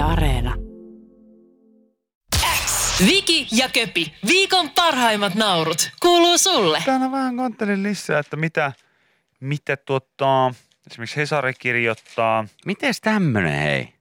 Yle Areena. Viki ja Köpi, viikon parhaimmat naurut, kuuluu sulle. Täällä vähän kontelin lisää, että mitä, mitä tuota, esimerkiksi Hesari kirjoittaa. Mites tämmönen hei?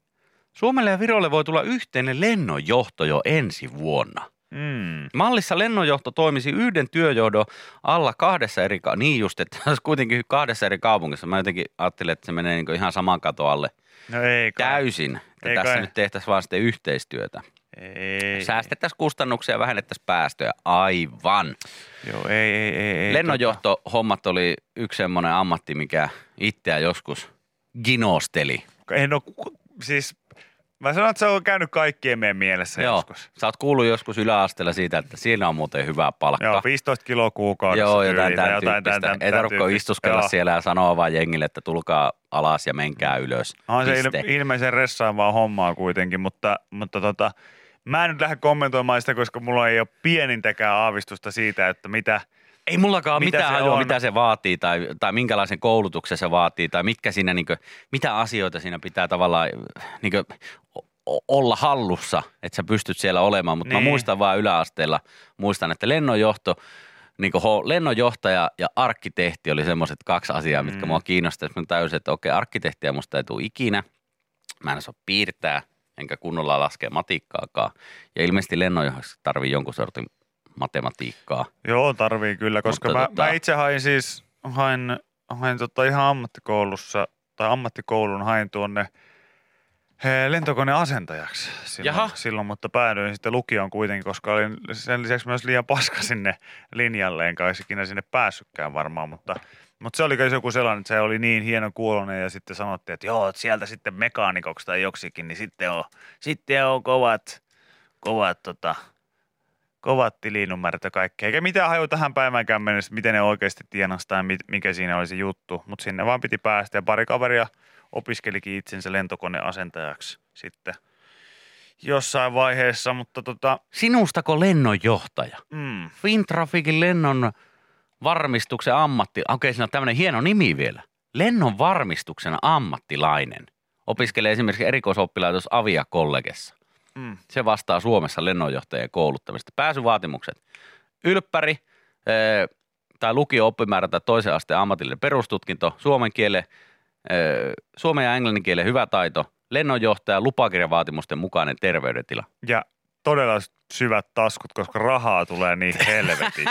Suomelle ja Virolle voi tulla yhteinen lennonjohto jo ensi vuonna. Mm. Mallissa lennonjohto toimisi yhden työjohdon alla kahdessa eri, ka- niin just, että olisi kuitenkin kahdessa eri kaupungissa. Mä jotenkin ajattelin, että se menee niin ihan saman kato alle No ei kai. täysin. Että Ei tässä kai. nyt tehtäisiin vaan sitten yhteistyötä. Ei. Säästettäisiin kustannuksia ja vähennettäisiin päästöjä. Aivan. Joo, ei, ei, ei. ei Lennonjohtohommat oli yksi semmoinen ammatti, mikä itseä joskus ginosteli. Tota, en ole, siis mä sanon, että se on käynyt kaikkien meidän mielessä Joo. joskus. Sä oot kuullut joskus yläasteella siitä, että siinä on muuten hyvä palkka. Joo, 15 kiloa kuukaudessa. Joo, jotain tai tämän tyyppistä. tämän- Ei tämän tarvitse tyyppistä. istuskella Joo. siellä ja sanoa vaan jengille, että tulkaa alas ja menkää ylös. On se Piste. il, ilmeisen ressaavaa hommaa kuitenkin, mutta, mutta tota, mä en nyt lähde kommentoimaan sitä, koska mulla ei ole pienintäkään aavistusta siitä, että mitä, Ei mullakaan Mitä mitään se hajua, mitä se vaatii tai, tai minkälaisen koulutuksen se vaatii tai mitkä siinä, niin kuin, mitä asioita siinä pitää tavallaan niin kuin, olla hallussa, että sä pystyt siellä olemaan. Mutta niin. Mä muistan vaan yläasteella, muistan, että lennonjohto, niin kuin, lennonjohtaja ja arkkitehti oli semmoiset kaksi asiaa, mitkä Mm. mua kiinnostaa. Mä tajusin, että okei, arkkitehtiä musta ei tule ikinä. Mä en osaa piirtää, enkä kunnolla laskea matikkaakaan. Ja ilmeisesti lennonjohdossa tarvii jonkun sortin matematiikkaa. joo tarvii kyllä, koska Mutta mä, tota- mä, itse hain siis, hain, hain tota ihan ammattikoulussa, tai ammattikoulun hain tuonne he, lentokoneasentajaksi silloin, Jaha. silloin, mutta päädyin sitten lukioon kuitenkin, koska olin sen lisäksi myös liian paska sinne linjalle, enkä olisi ikinä sinne päässytkään varmaan, mutta mutta se oli kai joku sellainen, että se oli niin hieno kuulonen ja sitten sanottiin, että joo, sieltä sitten mekaanikoksi tai joksikin, niin sitten on, sitten on kovat, kovat, tota, kovat tilinumerot ja kaikkea. Eikä mitään haju tähän päiväänkään mennessä, miten ne oikeasti tienasi tai mit- mikä siinä olisi juttu. Mutta sinne vaan piti päästä ja pari kaveria opiskelikin itsensä lentokoneasentajaksi sitten jossain vaiheessa, mutta tota, Sinustako lennonjohtaja? mm, Fintrafikin lennon varmistuksen ammatti, okei siinä on tämmöinen hieno nimi vielä. Lennon varmistuksen ammattilainen. Opiskelee esimerkiksi erikoisoppilaitos Avia kollegessa. Mm, Se vastaa Suomessa lennonjohtajien kouluttamista. Pääsyvaatimukset. Ylppäri ee, tai lukio-oppimäärä tai toisen asteen ammatillinen perustutkinto, suomen kielen, ee, suomen ja englannin kielen hyvä taito, lennonjohtaja, lupakirjavaatimusten mukainen terveydentila. ja todella syvät taskut, koska rahaa tulee niin helvetisti.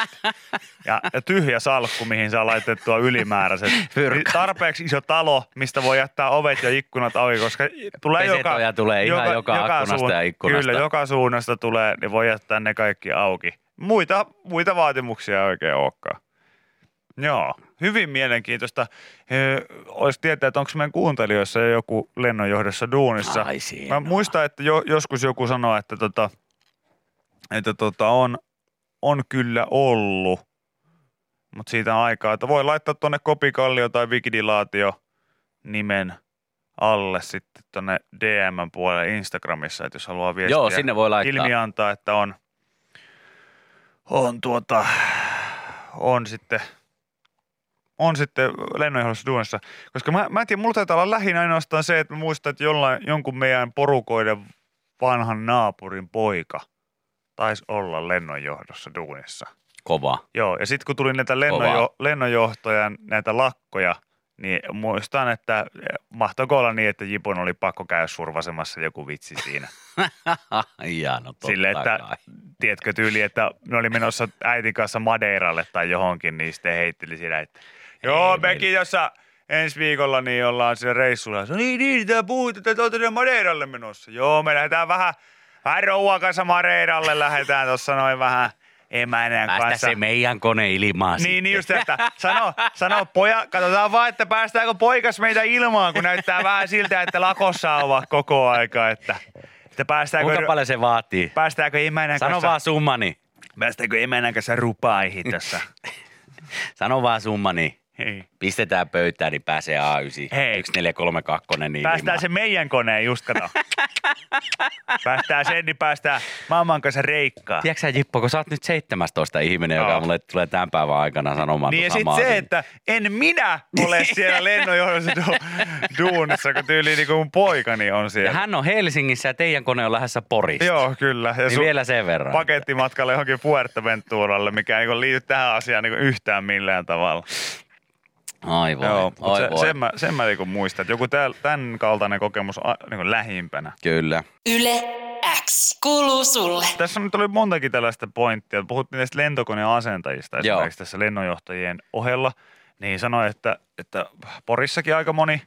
Ja, ja tyhjä salkku, mihin saa laitettua ylimääräiset. Fyrkat. Tarpeeksi iso talo, mistä voi jättää ovet ja ikkunat auki, koska tulee joka, tulee ihan joka akkunasta ja ikkunasta. Kyllä, joka suunnasta tulee, niin voi jättää ne kaikki auki. Muita, muita vaatimuksia ei oikein olekaan. Joo, hyvin mielenkiintoista. Olisi tietää, että onko meidän kuuntelijoissa joku lennonjohdossa duunissa. Ai Mä siinä. muistan, että jo, joskus joku sanoi, että, tota, että tota on, on kyllä ollut, mutta siitä on aikaa, että voi laittaa tuonne kopikallio tai wikidilaatio nimen alle sitten tuonne DM puolelle Instagramissa, että jos haluaa viestiä Joo, sinne voi laittaa. ilmi antaa, että on, on tuota, on sitten, on sitten lennonjohdossa duunissa. Koska mä, mä en tiedä, mulla taitaa olla lähinnä ainoastaan se, että mä muistan, että jollain, jonkun meidän porukoiden vanhan naapurin poika taisi olla lennonjohdossa duunissa. Kova. Joo, ja sitten kun tuli näitä lennonjo- lennonjohtajan näitä lakkoja, niin muistan, että mahtoiko olla niin, että Jipon oli pakko käydä survasemassa joku vitsi siinä. ja no totta Sille, että kai. tiedätkö tyyli, että ne oli menossa äitin kanssa Madeiralle tai johonkin, niin sitten heitteli siellä, että joo, Ei mekin jossa ensi viikolla niin ollaan siellä reissulla. Se, niin, niin, tää puhuit, että te olette sinne Madeiralle menossa. Joo, me lähdetään vähän, vähän rouvan kanssa Madeiralle, lähdetään tuossa noin vähän emänän Päästä kanssa. se meidän kone ilmaan Niin, niin just, että sano, sano poja, katsotaan vaan, että päästäänkö poikas meitä ilmaan, kun näyttää vähän siltä, että lakossa ovat koko aika, että, että päästäänkö, Kuinka paljon se vaatii? päästäänkö emänän Sano kanssa, vaan summani. päästäänkö emänän kanssa rupaihin tässä. Sano vaan summani. Hei. Pistetään pöytään, niin pääsee A9. Hei. 1432 niin Päästään ilmaan. se meidän koneen, just kato. Päästään sen, niin päästään mamman kanssa reikkaan. Tiedätkö sä, Jippo, kun sä oot nyt 17 ihminen, joka Joo. mulle tulee tämän päivän aikana sanomaan Niin ja sitten se, asiaa. että en minä ole siellä lennonjohdossa du- duunissa, kun tyyli niin kuin mun poikani on siellä. Ja hän on Helsingissä ja teidän kone on lähdössä Porista. Joo, kyllä. Ja Niin vielä sen verran. pakettimatkalle johonkin Fuerteventuralle, mikä ei niin liity tähän asiaan niin yhtään millään tavalla. Ai voi, Joo, ai se, voi. sen mä, sen mä niin muistan, että joku täl, tämän kaltainen kokemus a, niin lähimpänä. Kyllä. Yle X kuuluu sulle. Tässä nyt oli montakin tällaista pointtia. Puhuttiin näistä lentokoneen asentajista Joo. esimerkiksi tässä lennonjohtajien ohella. Niin sanoi, että, että Porissakin aika moni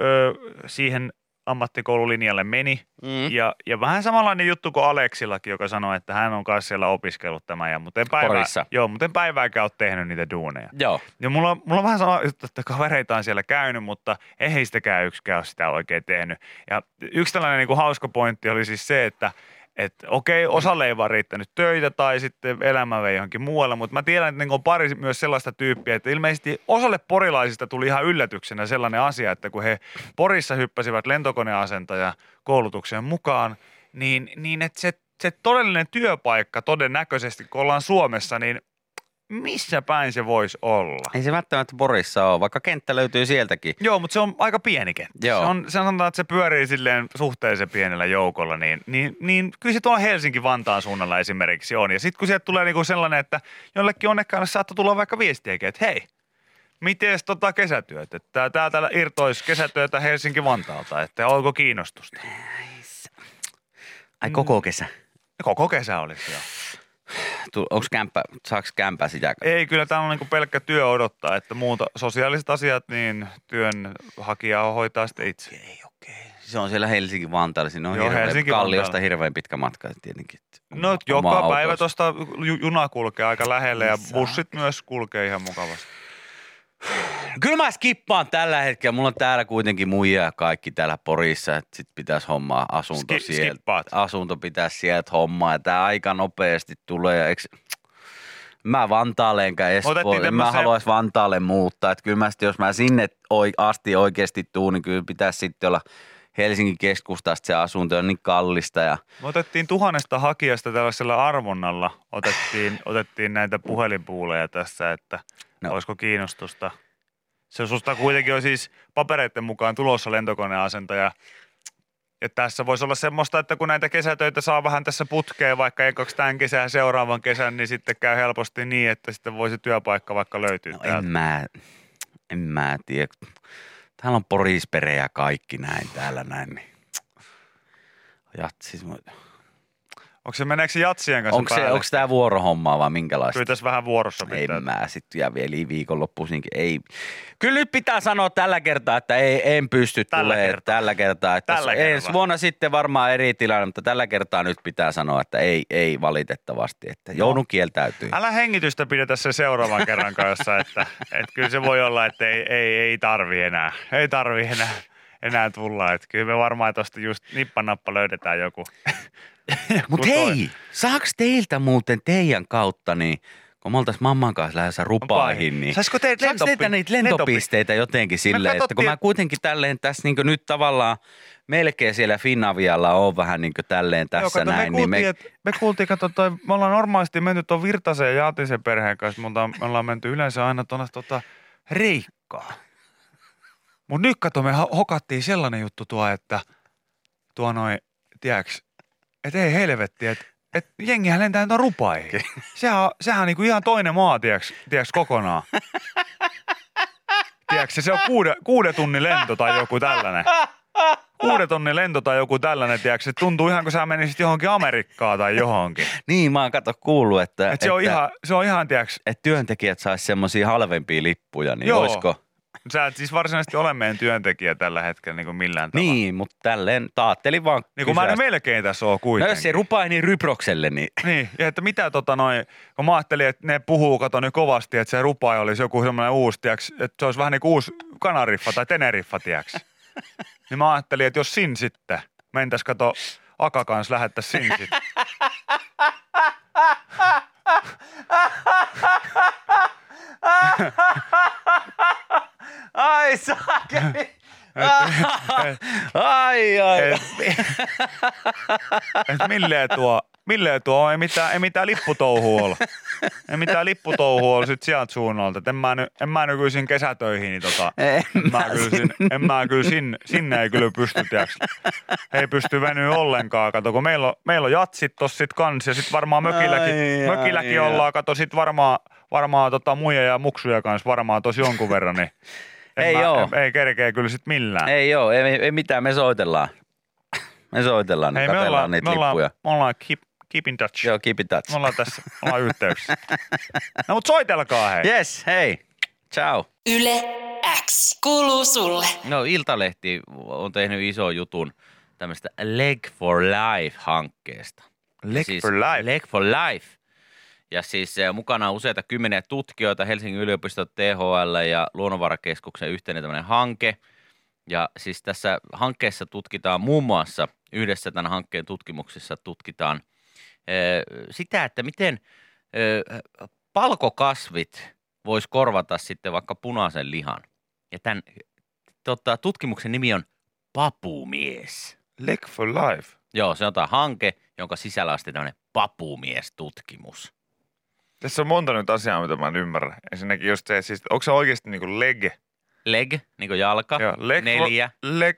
ö, siihen ammattikoululinjalle meni. Mm. Ja, ja vähän samanlainen juttu kuin Aleksillakin, joka sanoi, että hän on kanssa siellä opiskellut tämän. Ja, mutta en päivää, Porissa. joo, mutta en päivääkään ole tehnyt niitä duuneja. Joo. Ja mulla, mulla on vähän sama juttu, että kavereita on siellä käynyt, mutta ei heistäkään yksikään ole sitä oikein tehnyt. Ja yksi tällainen niin kuin hauska pointti oli siis se, että että okei, osalle ei vaan riittänyt töitä tai sitten elämä vei johonkin muualle, mutta mä tiedän, että niin on pari myös sellaista tyyppiä, että ilmeisesti osalle porilaisista tuli ihan yllätyksenä sellainen asia, että kun he Porissa hyppäsivät lentokoneasentaja koulutukseen mukaan, niin, niin että se, se todellinen työpaikka todennäköisesti, kun ollaan Suomessa, niin missä päin se voisi olla? Ei se välttämättä Porissa ole, vaikka kenttä löytyy sieltäkin. Joo, mutta se on aika pieni kenttä. Joo. Se on, se sanotaan, että se pyörii silleen suhteellisen pienellä joukolla, niin, niin, niin kyllä se tuolla Helsinki-Vantaan suunnalla esimerkiksi on. Ja sitten kun sieltä tulee niinku sellainen, että jollekin onnekkaan saattoi tulla vaikka viestiäkin, että hei, miten tota kesätyöt, että täältä irtoisi kesätyötä Helsinki-Vantaalta, että onko kiinnostusta? Ai koko kesä. Koko kesä olisi jo. Onko kämppä, saaks kämpää sitä? Ei, kyllä tämä on niinku pelkkä työ odottaa, että muuta sosiaaliset asiat, niin työnhakija hoitaa sitten itse. Ei okei. Se on siellä Helsingin Vantaalla. Siinä on Joo, hirveän, Helsinki-Vantaalla. Kalliosta hirveän pitkä matka tietenkin. No Oma joka auto päivä tuosta juna kulkee aika lähelle ja bussit myös kulkee ihan mukavasti. Kyllä mä skippaan tällä hetkellä. Mulla on täällä kuitenkin muija ja kaikki täällä Porissa. Että sit pitäisi hommaa asunto Ski- sieltä. skippaat. Asunto pitäisi sieltä hommaa. Ja tää aika nopeasti tulee. Eks... Mä Vantaalle enkä Espoo. Otettiin En mä haluaisi Vantaalle muuttaa. Että kyllä mä sit, jos mä sinne asti oikeasti tuun, niin kyllä pitäisi sitten olla Helsingin keskustasta se asunto on niin kallista. Ja Me otettiin tuhannesta hakijasta tällaisella arvonnalla, otettiin, otettiin näitä puhelinpuuleja tässä, että No. olisiko kiinnostusta. Se susta kuitenkin on siis papereiden mukaan tulossa lentokoneasentaja. Ja tässä voisi olla semmoista, että kun näitä kesätöitä saa vähän tässä putkeen, vaikka ekaksi tämän kesän seuraavan kesän, niin sitten käy helposti niin, että sitten voisi työpaikka vaikka löytyä no en mä, en mä tiedä. Täällä on porispere ja kaikki näin täällä näin. Niin. Ja, siis, Onko se, meneekö se jatsien kanssa onko, se, päälle? onko tämä vuorohommaa vai minkälaista? Kyllä tässä vähän vuorossa pitää. En mä sitten ja vielä viikonloppuisinkin. Ei. Kyllä nyt pitää sanoa tällä kertaa, että ei, en pysty Tällä tulee kertaa. tällä kertaa. Että Tällä ensi kertaa. vuonna sitten varmaan eri tilanne, mutta tällä kertaa nyt pitää sanoa, että ei, ei valitettavasti. Että joudun kieltäytyy. Älä hengitystä pidetä se seuraavan kerran kanssa, että, että kyllä se voi olla, että ei, ei, ei tarvi enää. Ei tarvi enää, enää tulla. Että kyllä me varmaan tuosta just nippanappa löydetään joku. Mutta hei, saaks teiltä muuten teidän kautta, niin kun me oltais mamman kanssa lähdössä rupaihin, niin Saisiko teitä teiltä lentopi- niitä lentopisteitä jotenkin silleen, että kun mä kuitenkin tälleen tässä niin nyt tavallaan melkein siellä Finavialla on vähän niin tälleen tässä Joo, kato, näin, me niin kuultiin, me, että, me kuultiin, kato, toi, me ollaan normaalisti menty tuon Virtasen ja Jaatisen perheen kanssa, mutta me ollaan menty yleensä aina tuonne tota, Reikkaan. Mutta nyt kato, me ho- hokattiin sellainen juttu tuo, että tuo noin, tiedäks, että ei helvetti, että et jengihän lentää tuon rupaihin. Sehän on, sehän on niinku ihan toinen maa, tiedäks, tiedäks kokonaan. Tiedätkö, se on kuuden, kuuden tunnin lento tai joku tällainen. Kuuden tunnin lento tai joku tällainen, tiedätkö, se tuntuu ihan kuin sä menisit johonkin Amerikkaan tai johonkin. niin mä oon kato kuullut, että, Et se, on ihan, se on ihan, tiedätkö, että työntekijät sais semmoisia halvempia lippuja, niin Joo. olisiko? Sä et siis varsinaisesti ole meidän työntekijä tällä hetkellä niin kuin millään tavalla. Niin, mutta tälleen taattelin vaan Niin kuin mä en melkein tässä ole No kuitenkin. jos se rupaa niin ryprokselle, niin Niin, ja että mitä tota noin, kun mä ajattelin, että ne puhuu, kato nyt kovasti, että se rupai olisi joku semmoinen uusi, tiiäks, että se olisi vähän niin kuin uusi Kanariffa tai Teneriffa, tiiäks. niin mä ajattelin, että jos sin sitten, mentäis kato Aka kanssa lähettäis sin sitten. Ai saakeli! ai, ai. Et, et milleen tuo, milleen tuo, ei mitään, ei mitään lipputouhua ole. Ei mitään lipputouhua ole sit sieltä suunnalta. Et en mä, ny, en mä nykyisin kesätöihin, niin tota, En mä kyllä, sin, en mä kyllä sinne, sinne ei kyllä pysty, tiiäks. Ei pysty venyä ollenkaan. Kato, kun meillä on, meillä on jatsit tossa sit kans ja sit varmaan mökilläkin, Ai, mökilläkin ai, ollaan. Kato sit varmaan, varmaan tota muija ja muksuja kanssa varmaan tosi jonkun verran, niin en Ei mä, oo. Ei kerkeä kyllä sit millään. Ei joo, ei, ei mitään, me soitellaan. Me soitellaan, niin Hei, me ollaan, niitä me ollaan, lippuja. me ollaan keep, keep in touch. Joo, keep in touch. Me ollaan tässä, me ollaan yhteyksissä. No mut soitelkaa hei. Yes, hei. Ciao. Yle X kuuluu sulle. No Iltalehti on tehnyt ison jutun tämmöistä Leg for Life-hankkeesta. Leg siis for life. Leg for Life. Ja siis eh, mukana on useita kymmeniä tutkijoita, Helsingin yliopisto, THL ja Luonnonvarakeskuksen yhteinen tämmöinen hanke. Ja siis tässä hankkeessa tutkitaan muun muassa, yhdessä tämän hankkeen tutkimuksissa tutkitaan eh, sitä, että miten eh, palkokasvit voisi korvata sitten vaikka punaisen lihan. Ja tämän tota, tutkimuksen nimi on Papumies. Leg for life. Joo, se on tämä hanke, jonka sisällä on sitten tämmöinen papumies-tutkimus. Tässä on monta nyt asiaa, mitä mä en ymmärrä. Ensinnäkin just se, siis onko se oikeasti niinku leg? Leg, niin kuin jalka, Joo, leg neljä, For, leg,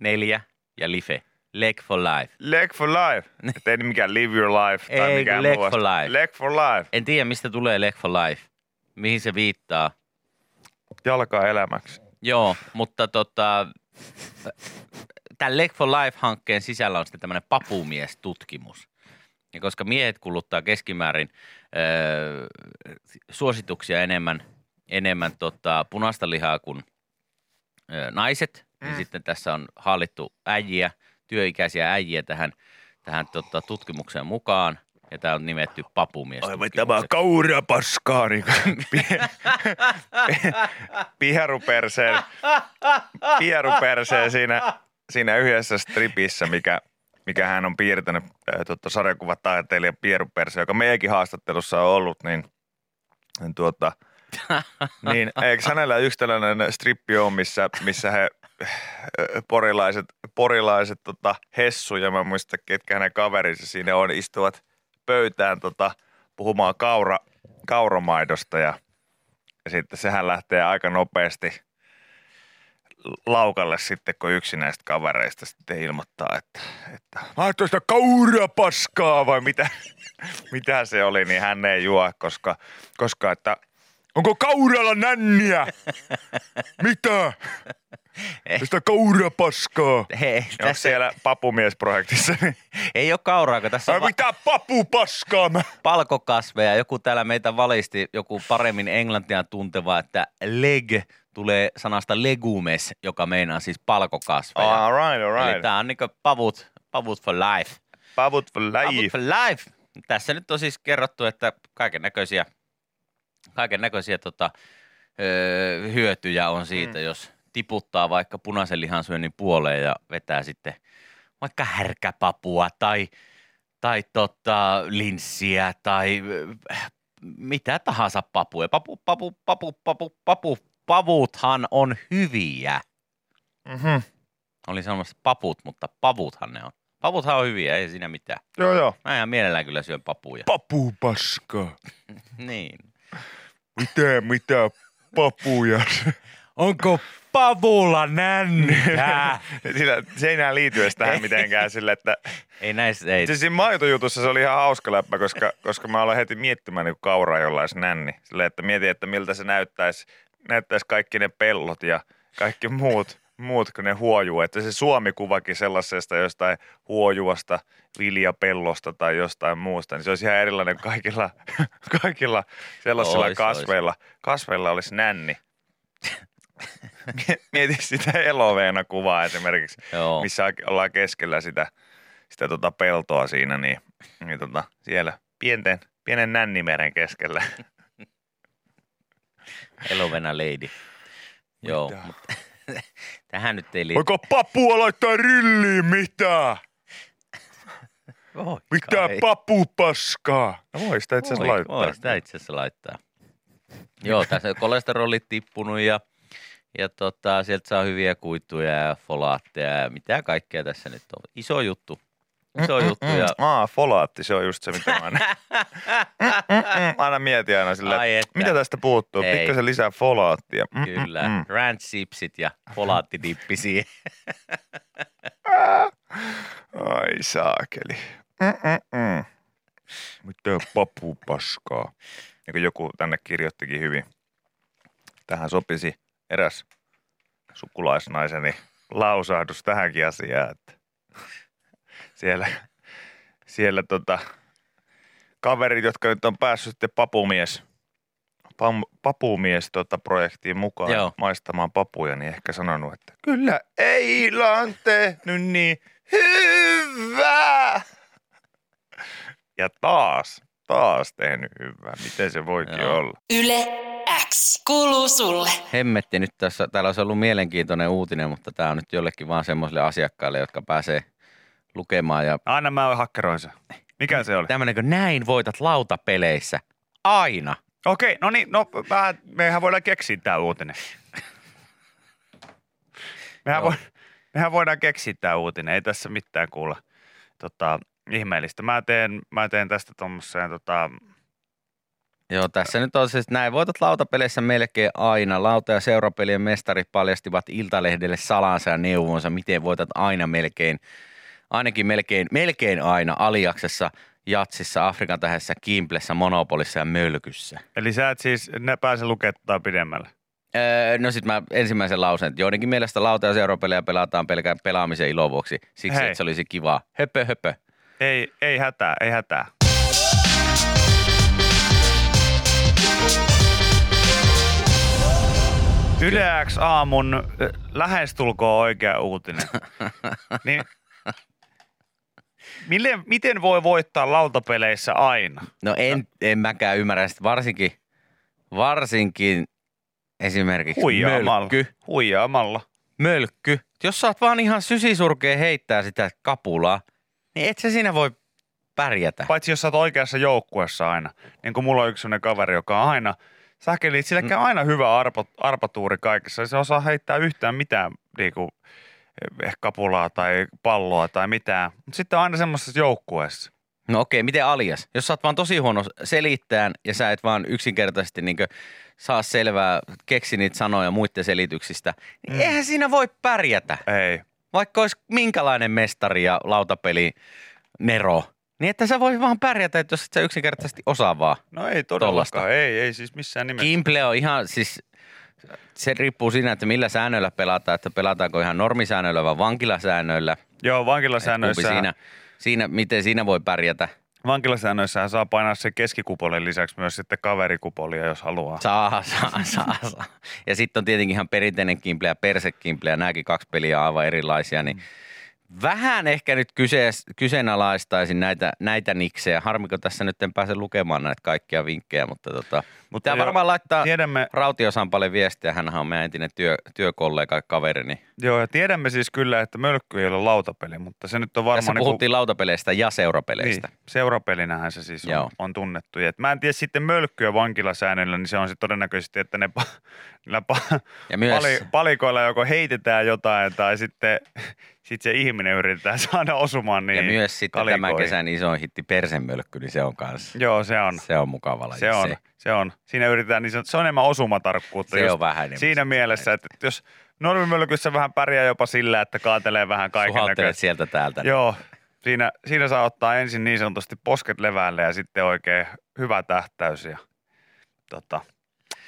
neljä ja life. Leg for life. leg for life. Et ei mikään live your life tai Ei, mikään leg muu for life. Leg for life. En tiedä, mistä tulee leg for life. Mihin se viittaa. Jalkaa elämäksi. Joo, mutta tota, tämän Leg for Life-hankkeen sisällä on sitten tämmöinen papumies-tutkimus. Ja koska miehet kuluttaa keskimäärin öö, suosituksia enemmän, enemmän tota, punaista lihaa kuin öö, naiset, niin sitten tässä on hallittu äijiä, työikäisiä äijiä tähän, tähän tota, tutkimukseen mukaan. Ja tämä on nimetty papumies. Aivan tämä kaura paskaa, niin pieruperseen, pieruperseen siinä, siinä yhdessä stripissä, mikä, mikä hän on piirtänyt äh, totta, sarjakuvataiteilija Pieruperse, joka meidänkin haastattelussa on ollut, niin, niin tuota, niin eikö hänellä yksi tällainen strippi on, missä, missä he äh, porilaiset, porilaiset tota, Hessu ja mä muistan, ketkä hänen kaverinsa siinä on, istuvat pöytään tota, puhumaan kaura, kauramaidosta ja, ja sitten sehän lähtee aika nopeasti laukalle sitten, kun yksi näistä kavereista sitten ilmoittaa, että, että mä tuosta kaurapaskaa vai mitä, mitä se oli, niin hän ei juo, koska, koska että onko kauralla nänniä? Mitä? Tästä kaurapaskaa. Hei, Onko tässä siellä papumiesprojektissa? Niin, ei ole kauraa, kun tässä on va- mitä papupaskaa? Mä... palkokasveja. Joku täällä meitä valisti, joku paremmin englantia tunteva, että leg tulee sanasta legumes, joka meinaa siis palkokasveja. All right, all Eli right. tää on niinku pavut, pavut for life. Pavut for Pavut life. for life. Tässä nyt on siis kerrottu, että kaiken näköisiä, kaiken näköisiä tota, öö, hyötyjä on siitä, mm. jos tiputtaa vaikka punaisen lihansyönnin puoleen ja vetää sitten vaikka härkäpapua tai, tai tota, linssiä tai mitä tahansa papuja. Papu, papu, papu, papu, papu, pavuthan on hyviä. Mm-hmm. Olin sanomassa paput, mutta pavuthan ne on. Pavuthan on hyviä, ei siinä mitään. Joo, joo. Mä ihan mielellään kyllä syön papuja. Papupaskaa. Niin. Mitä, mitä papuja? Onko pavulla nänniä? Sillä, se ei enää liity edes tähän mitenkään sille, että ei näissä, ei. siis siinä maitojutussa se oli ihan hauska läppä, koska, koska mä aloin heti miettimään niin kauraa jollain nänni. Silleen, että mietin, että miltä se näyttäisi, näyttäisi kaikki ne pellot ja kaikki muut, muut kun ne huojuu. Että se Suomi-kuvakin sellaisesta jostain huojuvasta viljapellosta tai jostain muusta, niin se olisi ihan erilainen kaikilla, kaikilla sellaisilla Ois, kasveilla. Kasveilla olisi nänni. Mieti sitä eloveena kuvaa esimerkiksi, Joo. missä ollaan keskellä sitä, sitä tota peltoa siinä, niin, niin tota, siellä pienten, pienen nännimeren keskellä. Elovena lady. Joo, mutta tähän nyt ei liity. Voiko papua laittaa rilliin mitä? Voi Mitä papupaskaa? No voi sitä itse asiassa Voi- laittaa. Voi sitä itse asiassa laittaa. Joo, tässä kolesterolit tippunut ja, Ja tota, sieltä saa hyviä kuituja ja folaatteja ja mitä kaikkea tässä nyt on. Iso juttu. Iso juttu. Ja... Aa, folaatti, se on just se, mitä mä aina, aina mietin aina silleen, Ai että. mitä tästä puuttuu, Ei. pikkasen lisää folaattia. Kyllä, mm, ranch chipsit ja folaattidippi siihen. Ai saakeli. Mm-mm-mm. Mitä papupaskaa. Ja kun joku tänne kirjoittikin hyvin. Tähän sopisi eräs sukulaisnaiseni lausahdus tähänkin asiaan, että siellä, siellä tota, kaverit, jotka nyt on päässyt sitten papumies, pam, papumies tota projektiin mukaan Joo. maistamaan papuja, niin ehkä sanonut, että kyllä Eila on tehnyt niin hyvää. Ja taas, taas tehnyt hyvää. Miten se voikin Joo. olla? Yle X kuuluu sulle. Hemmetti nyt tässä, täällä olisi ollut mielenkiintoinen uutinen, mutta tämä on nyt jollekin vaan semmoisille asiakkaille, jotka pääsee lukemaan. Ja Aina mä hakkeroin sen. Mikä se oli? tämmöinen, kun näin voitat lautapeleissä. Aina. Okei, no niin, no mä, mehän voidaan keksiä tää uutinen. Mehän, Joo. voi, mehän voidaan keksiä tää uutinen, ei tässä mitään kuulla tota, ihmeellistä. Mä teen, mä teen tästä tuommoiseen tota, Joo, tässä nyt on siis näin. Voitat lautapeleissä melkein aina. Lauta- ja seurapelien mestarit paljastivat Iltalehdelle salansa ja neuvonsa, miten voitat aina melkein, ainakin melkein, melkein aina aliaksessa, jatsissa, Afrikan tähdessä, Kimplessä, Monopolissa ja Mölkyssä. Eli sä et siis ne pääse lukemaan pidemmälle. Öö, no sit mä ensimmäisen lauseen, että joidenkin mielestä lauta- ja seurapelejä pelataan pelkään pelaamisen ilo vuoksi. Siksi, Hei. että se olisi kivaa. Höpö, höpö. Ei, ei hätää, ei hätää. Yle X aamun äh, lähestulkoon oikea uutinen. niin, mille, miten voi voittaa lautapeleissä aina? No en, en mäkään ymmärrä sitä, varsinkin, varsinkin esimerkiksi Huijaamalla. mölkky. Huijaamalla. mölkky. Jos sä oot vaan ihan sysisurkea heittää sitä kapulaa, niin et sä siinä voi pärjätä. Paitsi jos sä oot oikeassa joukkueessa aina. Niin kuin mulla on yksi sellainen kaveri, joka on aina, säkeli, sillä käy aina hyvä arpo, arpatuuri kaikessa. Se osaa heittää yhtään mitään niinku, eh, kapulaa tai palloa tai mitään. Mutta sitten on aina semmoisessa joukkueessa. No okei, miten alias? Jos sä oot vaan tosi huono selittämään ja sä et vaan yksinkertaisesti niin saa selvää, keksi niitä sanoja muiden selityksistä, niin Mm. eihän siinä voi pärjätä. Ei. Vaikka olisi minkälainen mestari ja lautapeli Nero, niin että sä voi vaan pärjätä, että jos et sä yksinkertaisesti osaa vaan. No ei Tollasta. todellakaan. Ei, ei siis missään nimessä. Kimple on ihan siis, se riippuu siinä, että millä säännöillä pelataan, että pelataanko ihan normisäännöillä vai vankilasäännöillä. Joo, vankilasäännöissä, siinä, siinä, miten siinä voi pärjätä. vankilasäännöissä saa painaa se keskikupolin lisäksi myös sitten kaverikupolia, jos haluaa. Saa, saa, saa, saa. Ja sitten on tietenkin ihan perinteinen kimple ja persekimple ja nämäkin kaksi peliä on aivan erilaisia, niin vähän ehkä nyt kyse, kyseenalaistaisin näitä, näitä niksejä. Harmiko tässä nyt en pääse lukemaan näitä kaikkia vinkkejä, mutta tota, Mutta tämä varmaan laittaa Tiedämme, Rautiosampalle viestiä, hän on meidän entinen työ, työkollega ja kaveri, niin joo, ja tiedämme siis kyllä, että mölkky ei ole lautapeli, mutta se nyt on Tässä varmaan niinku- puhuttiin lautapeleistä ja seurapeleistä. Niin, seurapelinähän se siis on, Joo. on tunnettu. Et mä en tiedä sitten mölkkyä vankilasäännöllä, niin se on sitten todennäköisesti, että ne pa- pa- Ja myös, pali- palikoilla joko heitetään jotain tai sitten sit se ihminen yritetään saada osumaan niin ja myös sitten tämän kalikoihin. kesän isoin hitti Persemölkky, niin se on kanssa. Joo, se on. Se on mukava laji. Se on, se on. Siinä yritetään, niin se on, se on enemmän osumatarkkuutta. Se on vähän enemmän Siinä mielessä, että jos normimölkyssä vähän pärjää jopa sillä, että kaatelee vähän kaiken näköistä. sieltä täältä. Joo, siinä, siinä saa ottaa ensin niin sanotusti posket leväälle ja sitten oikein hyvä tähtäys ja tota,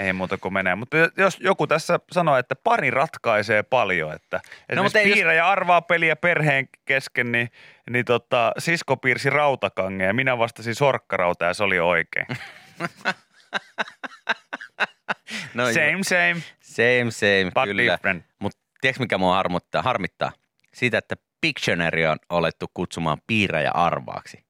ei muuta kuin menee. Mutta jos joku tässä sanoo, että pari ratkaisee paljon, että esimerkiksi No, mutta ei piirrä ja arvaa peliä perheen kesken, niin, niin tota, sisko piirsi rautakangen ja minä vastasin sorkkarauta ja se oli oikein. no, same, same, Same, same, but kyllä. Mutta tiedätkö mikä mua harmittaa? harmittaa? Siitä, että Pictionary on olettu kutsumaan piirrä ja arvaaksi.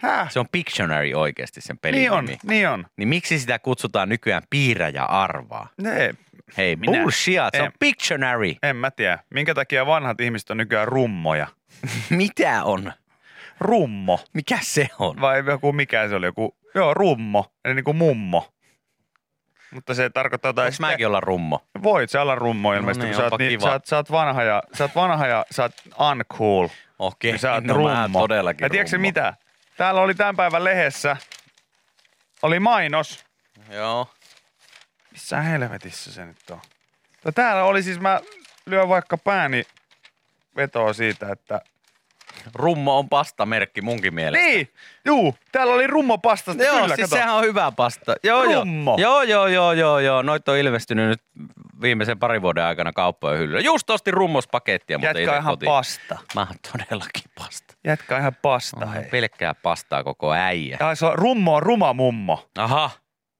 Häh? Se on Pictionary oikeasti sen pelin Niin on, nimi. niin on. Niin miksi sitä kutsutaan nykyään piirrä ja arvaa? Ne, Hei, Minä- bullshit, se on en- Pictionary. en mä tiedä. Minkä takia vanhat ihmiset on nykyään rummoja? Mitä on? Rummo. Mikä se on? Vai joku, mikä se oli? Joku, joo, rummo. Eli niin kuin mummo. mutta se tarkoittaa jotain. Voinko mäkin olla rummo? Voit sä olla rummo ilmeisesti, niin, kun sä oot, niin, sä, oot, sä, oot vanha ja, sä oot vanha ja sä oot uncool. Okei, Niin sä oot no mä rummo. todellakin ja tiedätkö mitä? Täällä oli tämän päivän lehdessä, oli mainos. Joo. Missä helvetissä se nyt on? No täällä oli siis, mä lyön vaikka pääni vetoa siitä, että... Rummo on pastamerkki munkin mielestä. Niin! Juu, täällä oli rummo pastasta. Joo, Kyllä, siis kato. sehän on hyvä pasta. Joo, Rummo. Joo, joo, joo, joo, joo. Noit on ilmestynyt nyt viimeisen parin vuoden aikana kauppojen hyllyllä. Just ostin rummospakettia, mutta Jätkä ihan kotiin. pasta. Mä oon todellakin pasta. Jätkä ihan pasta, hei. pelkkää pastaa koko äijä. Ja se on, rummo on ruma mummo. Aha.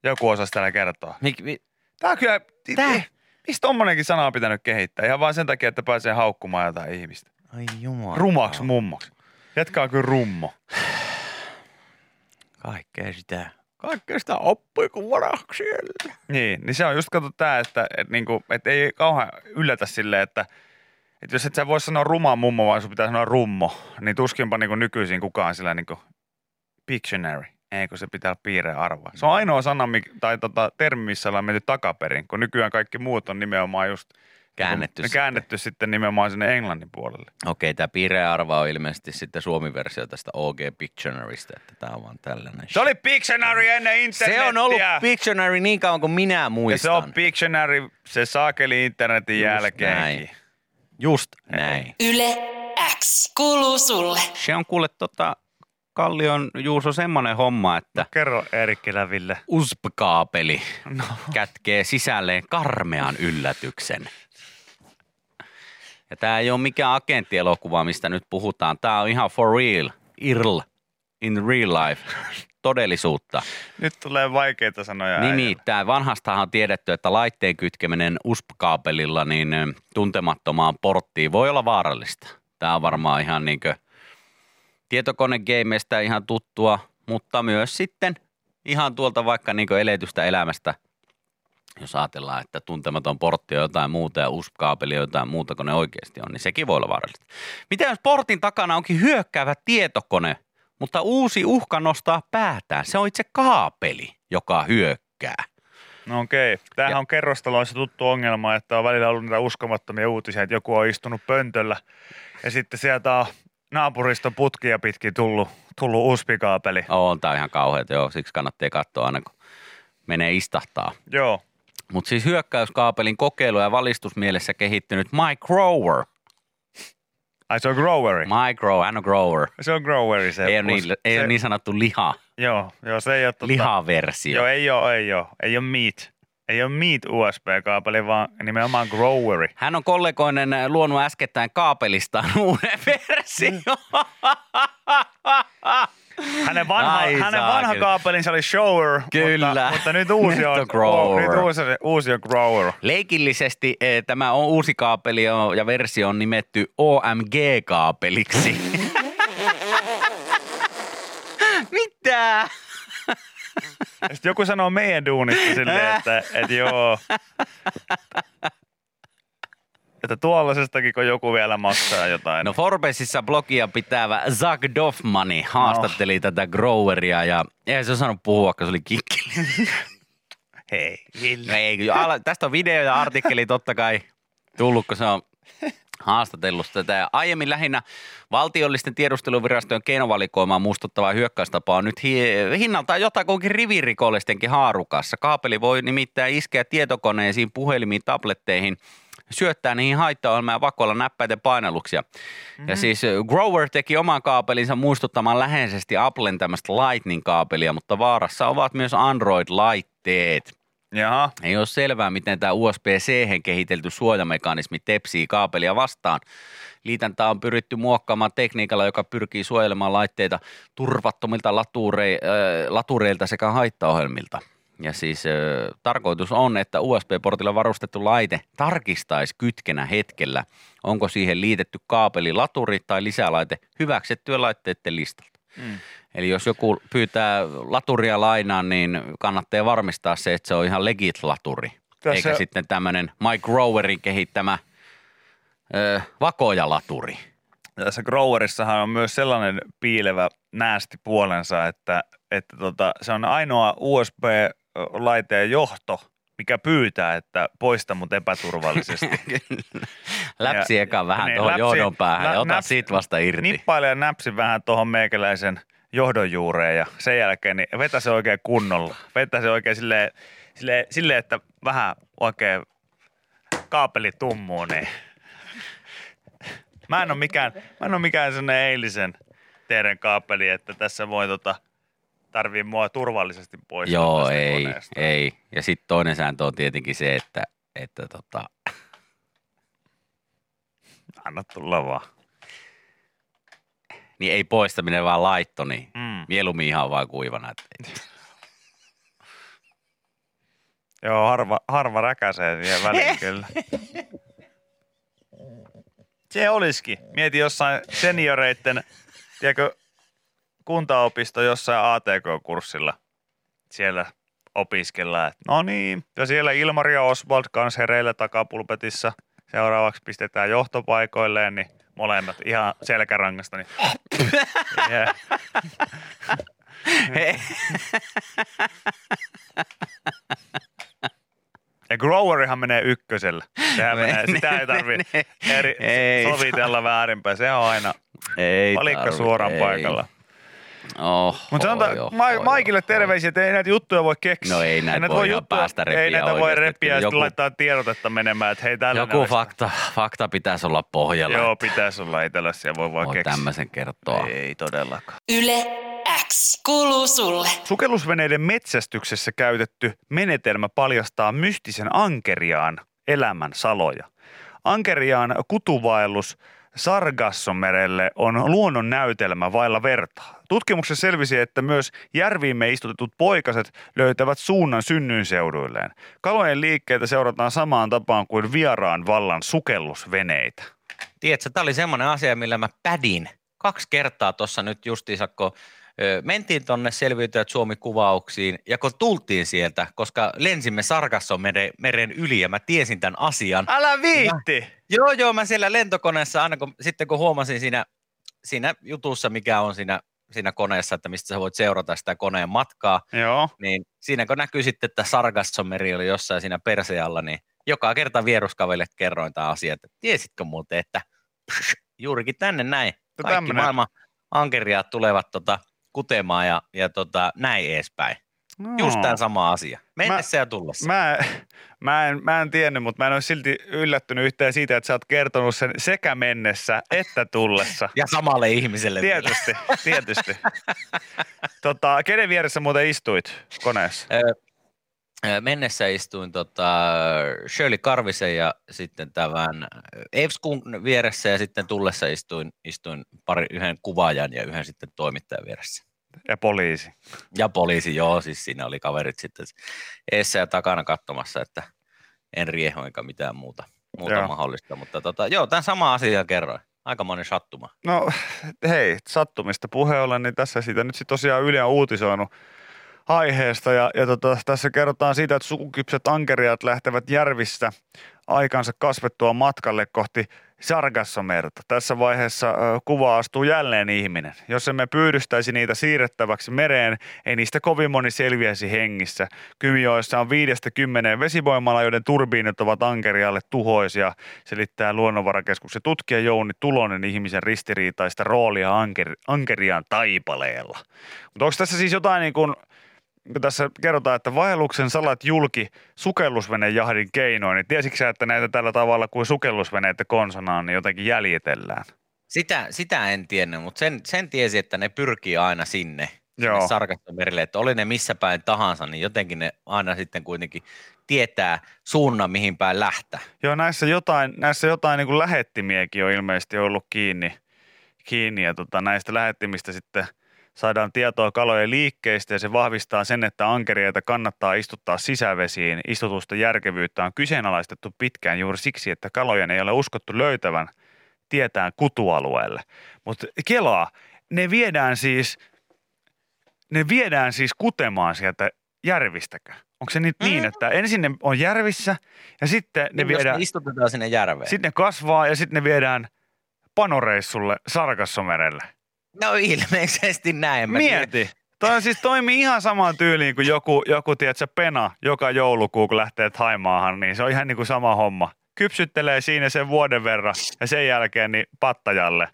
Joku osasi täällä kertoa. Mik, mi, Tää on kyllä... Tää? Mistä tommonenkin sana on pitänyt kehittää? Ihan vaan sen takia, että pääsee haukkumaan jotain ihmistä. ai jumala. Rumaksi mummoksi. Jätkä on kyllä rummo. Kaikkea sitä. Kaikkea sitä oppii kun varaksi Niin, niin se on just kato tää, että et niinku, et ei kauhean yllätä silleen, että et jos et sä voi sanoa ruma mummo, vaan sun pitää sanoa rummo, niin tuskinpa niinku nykyisin kukaan sillä niinku Pictionary. Ei, kun se pitää olla piirreä arvoa. Se on ainoa sana, tai tota, termi, missä ollaan menty takaperin, kun nykyään kaikki muut on nimenomaan just Käännetty ne sitten. käännetty sitten nimenomaan sinne englannin puolelle. Okei, tämä piireä arva on ilmeisesti sitten suomi-versio tästä OG Pictionarysta, että tämä on vaan tällainen. Se oli Pictionary ennen internetiä. se on ollut Pictionary niin kauan kuin minä Ja muistan. se on Pictionary, se saakeli internetin Just jälkeenkin. näin. Just näin. Yle X kuuluu sulle. Se on kuule tota, Kallion Juuso semmoinen homma, että Kerro Eerikki Läville. USB-kaapeli No. kätkee sisälleen karmean yllätyksen. Ja tämä ei ole mikään agenttielokuva, mistä nyt puhutaan. Tämä on ihan for real, IRL, in real life, todellisuutta. Nyt tulee vaikeita sanoja. Nimittäin vanhastahan on tiedetty, että laitteen kytkeminen USB-kaapelilla niin tuntemattomaan porttiin voi olla vaarallista. Tämä on varmaan ihan niin tietokonegameista ihan tuttua, mutta myös sitten ihan tuolta vaikka niin eletystä elämästä, jos ajatellaan, että tuntematon portti on jotain muuta ja USB-kaapeli on jotain muuta kuin ne oikeasti on, niin sekin voi olla vaarallista. Mitä jos portin takana onkin hyökkäävä tietokone, mutta uusi uhka nostaa päätään? Se on itse kaapeli, joka hyökkää. No okei. Tämähän Ja- on kerrostaloissa tuttu ongelma, että on välillä ollut niitä uskomattomia uutisia, että joku on istunut pöntöllä ja sitten sieltä on naapuriston putkia pitkin tullut, tullut USB-kaapeli. On tää ihan kauheata, joo, siksi kannattaa katsoa aina kun menee istahtaa. Joo. Mutta siis hyökkäyskaapelin kokeilu ja valistusmielessä kehittynyt Mike Grower. Ai se on groweri. Mike Grower, hän on grower. Se on groweri se. Ei ole niin, ei se, ole niin sanottu liha, Joo, joo, se ei ole tota, lihaversio. Joo, ei ole, ei ole. Ei ole meat. Ei ole meat USB-kaapeli, vaan nimenomaan groweri. Hän on kollegoinen äh, luonut äskettäin kaapelistaan uuden versio. Hänen vanha, Ai hänen vanha kaapelinsa oli shower, Kyllä. Mutta, mutta nyt uusi Nyt on, on grower. Nyt uusi, uusi on grower. Leikillisesti eh, tämä on uusi kaapeli ja versio on nimetty OMG-kaapeliksi. Mitä? Ja sitten joku sanoo meidän duunista silleen, että, että joo. Että tuollaisestakin, kun joku vielä maksaa jotain. No Forbesissa blogia pitävä Zach Doffmani haastatteli tätä groweria ja eihän se osannut puhua, kun se oli kikkeli. hei. No ei, tästä on video ja artikkeli totta kai tullut, kun se on haastatellut tätä. Ja aiemmin lähinnä valtiollisten tiedusteluvirastojen keinovalikoimaa muistuttava hyökkäystapa on nyt hi- hinnaltaan jotakuinkin rivirikollisten haarukassa. Kaapeli voi nimittäin iskeä tietokoneisiin, puhelimiin, tabletteihin, syöttää niihin haittaohjelmia ja vakoilla näppäiden painalluksia. Mm-hmm. Ja siis äh, Grover teki oman kaapelinsa muistuttamaan läheisesti Applen tämmöistä Lightning-kaapelia, mutta vaarassa ovat myös Android-laitteet. Jaha. Ei ole selvää, miten tämä USB-C kehitelty suojamekanismi tepsii kaapelia vastaan. Liitäntä on pyritty muokkaamaan tekniikalla, joka pyrkii suojelemaan laitteita turvattomilta laturei, äh, latureilta sekä haittaohjelmilta. Ja siis äh, tarkoitus on, että USB-portilla varustettu laite tarkistaisi kytkenä hetkellä, onko siihen liitetty kaapeli, laturi tai lisälaite hyväksyttyä laitteiden listalta. Mm. Eli jos joku pyytää laturia lainaan, niin kannattaa varmistaa se, että se on ihan legit laturi. Tässä- Eikä sitten tämmöinen Mike Growerin kehittämä ö, vakoja-laturi. Tässä growerissahan on myös sellainen piilevä näästi puolensa, että, että tota, se on ainoa USB-laiteen johto, mikä pyytää, että poista mut epäturvallisesti. Läpsi Ja- eka vähän niin, tuohon johdon päähän ja ota näps- siitä vasta irti. Nippaile ja näpsi vähän tuohon meikäläisen johdon juureen ja sen jälkeen niin vetä se oikein kunnolla. Vetä se oikein silleen, silleen, silleen että vähän oikein kaapeli tummuu, niin mä en ole mikään, mä en ole mikään sellainen eilisen teidän kaapeli, että tässä voi tota, tarvii mua turvallisesti pois. Joo, ei, ei. Ja sitten toinen sääntö on tietenkin se, että, että tota, Anna tulla vaan. Niin ei poistaminen vaan laitto, niin Mm. mieluummin ihan vaan kuivana. Joo, harva, harva räkäsee siihen väliin kyllä. Se olisikin. Mieti jossain senioreitten, tiedätkö, kuntaopisto jossain ATK-kurssilla. Siellä opiskellaan. No niin, ja siellä Ilmari ja Oswald kanssa hereillä takapulpetissa. Seuraavaksi pistetään johtopaikoilleen, niin molemmat ihan selkärangasta. Niin. Yeah. Ja growerihan menee ykkösellä. Sehän menee, sitä ei tarvi eri, Ei. sovitella väärinpäin. Se on aina ei palikka tarvi, suoraan ei. paikalla. Oh, Mutta sanotaan oh, Ma- oh, Maikille oh, terveisiä, että ei näitä juttuja voi keksiä. No ei näitä voi ihan päästä repiä Ei näitä voi repiä ja joku- laittaa tiedotetta menemään, että hei tällainen Joku fakta, fakta pitäisi olla pohjalla. Joo, että pitäisi olla, ei tällaisia voi vaan keksiä. tämmöisen kertoa. Ei todellakaan. Yle X kuuluu sulle. Sukellusveneiden metsästyksessä käytetty menetelmä paljastaa mystisen ankeriaan elämän saloja. Ankeriaan kutuvaellus Sargassomerelle on luonnon näytelmä vailla vertaa. Tutkimuksessa selvisi, että myös järviimme istutetut poikaset löytävät suunnan synnyinseuduilleen. Kalojen liikkeitä seurataan samaan tapaan kuin vieraan vallan sukellusveneitä. Tiedätkö, tämä oli semmoinen asia, millä mä pädin kaksi kertaa tuossa nyt justiinsa, kun mentiin tonne selviytyjät Suomi-kuvauksiin ja kun tultiin sieltä, koska lensimme Sargasson meren, meren yli ja mä tiesin tämän asian. Älä viitti! Joo, joo, mä siellä lentokoneessa aina kun, sitten kun huomasin siinä, siinä jutussa, mikä on siinä, siinä koneessa, että mistä sä voit seurata sitä koneen matkaa, Joo. niin siinä kun näkyy sitten, että Sargassomeri oli jossain siinä persealla, niin joka kerta vieruskaville kerroin tämä asia, että tiesitkö muuten, että psh, juurikin tänne näin. Kaikki tämmönen- maailman ankeriaat tulevat tota, kutemaan ja, ja tota, näin edespäin. Just No. tämä sama asia. Mennessä ja tullessa. Mä, mä, en, mä en tiennyt, mutta mä en ole silti yllättynyt yhtään siitä, että sä oot kertonut sen sekä mennessä että tullessa. Ja samalle ihmiselle vielä. Tietysti, tietysti. tota, kenen vieressä muuten istuit koneessa? Mennessä istuin tota Shirley Karvisen ja sitten tämän Evskun vieressä ja sitten tullessa istuin, istuin pari, yhden kuvaajan ja yhden sitten toimittajan vieressä. Ja poliisi. Ja poliisi, joo, siis siinä oli kaverit sitten eessä ja takana katsomassa, että en rieho eikä mitään muuta, muuta Joo. mahdollista. Mutta tota, joo, tämän sama asia kerroin. Aikamoinen sattuma. No hei, sattumista puheen ollen, niin tässä siitä nyt sitten tosiaan Yle on uutisoinut aiheesta. Ja, ja tota, tässä kerrotaan siitä, että sukukypset ankeriat lähtevät järvistä aikansa kasvettua matkalle kohti Sargassomerta. Tässä vaiheessa kuva astuu jälleen ihminen. Jos emme pyydystäisi niitä siirrettäväksi mereen, ei niistä kovin moni selviäisi hengissä. Kymijoessa on viidestä kymmeneen vesivoimala, joiden turbiinit ovat ankerialle tuhoisia, selittää Luonnonvarakeskuksen tutkija Jouni Tulonen ihmisen ristiriitaista roolia anker, taipaleella. Mutta onko tässä siis jotain niin kuin, tässä kerrotaan, että vaelluksen salat julki sukellusvenejahdin keinoin, niin tiesitkö sä, että näitä tällä tavalla kuin sukellusveneitä konsonaan niin jotenkin jäljitellään? Sitä, sitä en tiennyt, mutta sen, sen tiesi, että ne pyrkii aina sinne, sinne Sargassomerille, että oli ne missä päin tahansa, niin jotenkin ne aina sitten kuitenkin tietää suunnan, mihin päin lähtää. Joo, näissä jotain, näissä jotain niin kuin lähettimiäkin on ilmeisesti ollut kiinni, kiinni ja tota, näistä lähettimistä sitten saadaan tietoa kalojen liikkeistä ja se vahvistaa sen, että ankeriaita kannattaa istuttaa sisävesiin. Istutusta järkevyyttä on kyseenalaistettu pitkään juuri siksi, että kalojen ei ole uskottu löytävän tietään kutualueelle. Mutta kelaa, ne viedään siis, ne viedään siis kutemaan sieltä järvistäkö? Onko se nyt niin, Mm. että ensin ne on järvissä ja sitten ne Niin, viedään, ne istutetaan sinne järveen. sitten ne kasvaa ja sitten ne viedään panoreissulle Sargassomerelle. No ilmeisesti näin. Mä tiedän. Mieti, Toi siis toimii ihan samaan tyyliin kuin joku, joku tiedätkö, pena joka joulukuu, kun lähtee Taimaahan, niin se on ihan niin kuin sama homma. Kypsyttelee siinä sen vuoden verran ja sen jälkeen niin pattajalle,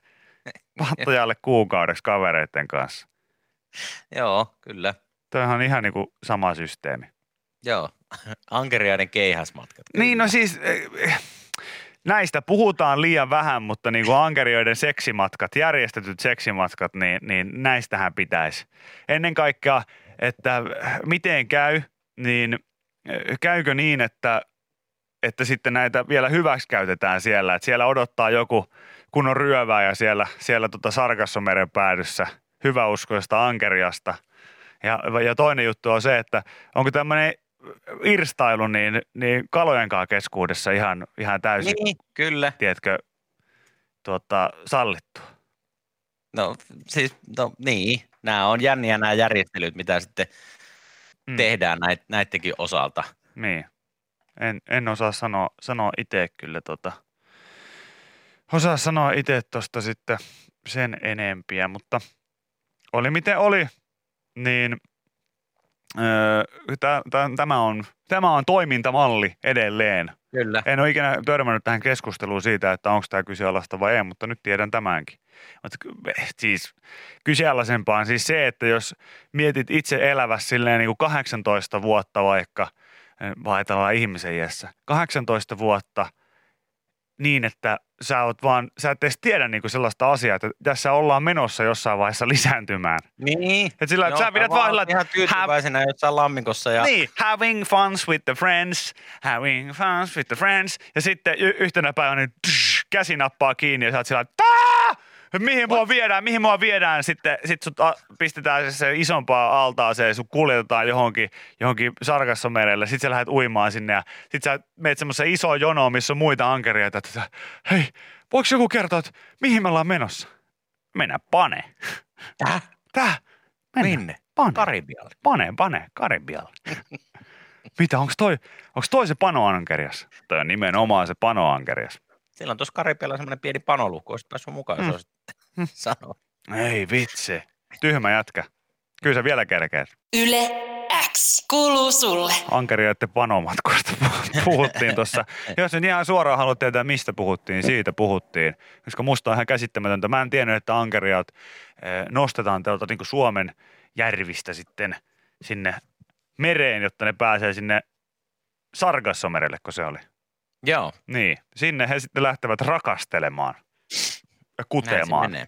pattajalle kuukaudeksi kavereiden kanssa. Joo, kyllä. Toihan on ihan niin kuin sama systeemi. Joo. Ankeriaiden keihäsmatkat. Niin, no siis eh, näistä puhutaan liian vähän, mutta niin kuin ankerioiden seksimatkat, järjestetyt seksimatkat, niin, niin näistähän pitäisi. Ennen kaikkea, että miten käy, niin eh, käykö niin, että, että sitten näitä vielä hyväksi käytetään siellä, että siellä odottaa joku kunnon ryövää ja siellä, siellä tota Sarkassomeren päädyssä hyväuskoista ankeriasta. Ja, ja toinen juttu on se, että onko tämmöinen irstailu niin, niin kalojen kanssa keskuudessa ihan, ihan täysin, Niin, kyllä. tiedätkö, tuota, sallittu. No siis, no niin. Nämä on jänniä nämä järjestelyt, mitä sitten Mm. tehdään näit, näidenkin osalta. Niin. En, en osaa sanoa, sanoa itse kyllä tota. Osaa sanoa itse tuosta sitten sen enempiä, mutta oli miten oli, niin tämä, on, tämä on toimintamalli edelleen. Kyllä. En ole ikinä törmännyt tähän keskusteluun siitä, että onko tämä kyseenalaista vai ei, mutta nyt tiedän tämänkin. Mutta ky- siis kyseenalaisempaa on siis se, että jos mietit itse elävässä silleen niin kuin 18 vuotta vaikka, eh, ajatellaan ihmisen iässä, 18 vuotta niin, että sä, oot vaan, sä et edes tiedä niin kuin sellaista asiaa, että tässä ollaan menossa jossain vaiheessa lisääntymään. Niin. Et sillä, että sä pidät vaan sillä, ihan tyytyväisenä jossain lammikossa. Ja... niin, having funs with the friends, having funs with the friends. Ja sitten y- yhtenä päivänä niin tsh, käsi nappaa kiinni ja sä oot sillä, että "Tää! Mihin mua viedään, mihin mua viedään. Sitten sit sut a, pistetään se isompaa altaaseen, sun kuljetetaan johonkin, johonkin Sargassomerelle. Sitten sä lähdet uimaan sinne ja sit sä meet semmoiseen isoon jonoon, missä on muita ankereita. Että hei, voiko joku kertoa, että mihin me ollaan menossa? Mennään pane. Täh? Tää? Mennään. Minne? Pane. Karibialle. Pane, pane, Karibialle. Mitä, onko toi, onks toi se panoankerias? Toi on nimenomaan se panoankerias. Sillä on tuossa Karibialla semmoinen pieni panolukko, olisit päässyt mukaan, jos Mm. olisit sanoa. Ei vitsi. Tyhmä jätkä. Kyllä sä vielä kerkeät. Yle X kuuluu sulle. Ankerioiden panomatkoista puhuttiin tuossa. Jos nyt ihan suoraan haluat tietää, mistä puhuttiin, niin siitä puhuttiin. Koska musta on ihan käsittämätöntä. Mä en tiennyt, että ankeriat eh, nostetaan tuolta niin Suomen järvistä sitten sinne mereen, jotta ne pääsee sinne Sargassomerelle, kun se oli. Joo, Niin, sinne he sitten lähtevät rakastelemaan kutemaan. menee.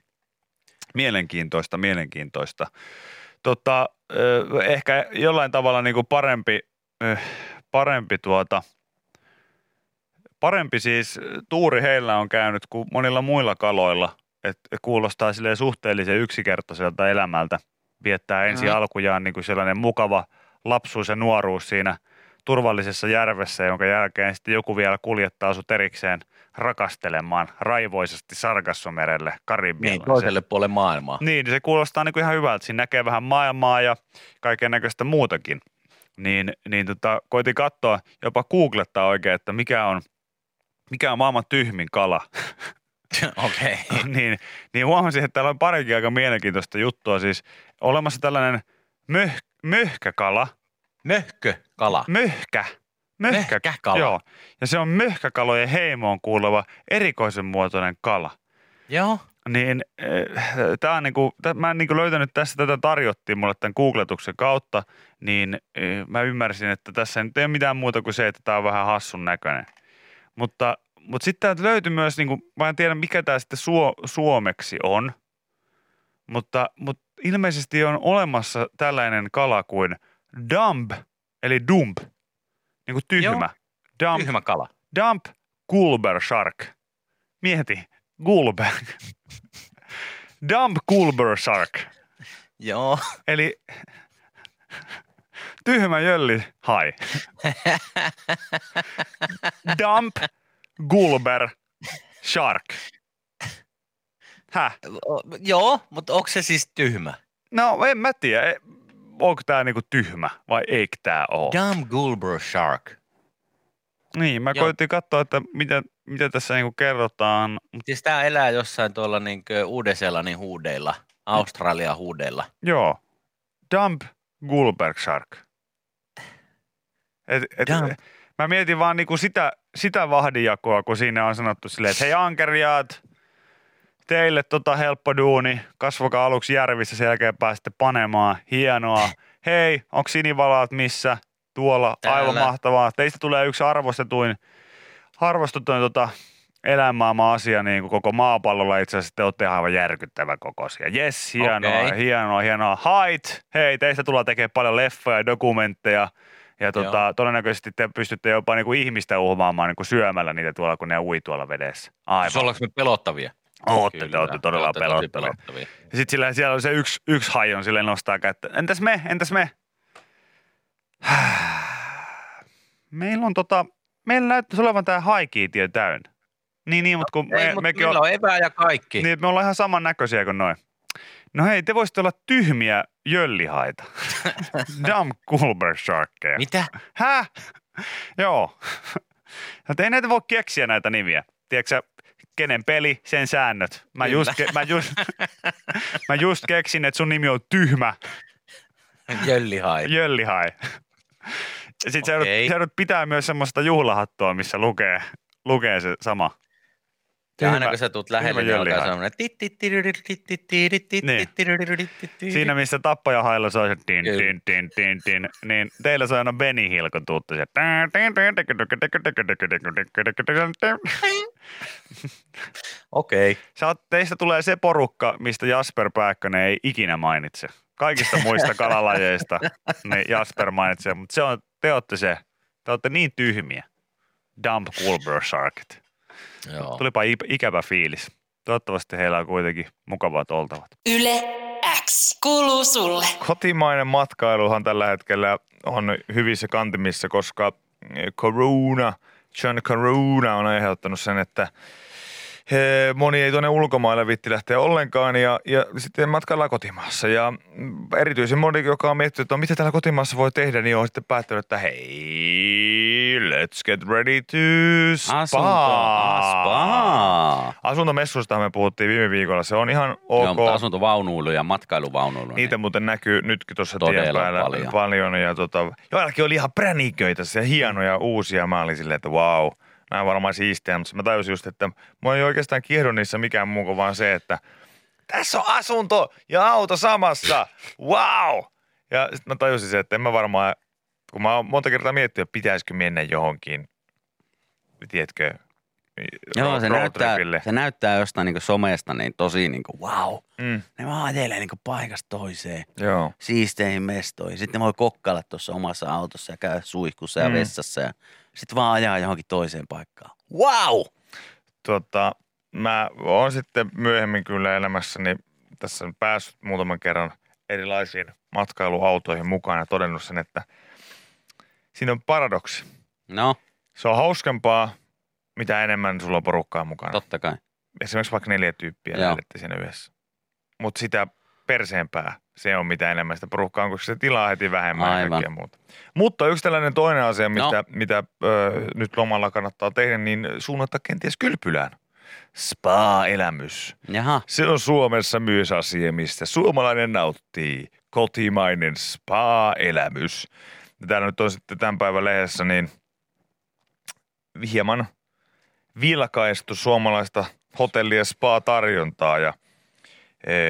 Mielenkiintoista, mielenkiintoista. Tota, ehkä jollain tavalla niin kuin parempi, parempi tuota, parempi siis tuuri heillä on käynyt kuin monilla muilla kaloilla. että kuulostaa silleen suhteellisen yksinkertaiselta elämältä viettää ensi Mhm. alkujaan niin kuin sellainen mukava lapsuus ja nuoruus siinä turvallisessa järvessä, jonka jälkeen sitten joku vielä kuljettaa sut erikseen rakastelemaan raivoisesti Sargassomerelle Karibialle. Niin, toiselle puolelle maailmaa. Niin, se kuulostaa niin kuin ihan hyvältä. Siinä näkee vähän maailmaa ja kaiken näköistä muutakin. Niin, niin tota, koitin katsoa, jopa googlettaa oikein, että mikä on, mikä on maailman tyhmin kala. Okei. niin, niin huomasin, että täällä on parikin aika mielenkiintoista juttua. Siis olemassa tällainen möh, möhkäkala. Möhkökala. Möhkä. Möhkä. Möhkäkala. Joo. Ja se on möhkäkalojen heimoon kuuluva erikoisen muotoinen kala. Joo. Niin tämä on niinku, tää, mä en niinku löytänyt tässä, tätä tarjottiin mulle tämän googletuksen kautta, niin eh, mä ymmärsin, että tässä ei nyt ei ole mitään muuta kuin se, että tämä on vähän hassun näköinen. Mutta, mutta sitten täältä löytyi myös, niinku, mä en tiedä mikä tämä sitten suo, suomeksi on, mutta, mutta ilmeisesti on olemassa tällainen kala kuin dump, eli dump, niin kuin tyhmä. Dump, Tyhmä kala. Dump Gulber Shark. Mieti, Gulber. Dump Gulber Shark. Joo. Eli tyhmä jölli hai. Dump Gulber Shark. Häh? Joo, mutta onko se siis tyhmä? No en mä tiedä, onko tää niinku tyhmä vai eikö tää oo. Dumb Gulber Shark. Niin, mä Joo. koitin katsoa, että mitä, mitä tässä niinku kerrotaan. Siis tää elää jossain tuolla niin Uuden-Seelannin huudeilla, Australian huudeilla. Joo, Dump Gulberg Shark. Et, et, Dump. Mä mietin vaan niinku sitä, sitä vahdinjakoa, kun siinä on sanottu silleen, että hei ankeriaat, teille tota helppo duuni, kasvakaa aluksi järvissä, sen jälkeen pääsette panemaan, hienoa. Hei, onko sinivalaat missä? Tuolla, Täällä. aivan mahtavaa. Teistä tulee yksi arvostetuin, arvostetuin tota, elämaailman asia niin kuin koko maapallolla itse asiassa te olette aivan järkyttävän kokoisia. Jes, hienoa, Okei. hienoa, hienoa. Hait, hei, teistä tulee tekemään paljon leffoja ja dokumentteja. Ja tota, Joo. todennäköisesti te pystytte jopa niin kuin ihmistä uhmaamaan niin kuin syömällä niitä tuolla, kun ne ui tuolla vedessä. Aivan. Siis ollaanko me pelottavia? Ootte, te Kyllä, olette todella Te pelottavia. pelottavia. Ja sitten sillä, siellä on se yksi, yksi hajon, sille nostaa kättä. Entäs me, entäs me? Meillä on tota, meillä näyttäisi olevan tää haikiitiö täynnä. Niin, niin, mutta kun Ei, me, mutta mekin meillä on, on evää ja kaikki. niin, me ollaan ihan samannäköisiä kuin noin. No hei, te voisitte olla tyhmiä jöllihaita. Dumb Culber Sharkkeja. Mitä? Häh? Joo. No ei näitä voi keksiä näitä nimiä. Tiedätkö kenen peli, sen säännöt. Mä Kyllä. just, ke- mä, just, mä just keksin, että sun nimi on tyhmä Jöllihai. Jöllihai. Ja sit sä, joudut, pitää myös semmoista juhlahattua, missä lukee, lukee se sama. Ja aina kun sä tuut lähelle, niin alkaa semmoinen Siinä missä tappajahailla se on se tin, tin, tin, tin, tin, niin teillä se on aina Benny Hill, kun tuutte se. Okei. Teistä tulee se porukka, mistä Jasper Pääkkönen ei ikinä mainitse. Kaikista muista kalalajeista niin Jasper mainitsee, mutta se on, te olette se, te olette niin tyhmiä. Dump Culber Sharket. Joo. Tulipa ikävä fiilis. Toivottavasti heillä on kuitenkin mukavat oltavat. Yle X kuuluu sulle. Kotimainen matkailuhan tällä hetkellä on hyvissä kantimissa, koska eh, corona, John Corona on aiheuttanut sen, että he, moni ei tuonne ulkomaille vitti lähteä ollenkaan ja, ja sitten matkaillaan kotimaassa. Ja erityisen moni, joka on miettinyt, että no, mitä täällä kotimaassa voi tehdä, niin on sitten päättänyt, että hei, let's get ready to spa. Asunto, spa. Asuntomessusta me puhuttiin viime viikolla. Se on ihan ok. Joo, mutta asuntovaunuilu ja matkailuvaunulu. Niitä muuten näkyy nytkin tuossa tien päällä paljon. paljon. Ja tota, joillakin oli ihan präniköitä, ja hienoja uusia. Mä olin silleen, että wow, nämä varmaan siistejä. Mutta mä tajusin just, että mua ei oikeastaan kiehdo niissä mikään muu kuin vaan se, että tässä on asunto ja auto samassa. Wow! Ja sitten mä tajusin se, että en mä varmaan, kun mä oon monta kertaa miettinyt, että pitäisikö mennä johonkin, tiedätkö, Joo, se road näyttää, se näyttää jostain niin somesta niin tosi niin kuin, wow. Mm, Ne vaan ajelee niin paikasta toiseen, joo. siisteihin mestoihin. Sitten ne voi kokkailla tuossa omassa autossa ja käydä suihkussa ja Mm. vessassa ja sitten vaan ajaa johonkin toiseen paikkaan. Wow! tota, mä oon sitten myöhemmin kyllä elämässäni tässä päässyt muutaman kerran erilaisiin matkailuautoihin mukaan ja todennut sen, että siinä on paradoksi. No, Se on hauskempaa, mitä enemmän sulla on porukkaa mukana. totta kai. Esimerkiksi vaikka neljä tyyppiä lähdette siinä yhdessä. Mutta sitä perseempää se on, mitä enemmän sitä porukkaa on, koska se tilaa heti vähemmän ja Aivan. kaikkea muuta. Mutta yksi tällainen toinen asia, No. mitä, mitä ö, nyt lomalla kannattaa tehdä, niin suunnata kenties kylpylään. Spa-elämys. Jaha, Se on Suomessa myös asia, mistä suomalainen nauttii. Kotimainen spa-elämys. Ja täällä nyt on sitten tämän päivän lehdessä niin hieman vilkaistu suomalaista hotelli- ja spa-tarjontaa ja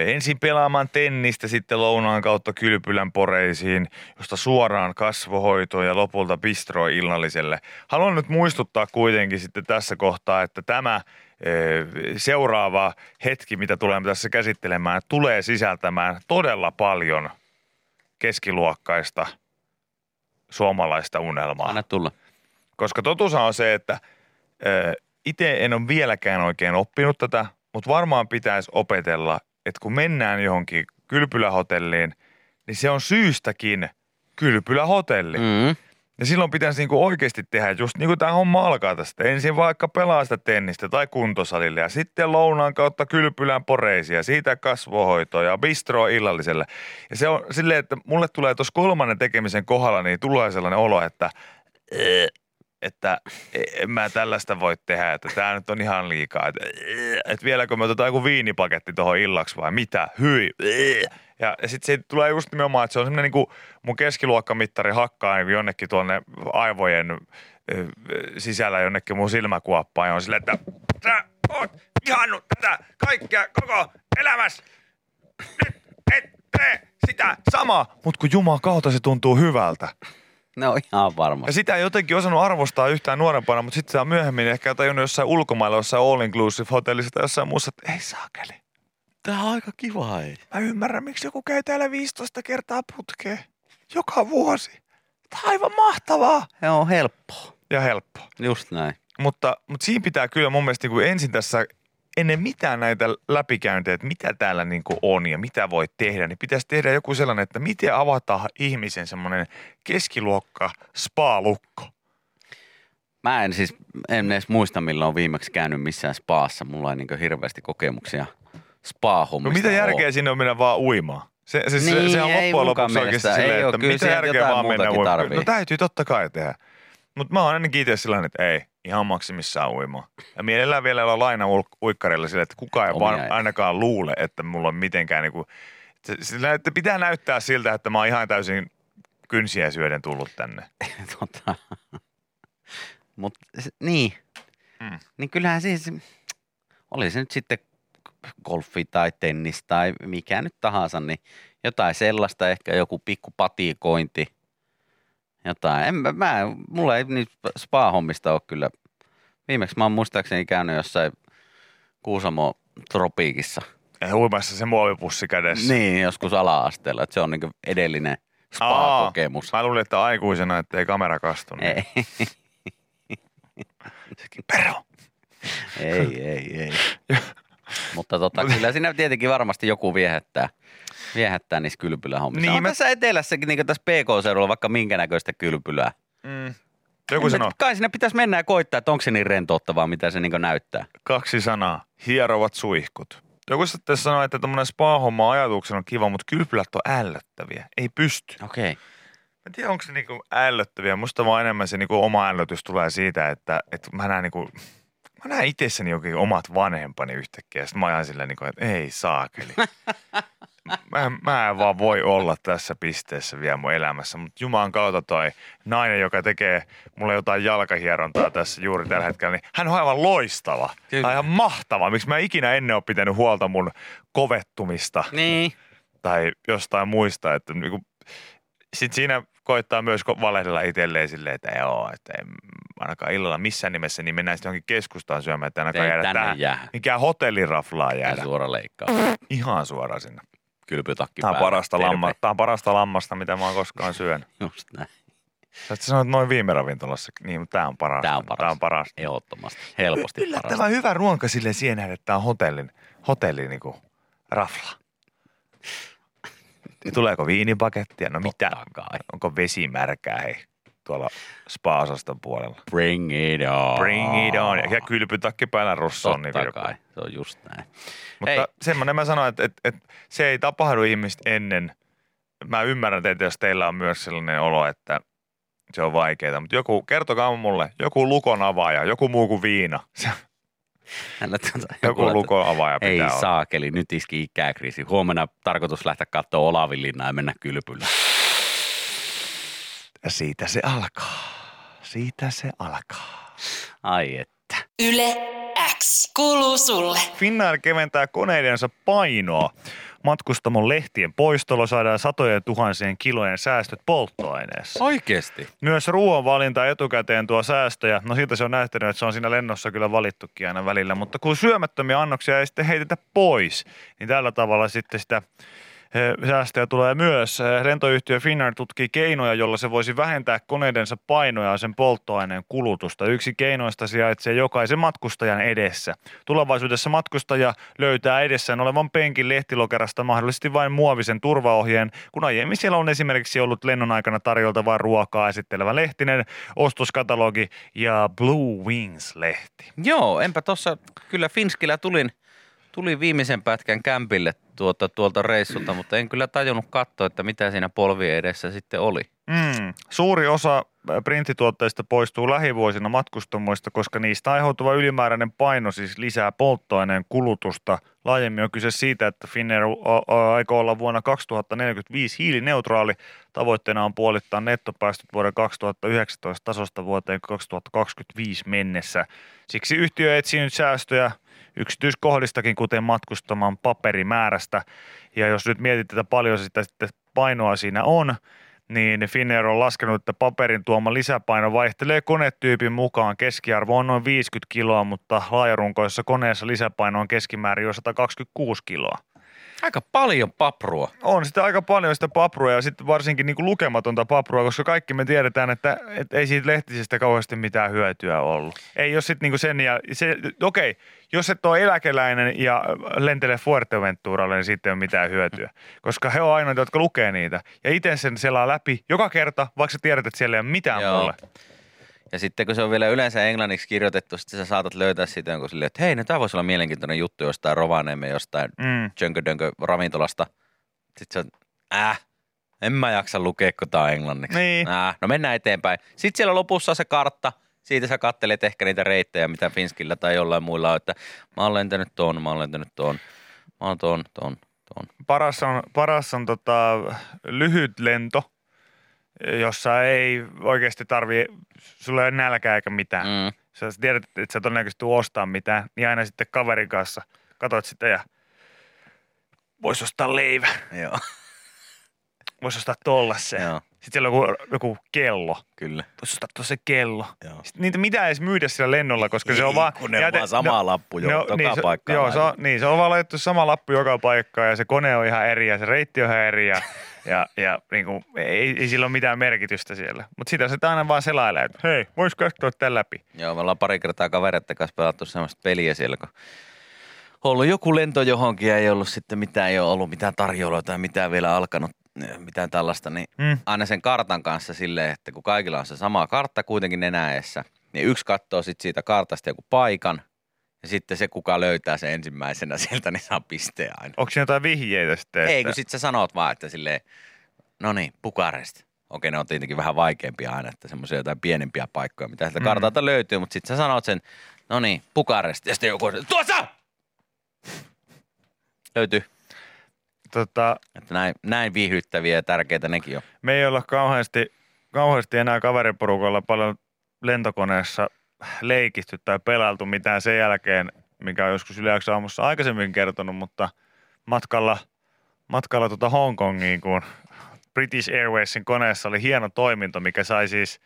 ensin pelaamaan tennistä, sitten lounaan kautta kylpylän poreisiin, josta suoraan kasvohoitoon ja lopulta bistroa illalliselle. Haluan nyt muistuttaa kuitenkin sitten tässä kohtaa, että tämä seuraava hetki, mitä tulemme tässä käsittelemään, tulee sisältämään todella paljon keskiluokkaista suomalaista unelmaa. anna tulla. Koska totuus on se, että itse en ole vieläkään oikein oppinut tätä, mutta varmaan pitäisi opetella, että kun mennään johonkin kylpylähotelliin, niin se on syystäkin kylpylähotelli. Mm. Ja silloin pitäisi niinku oikeasti tehdä just niin kuin tämä homma alkaa tästä. Ensin vaikka pelaa sitä tennistä tai kuntosalille ja sitten lounaan kautta kylpylään poreisia, siitä kasvohoitoa ja bistroa illalliselle. Ja se on silleen, että mulle tulee tuossa kolmannen tekemisen kohdalla, niin tulee sellainen olo, että "Äh, että en mä tällaista voi tehdä, että tämä nyt on ihan liikaa. Että, että vieläkö me otetaan joku viinipaketti tuohon illaksi vai mitä? Hyi. Ja, sitten se tulee just nimenomaan, että se on semmoinen niin kuin mun keskiluokkamittari hakkaa niin jonnekin tuonne aivojen sisällä jonnekin mun silmäkuoppaan ja on silleen, että sä oot ihannut tätä kaikkea koko elämässä. Nyt et tee sitä samaa. Mutta kun Juman kautta se tuntuu hyvältä. No ihan varma. Ja sitä ei jotenkin osannut arvostaa yhtään nuorempana, mutta sitten on myöhemmin ehkä tajunnut jossain ulkomailla, jossain all inclusive hotellissa tai jossain muussa, että ei saakeli. Tää on aika kiva, ei. Mä ymmärrän, miksi joku käy täällä 15 kertaa putkeen. Joka vuosi. Tämä on aivan mahtavaa. Se on helppoa. Ja helppoa. Just näin. Mutta, mutta siinä pitää kyllä mun mielestä niin kuin ensin tässä ennen mitään näitä läpikäyntejä, että mitä täällä niin kuin on ja mitä voi tehdä, niin pitäisi tehdä joku sellainen, että miten avataan ihmisen semmoinen keskiluokka spa-lukko. Mä en siis, en edes muista milloin on viimeksi käynyt missään spaassa. Mulla ei niin hirveästi kokemuksia spa-hommista No mitä järkeä sinne on mennä vaan uimaan? Se, se, se, Niin, sehän ei loppujen lopuksi oikeasti silleen, että mitä järkeä vaan mennä uimaan. No täytyy totta kai tehdä. Mutta mä oon ainakin itse sellainen, että ei, ihan maksimissaan uimaan. Ja mielellään vielä olla laina uikkarilla sille, että kukaan ei vaan ainakaan luule, että mulla on mitenkään niinku, sillä, että pitää näyttää siltä, että mä oon ihan täysin kynsiä syöden tullut tänne. tota, mut niin, mm. niin kyllähän siis, oli se nyt sitten golfi tai tennis tai mikä nyt tahansa, niin jotain sellaista, ehkä joku pikku patikointi, jotain. En, mä- mä, mulla ei niitä spa-hommista ole kyllä. Viimeksi mä oon muistaakseni käynyt jossain Kuusamo tropiikissa. Ja uimassa se muovipussi kädessä. Niin, joskus ala-asteella, että se on niinku edellinen spa-kokemus. Mä luulin, että aikuisena, että ei kamera kastunut. Ei. Pero! Ei, ei, ei. Mutta tota, kyllä siinä tietenkin varmasti joku viehättää, viehättää niissä kylpylähommissa. Niin, Niin, on mä- tässä etelässäkin, niin tässä PK-seudulla vaikka minkä näköistä kylpylää. Mm. Joku sanoo, Kai sinne pitäisi mennä ja koittaa, että onko se niin rentouttavaa, mitä se niin näyttää. kaksi sanaa. Hierovat suihkut. Joku sitten sanoi, että tämmöinen spa-homma ajatuksena on kiva, mutta kylpylät on ällöttäviä. Ei pysty. Okei. Okay. Mä en tiedä, onko se niinku ällöttäviä. Musta vaan enemmän se niinku oma ällötys tulee siitä, että, että mä näen niinku, mä näen itsessäni jokin omat vanhempani yhtäkkiä. Sitten mä ajan silleen, niinku, että ei saakeli. Mä, mä en vaan voi olla tässä pisteessä vielä mun elämässä, mutta Jumalan kautta toi nainen, joka tekee mulle jotain jalkahierontaa tässä juuri tällä hetkellä, niin hän on aivan loistava. Kyllä. Ihan mahtava. Miksi mä ikinä ennen ole pitänyt huolta mun kovettumista Niin. tai jostain muista, että niinku, sit siinä koittaa myös valehdella itselleen silleen, että joo, että en ainakaan illalla missään nimessä, niin mennään sitten johonkin keskustaan syömään, että ainakaan jäädä tänne tähän. jää. Mikään hotelliraflaa Ja jäädä. suora leikkaa. Ihan suoraan sinne. Kylpytakki Tämä on, päällä. parasta Terve. lamma, tämä on parasta lammasta, mitä mä oon koskaan syönyt. Just näin. Sä sanoit noin viime ravintolassa, niin, mutta tämä on parasta. Tää on Tämä on parasta. Ehdottomasti. Helposti Yllättävän parasta. hyvä ruoka sille siihen nähden, että tämä on hotellin, hotelli niinku rafla. Ja Tuleeko viinipakettia? No mitä? Kai. Onko vesi märkää hei tuolla spa-osaston puolella? Bring it on. Bring it on. Ja kylpytakki päällä russoon. Totta Niin kai. Se on just näin. Mutta Ei. semmoinen mä sanoin, että, että, että se ei tapahdu ihmistä ennen. Mä ymmärrän teitä, jos teillä on myös sellainen olo, että se on vaikeaa. Mutta joku, kertokaa mulle, joku lukon avaaja, joku muu kuin viina. Se- Hänellä tuota- Joku laittaa- lukon avaaja pitää Ei olla. saakeli, nyt iski ikäkriisi. Huomenna tarkoitus lähteä katsoa Olavinlinnaa ja mennä kylpyllä. Ja siitä se alkaa. Siitä se alkaa. Ai että. Yle X kuuluu sulle. Finnair keventää koneidensa painoa. Matkustamon lehtien poistolla saadaan satojen tuhansien kilojen säästöt polttoaineessa. Oikeesti? Myös ruoan valinta etukäteen tuo säästöjä. No siitä se on nähtänyt, että se on siinä lennossa kyllä valittukin aina välillä. Mutta kun syömättömiä annoksia ei sitten heitetä pois, niin tällä tavalla sitten sitä säästöjä tulee myös. Eh, Lentoyhtiö Finnair tutkii keinoja, jolla se voisi vähentää koneidensa painoa ja sen polttoaineen kulutusta. Yksi keinoista sijaitsee jokaisen matkustajan edessä. Tulevaisuudessa matkustaja löytää edessään olevan penkin lehtilokerasta mahdollisesti vain muovisen turvaohjeen, kun aiemmin siellä on esimerkiksi ollut lennon aikana tarjoltavaa ruokaa esittelevä lehtinen, ostoskatalogi ja Blue Wings-lehti. Joo, enpä tuossa kyllä Finskillä tulin, tulin viimeisen pätkän kämpille tuota, tuolta reissulta, mutta en kyllä tajunnut katsoa, että mitä siinä polvien edessä sitten oli. Mm. Suuri osa printtituotteista poistuu lähivuosina matkustamoista, koska niistä aiheutuva ylimääräinen paino siis lisää polttoaineen kulutusta. Laajemmin on kyse siitä, että Finnair o- o- aikoo olla vuonna 2045 hiilineutraali. Tavoitteena on puolittaa nettopäästöt vuoden 2019 tasosta vuoteen 2025 mennessä. Siksi yhtiö etsii nyt säästöjä yksityiskohdistakin, kuten matkustaman paperimäärästä. Ja jos nyt mietit, että paljon sitä sitten painoa siinä on, niin Finnair on laskenut, että paperin tuoma lisäpaino vaihtelee konetyypin mukaan. Keskiarvo on noin 50 kiloa, mutta laajarunkoisessa koneessa lisäpaino on keskimäärin jo 126 kiloa. Aika paljon paprua. On sitä aika paljon sitä paprua ja sitten varsinkin niin kuin lukematonta paprua, koska kaikki me tiedetään, että, että ei siitä lehtisestä kauheasti mitään hyötyä ollut. Ei jos sitten niin sen ja se, okei, jos et ole eläkeläinen ja lentele Fuerteventuralle, niin siitä ei ole mitään hyötyä. Koska he on ainoita, jotka lukee niitä. Ja itse sen selaa läpi joka kerta, vaikka sä tiedät, että siellä ei ole mitään Joo. mulle. Ja sitten kun se on vielä yleensä englanniksi kirjoitettu, sitten sä saatat löytää siitä jonkun silleen, että hei, no tämä voisi olla mielenkiintoinen juttu jostain Rovaniemen jostain Mm. Jönkö ravintolasta. Sitten se on, äh, en mä jaksa lukea, kun tää on englanniksi. Niin. Äh, no mennään eteenpäin. Sitten siellä lopussa on se kartta. Siitä sä kattelet ehkä niitä reittejä, mitä Finskillä tai jollain muilla on, että mä oon lentänyt tuon, mä oon lentänyt tuon, mä oon tuon, tuon, tuon. Paras on, paras on tota, lyhyt lento, jossa ei oikeasti tarvii, sulla ei ole nälkää eikä mitään. Mm. Sä tiedät, että sä todennäköisesti tuu ostaa mitään, niin aina sitten kaverin kanssa katot sitä ja vois ostaa leivä, Joo, vois ostaa tollasen. joo, Sitten siellä on joku, joku kello, kyllä. vois ostaa tossa kello. Joo. Sitten niitä mitään edes myydä sillä lennolla, koska se on vaan... kun ne on jäte- vaan sama lappu jo, joka niin, paikkaan Joo, se on, niin, se on vaan laitettu sama lappu joka paikkaan ja se kone on ihan eri ja se reitti on ihan eri ja, ja, ja niin kuin, ei, ei sillä ole mitään merkitystä siellä. Mutta sitä se aina vaan selailee, että hei, vois katsoa tämän läpi. Joo, me ollaan pari kertaa kavereiden kanssa pelattu semmoista peliä siellä, kun on ollut joku lento johonkin ja ei ollut sitten mitään, ei ole ollut mitään tarjoulua tai mitään vielä alkanut, mitään tällaista, niin Mm. aina sen kartan kanssa silleen, että kun kaikilla on se sama kartta kuitenkin nenäessä, niin yksi katsoo sitten siitä kartasta joku paikan ja sitten se, kuka löytää sen ensimmäisenä sieltä, niin saa pisteen aina. Onko siinä jotain vihjeitä sitten? Ei, että- kun sitten sä sanot vaan, että silleen, no niin, Bukarest. Okei, ne on tietenkin vähän vaikeampia aina, että semmoisia jotain pienempiä paikkoja, mitä sieltä Mm. kartalta löytyy, mutta sitten sä sanot sen, no niin, Bukarest. Ja sitten joku tuossa! Löytyy. Tota, Että näin, näin viihdyttäviä ja tärkeitä nekin on. me ei olla kauheasti, kauheasti enää kaveriporukalla paljon lentokoneessa leikitty tai pelailtu mitään sen jälkeen, mikä on joskus yleensä aamussa aikaisemmin kertonut, mutta matkalla, matkalla tuota Hongkongiin, kun British Airwaysin koneessa oli hieno toiminto, mikä sai siis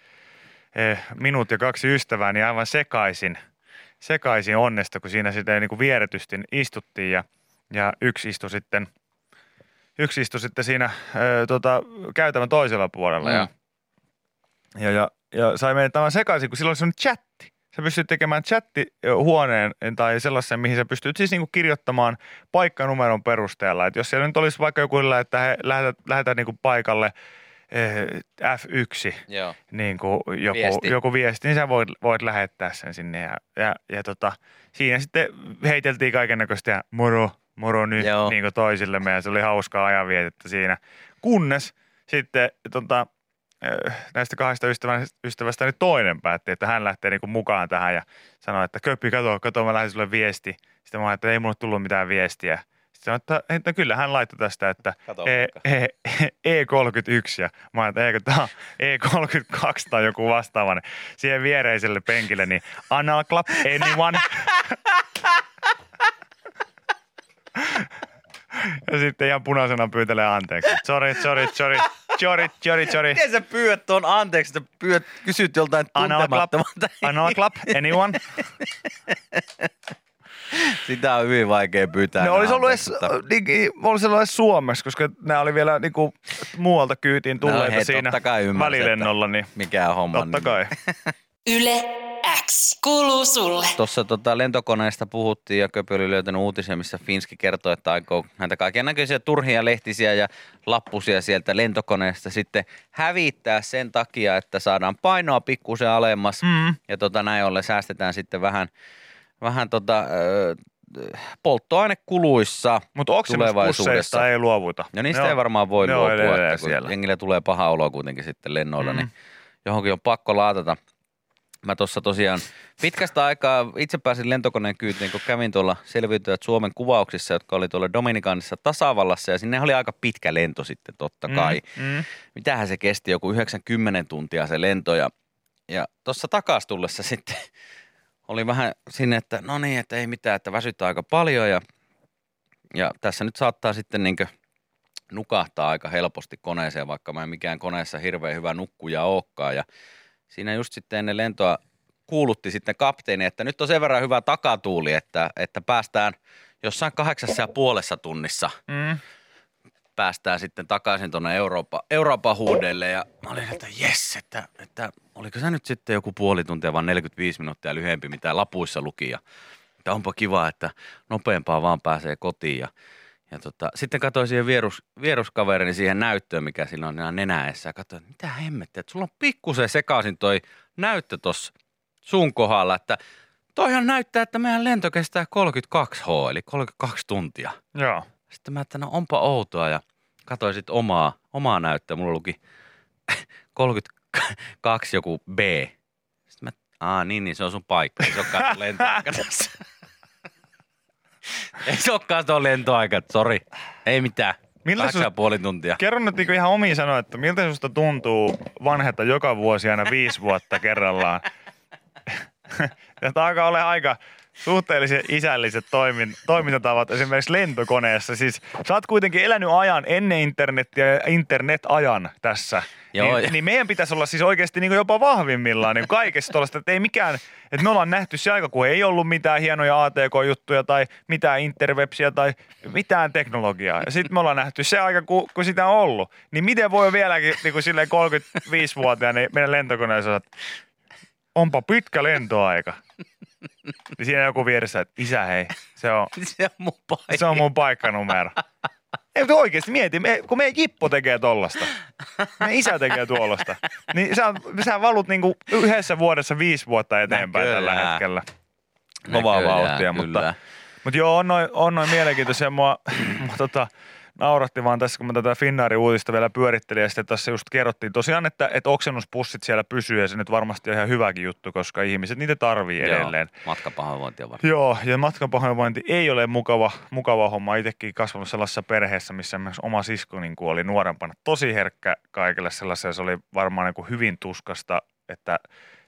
eh, minut ja kaksi ystävää niin aivan sekaisin, sekaisin onnesta, kun siinä sitten niin kuin vieretysti istuttiin ja, ja yksi istui sitten yksi istui sitten siinä ö, tota, käytävän toisella puolella ja, ja, ja, ja sai meidät tämän sekaisin, kun silloin oli sellainen chatti. Sä pystyt tekemään chattihuoneen tai sellaisen, mihin sä pystyt siis niinku kirjoittamaan paikkanumeron perusteella. Et jos siellä nyt olisi vaikka joku, että he lähetät, lähetät niinku paikalle eh, F1, Joo. niin kuin joku, Viesti. joku viesti, niin sä voit, voit lähettää sen sinne. Ja, ja, ja tota, siinä sitten heiteltiin kaiken näköistä ja moro, moro nyt Joo. niin toisillemme ja se oli hauskaa ajanvietettä siinä. Kunnes sitten tota, näistä kahdesta ystävästä, niin toinen päätti, että hän lähtee niin kuin mukaan tähän ja sanoi, että Köppi, kato, kato, mä lähdin sulle viesti. Sitten mä ajattelin, että ei mulle tullut mitään viestiä. Sitten sanoin, että, että kyllä hän laittoi tästä, että Kato e, e, E31 ja mä ajattelin, eikö tämä on E32 tai joku vastaava. Siihen viereiselle penkille, niin anal clap anyone. ja sitten ihan punaisena pyytelee anteeksi. Sorry, sorry, sorry, sorry, sorry, sorry. Miten sä pyydät tuon anteeksi, että pyydät, kysyt joltain tuntemattomalta? anal clap anyone. Sitä on hyvin vaikea pyytää. Ne olisi ollut edes, niin, olisi ollut edes Suomessa, koska nämä oli vielä niin kuin, muualta kyytiin tulleita hei, siinä välilennolla. Niin, Mikä on homma. totta kai. Yle X kuuluu sulle. Tuossa tota lentokoneesta puhuttiin ja Köpö oli löytänyt uutisia, missä Finski kertoi, että aikoo näitä kaiken näköisiä turhia lehtisiä ja lappusia sieltä lentokoneesta sitten hävittää sen takia, että saadaan painoa pikkusen alemmas Mm. ja tota, näin ollen säästetään sitten vähän, vähän tota, ö, polttoainekuluissa Mutta tulevaisuudessa. ei luovuta. No niistä Ne ei on- varmaan voi luopua, että kun siellä. jengille tulee paha olo kuitenkin sitten lennoilla, Mm. niin johonkin on pakko laatata. Mä tuossa tosiaan pitkästä aikaa itse pääsin lentokoneen kyytiin, kun kävin tuolla selviytyjät Suomen kuvauksissa, jotka oli tuolla Dominikanissa tasavallassa. Ja sinne oli aika pitkä lento sitten totta kai. Mm, mm. Mitähän se kesti, joku 90 tuntia se lento. Ja, ja tuossa takas tullessa sitten oli vähän sinne, että no niin, että ei mitään, että väsyttää aika paljon. Ja, ja tässä nyt saattaa sitten niin nukahtaa aika helposti koneeseen, vaikka mä en mikään koneessa hirveän hyvä nukkuja olekaan ja siinä just sitten ennen lentoa kuulutti sitten kapteeni, että nyt on sen verran hyvä takatuuli, että, että päästään jossain kahdeksassa ja puolessa tunnissa. Mm. päästään sitten takaisin tuonne Eurooppa, Euroopan huudelle ja mä olin, että jes, että, että oliko se nyt sitten joku puoli tuntia vaan 45 minuuttia lyhyempi, mitä lapuissa luki. Ja että onpa kiva, että nopeampaa vaan pääsee kotiin. Ja, ja tota, sitten katsoin siihen vierus, vieruskaverini siihen näyttöön, mikä sillä on nenäessä ja katsoin, että mitä hemmettiä, että sulla on pikkusen sekaisin toi näyttö tuossa sun kohdalla, että toihan näyttää, että meidän lento kestää 32H, eli 32 tuntia. Joo. Sitten mä, että no onpa outoa ja katsoin sitten omaa, omaa näyttöä. Mulla luki 32 joku B. Sitten mä, aa niin, niin se on sun paikka. Se sun lentoaika tässä. Ei se olekaan tuo lentoaika, sori. Ei mitään. Miltä Kahdeksan ja sus- puoli tuntia. Kerro nyt niinku ihan omiin sanoin, että miltä susta tuntuu vanheta joka vuosi aina viisi vuotta kerrallaan. ja tämä alkaa olla aika suhteellisen isälliset toimin, toimintatavat esimerkiksi lentokoneessa. Siis sä oot kuitenkin elänyt ajan ennen internettiä ja internet-ajan tässä. Joo, ja- niin, niin, meidän pitäisi olla siis oikeasti niin jopa vahvimmillaan niin kaikessa tuollaista, että ei mikään, että me ollaan nähty se aika, kun ei ollut mitään hienoja ATK-juttuja tai mitään interwebsiä tai mitään teknologiaa. Ja sitten me ollaan nähty se aika, kun, kun sitä on ollut. Niin miten voi vieläkin niin kuin silleen 35-vuotiaana niin meidän lentokoneessa että onpa pitkä lentoaika. Niin siinä joku vieressä, että isä hei, se on, Se on mun paikka. se on mun paikkanumero. Ei, mutta oikeasti mieti, me, kun meidän Jippo tekee tollasta, meidän isä tekee tuollaista, niin sä, sä valut niinku yhdessä vuodessa viisi vuotta eteenpäin tällä Näköjään. hetkellä. Kovaa vauhtia, mutta, mutta joo, on noin, on noin mielenkiintoisia. Mua, mua tota, nauratti vaan tässä, kun mä tätä Finnaarin uutista vielä pyörittelin ja sitten tässä just kerrottiin tosiaan, että, että oksennuspussit siellä pysyy ja se nyt varmasti on ihan hyväkin juttu, koska ihmiset niitä tarvii edelleen. Joo, matkapahoinvointia varmaan. Joo, ja matkapahoinvointi ei ole mukava, mukava homma. Itsekin kasvanut sellaisessa perheessä, missä myös oma sisko niin kuin oli nuorempana tosi herkkä kaikille sellaiselle. Se oli varmaan niin kuin hyvin tuskasta, että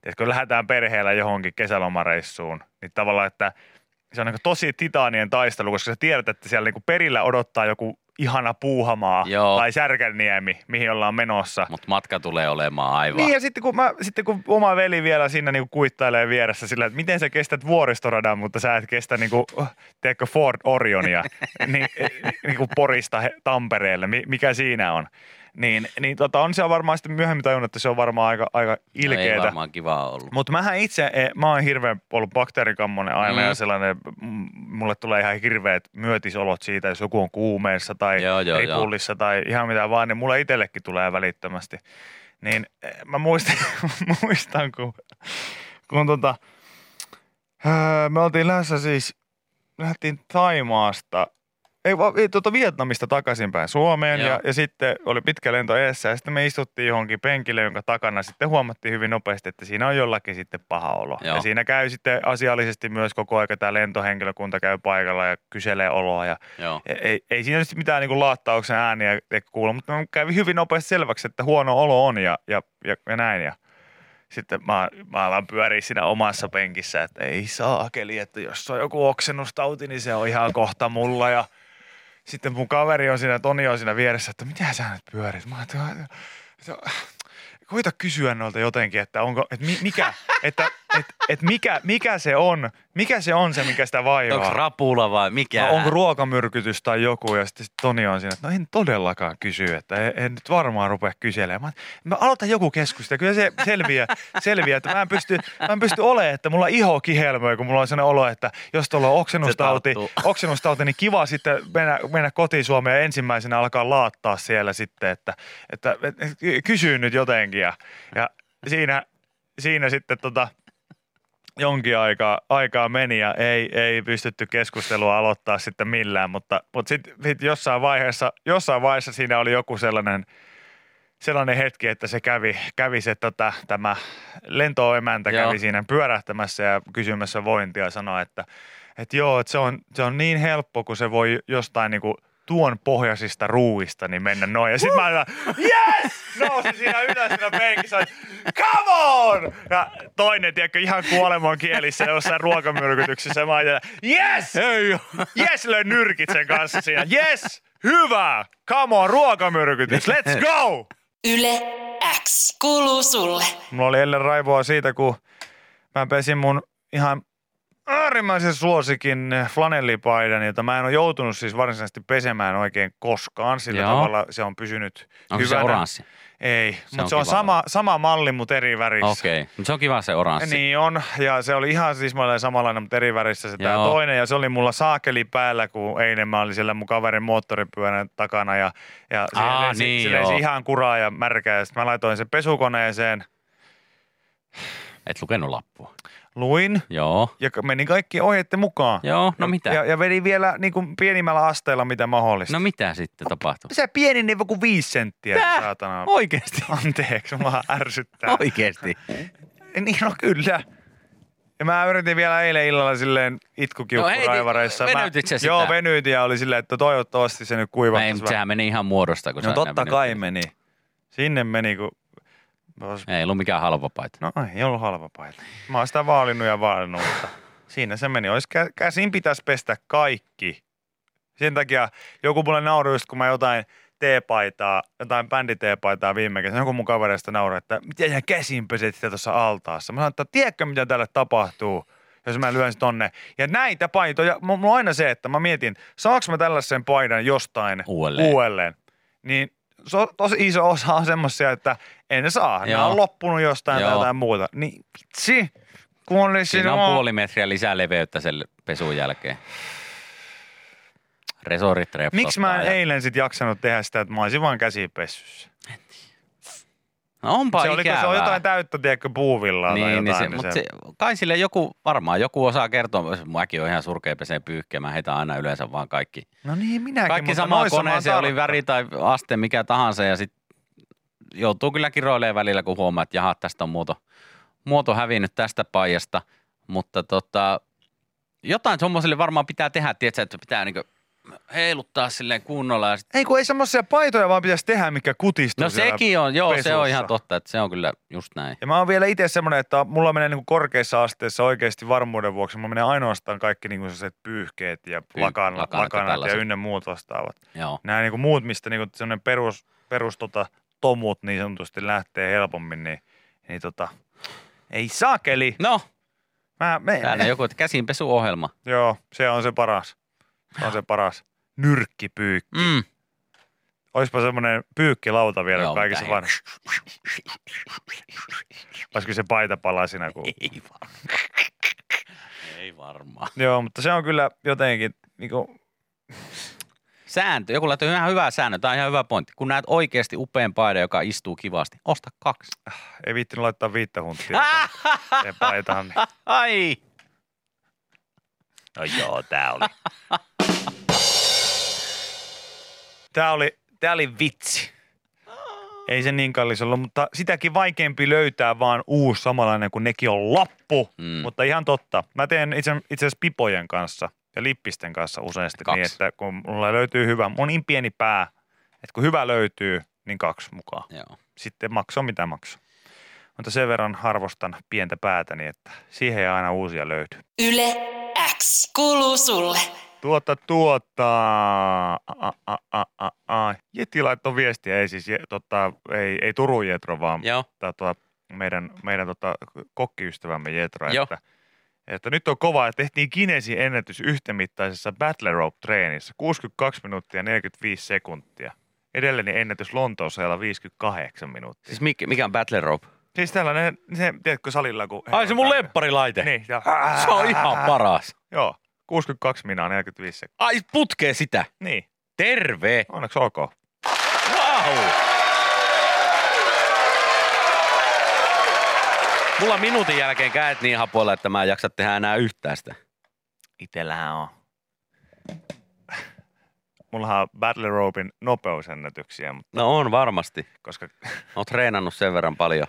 tiedätkö, lähdetään perheellä johonkin kesälomareissuun, niin tavallaan, että se on niin tosi titaanien taistelu, koska sä tiedät, että siellä niin perillä odottaa joku ihana puuhamaa Joo. tai särkänniemi, mihin ollaan menossa. Mutta matka tulee olemaan aivan. Niin ja sitten kun, mä, sitten kun oma veli vielä siinä niinku kuittailee vieressä sillä, että miten sä kestät vuoristoradan, mutta sä et kestä niinku, tiedätkö, Ford Orionia niin, niinku Porista Tampereelle, mi- mikä siinä on. Niin, niin tota, on se varmaan sitten myöhemmin tajunnut, että se on varmaan aika, aika No ei ilkeetä. varmaan kiva ollut. Mutta mähän itse, eh, mä oon hirveän ollut bakteerikammonen aina Mm. ja sellainen, mm, mulle tulee ihan hirveät myötisolot siitä, jos joku on kuumeessa tai Joo, joo, ripullissa tai ihan mitä vaan, niin mulle itsellekin tulee välittömästi. Niin eh, mä muistan, muistan kun, kun tota, öö, me oltiin lähdössä siis, lähdettiin Taimaasta, ei, va- ei tuota Vietnamista takaisinpäin Suomeen Joo. ja, ja sitten oli pitkä lento eessä ja sitten me istuttiin johonkin penkille, jonka takana sitten huomattiin hyvin nopeasti, että siinä on jollakin sitten paha olo. Joo. Ja siinä käy sitten asiallisesti myös koko aika tämä lentohenkilökunta käy paikalla ja kyselee oloa ja Joo. ei, ei, ei siinä nyt mitään niin laattauksen ääniä kuulu, mutta kävi hyvin nopeasti selväksi, että huono olo on ja, ja, ja, ja näin. Ja sitten mä, mä alan pyöriä siinä omassa penkissä, että ei saakeli, että jos on joku oksennustauti, niin se on ihan kohta mulla. Ja sitten mun kaveri on siinä, Toni on siinä vieressä, että mitä sä nyt pyörit? Mä että, koita kysyä noilta jotenkin, että onko, että mi, mikä, että, että, että mikä, mikä se on, mikä se on se, mikä sitä vaivaa. Onko rapula vai mikä? No, onko ruokamyrkytys tai joku, ja sitten sit Toni on siinä, että no en todellakaan kysy, että en, en nyt varmaan rupea kyselemään. Mä aloitan joku keskustelu, kyllä se selviää, selviää että mä en pysty, mä en pysty olemaan, että mulla iho kihelmöi, kun mulla on sellainen olo, että jos tuolla on oksennustauti, oksennustauti, niin kiva sitten mennä, mennä kotiin Suomeen ja ensimmäisenä alkaa laattaa siellä sitten, että, että, että, että kysyy nyt jotenkin, ja, ja siinä, siinä sitten tota, jonkin aikaa, aikaa meni ja ei, ei pystytty keskustelua aloittaa sitten millään, mutta, mutta sitten sit jossain, vaiheessa, jossain vaiheessa siinä oli joku sellainen sellainen hetki, että se kävi, kävi se tota, tämä lentoemäntä Joo. kävi siinä pyörähtämässä ja kysymässä vointia ja sanoi, että, että joo, että se on, se on niin helppo, kun se voi jostain niinku tuon pohjaisista ruuista niin mennä noin. Ja sitten mä olin, yes! Nousin siinä ylös siinä penkissä, että come on! Ja toinen, tiedätkö, ihan kuoleman kielissä jossain ruokamyrkytyksessä. Mä olin, yes! Ei Yes, löin nyrkit sen kanssa siinä. Yes! Hyvä! Come on, ruokamyrkytys. Let's go! Yle X kuuluu sulle. Mulla oli ennen raivoa siitä, kun mä pesin mun ihan äärimmäisen suosikin flanellipaidan, jota mä en ole joutunut siis varsinaisesti pesemään oikein koskaan. Sillä Joo. tavalla se on pysynyt Onko se hyvänä. oranssi? Ei, mutta on se on sama, sama malli, mutta eri värissä. Okei, okay. se on kiva se oranssi. Niin on, ja se oli ihan siis mä samanlainen, mutta eri värissä se Joo. toinen, ja se oli mulla saakeli päällä, kun eilen mä olin siellä mun kaverin moottoripyörän takana, ja, ja se Aa, lensi, niin se joo. ihan kuraa ja märkää, ja sitten mä laitoin sen pesukoneeseen, Et lukenut lappua. Luin, Joo. ja meni kaikki ohjeiden mukaan. Joo, no ja, mitä? Ja, ja vedin vielä niin kuin pienimmällä asteella, mitä mahdollista. No mitä sitten tapahtui? Se pieni niin kuin viisi senttiä, se Tää? saatana. Oikeesti? Anteeksi, mua ärsyttää. Oikeesti? Niin no kyllä. Ja mä yritin vielä eilen illalla silleen No itkukiukkuraivareissa. hei, Mä- venytit sä sitä? Joo, venyytin ja oli silleen, että toivottavasti se nyt Mä ei, kuivattaisi mutta sehän meni ihan muodosta. Kun No totta kai meni. Sinne meni, kun... Os- Ei ollut mikään halva paita. No ei ollut halva paita. Mä oon sitä vaalinnut ja vaalinnut, mutta siinä se meni. Ois kä- käsin pitäisi pestä kaikki. Sen takia joku mulle nauroi just, kun mä jotain teepaitaa, jotain bänditeepaitaa viime kesänä. Joku mun kavereista nauroi, että miten sä käsin peset sitä tuossa altaassa. Mä sanoin, että tiedätkö mitä tälle tapahtuu, jos mä lyön sen tonne. Ja näitä paitoja, mulla on aina se, että mä mietin, saanko mä tällaisen paidan jostain Uudelleen. uudelleen. Niin se on tosi iso osa on semmoisia, että en ne saa. Joo. on loppunut jostain Joo. tai jotain muuta. Niin vitsi, kun olisi Siinä on puoli metriä lisää leveyttä sen pesun jälkeen. Resorit. Miksi mä en ja... eilen sit jaksanut tehdä sitä, että mä olisin vaan käsipessyssä? No onpa Se, oli, se on jotain täyttä, tiedätkö, puuvillaa tai niin, jotain. niin se, niin mutta se, kai sille joku, varmaan joku osaa kertoa, mäkin on ihan surkea peseen pyyhkeä, mä heitän aina yleensä vaan kaikki. No niin, minäkin. Kaikki oon koneeseen, oli väri tai aste mikä tahansa ja sitten joutuu kyllä kiroilemaan välillä, kun huomaa, että jaha, tästä on muoto, muoto hävinnyt tästä paijasta, mutta tota, jotain tuommoiselle varmaan pitää tehdä, tiedätkö, että pitää niinku heiluttaa silleen kunnolla ja sit, Ei kun ei semmoisia paitoja vaan pitäisi tehdä, mikä kutistuu No sekin on, joo, se pesussa. on ihan totta, että se on kyllä just näin. Ja mä oon vielä itse semmoinen, että mulla menee niinku korkeissa asteissa oikeasti varmuuden vuoksi. Mulla menee ainoastaan kaikki niinku sellaiset pyyhkeet ja Py- lakan, lakanat ja lakanat ja ynnä muut vastaavat. Joo. Nämä niinku muut, mistä niinku semmoinen perus, perus tota, tomut niin sanotusti lähtee helpommin, niin, niin tota, ei saakeli. No, Mä, me, täällä joku käsinpesuohjelma. Joo, se on se paras. Se on se paras. Nyrkkipyykki. Mm. Oispa semmoinen pyykkilauta vielä Joo, kaikissa vaan. Olisiko se paita palasina? Kun... Ei varmaan. Ei varmaan. Joo, mutta se on kyllä jotenkin, niinku, Sääntö. Joku laittoi ihan hyvää säännö. Tämä on ihan hyvä pointti. Kun näet oikeasti upean paidan, joka istuu kivasti, osta kaksi. ei viittinyt laittaa viittä hunttia ja paitaan. Niin. Ai! No joo, tää oli. Tää oli, tää oli vitsi. Ei se niin kallis ollut, mutta sitäkin vaikeampi löytää vaan uusi samanlainen, kun nekin on loppu. Mm. Mutta ihan totta. Mä teen itse, itse asiassa pipojen kanssa ja lippisten kanssa useasti Kaksi. niin, että kun mulla löytyy hyvä, mun on niin pieni pää, että kun hyvä löytyy, niin kaksi mukaan. Joo. Sitten maksaa mitä maksaa. Mutta sen verran arvostan pientä päätäni, että siihen ei aina uusia löydy. Yle X kuuluu sulle. Tuota, tuota, a, a, a, a, a. Jeti laittoi viestiä, ei siis, tota, ei, ei Turun Jetro, vaan Joo. tää, tuota, meidän, meidän tota, kokkiystävämme Jetro, Joo. että, että nyt on kova, että tehtiin Kinesin ennätys yhtemittaisessa Battle Rope-treenissä, 62 minuuttia ja 45 sekuntia. Edellinen ennätys Lontoossa ajalla 58 minuuttia. Siis mikä, mikä on Battle Rope? Siis tällainen, se, tiedätkö salilla, kun... Ai se mun lempparilaite. Niin, ja, Se on ihan paras. Joo, 62 minaa 45 sekuntia. Ai putkee sitä. Niin, Terve. onneksi olkoon. Wow. Mulla on minuutin jälkeen käet niin hapoilla, että mä en jaksa tehdä enää yhtään sitä. Itellähän on mullahan on Battle Ropein nopeusennätyksiä, mutta No on varmasti. koska Oon treenannut sen verran paljon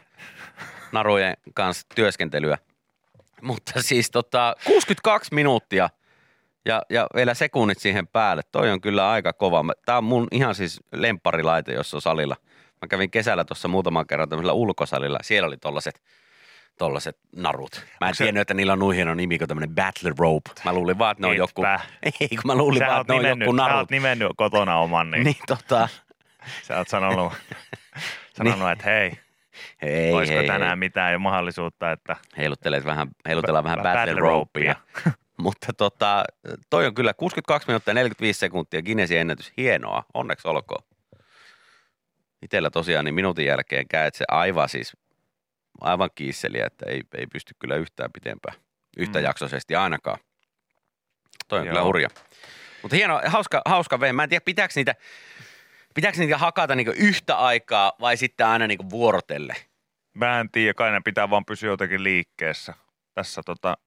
narujen kanssa työskentelyä. Mutta siis tota, 62 minuuttia ja, ja vielä sekunnit siihen päälle. Toi on kyllä aika kova. Mä- Tää on mun ihan siis lempparilaite, jos on salilla. Mä kävin kesällä tuossa muutaman kerran tämmöisellä ulkosalilla. Siellä oli tollaset, tollaset narut. Mä en se- tiennyt, että niillä on noin hieno nimi kuin tämmönen Battle Rope. Mä luulin vaan, että ne on joku... Ei, kun mä luulin sä vaan, että ne on joku sä narut. oot nimennyt kotona oman, niin, Niin tota, sä oot sanonut, sanonut että hei, ei, olisiko ei, tänään ei. mitään jo mahdollisuutta, että Heiluttelet vähän, heilutellaan vähän Ba- battle, battle ropea. Mutta tota, toi on kyllä 62 minuuttia ja 45 sekuntia Guinnessin ennätys. Hienoa, onneksi olkoon. Itellä tosiaan niin minuutin jälkeen käy se aivan siis, aivan kiisseliä, että ei, ei pysty kyllä yhtään pitempään, yhtäjaksoisesti ainakaan. Toi on Joo. kyllä hurja. Mutta hieno, hauska, hauska vei. Mä en tiedä, pitääkö niitä, pitääkö niitä hakata niinku yhtä aikaa vai sitten aina niinku vuorotelle. mä en tiedä, kai ne pitää vaan pysyä jotenkin liikkeessä. Tässä tota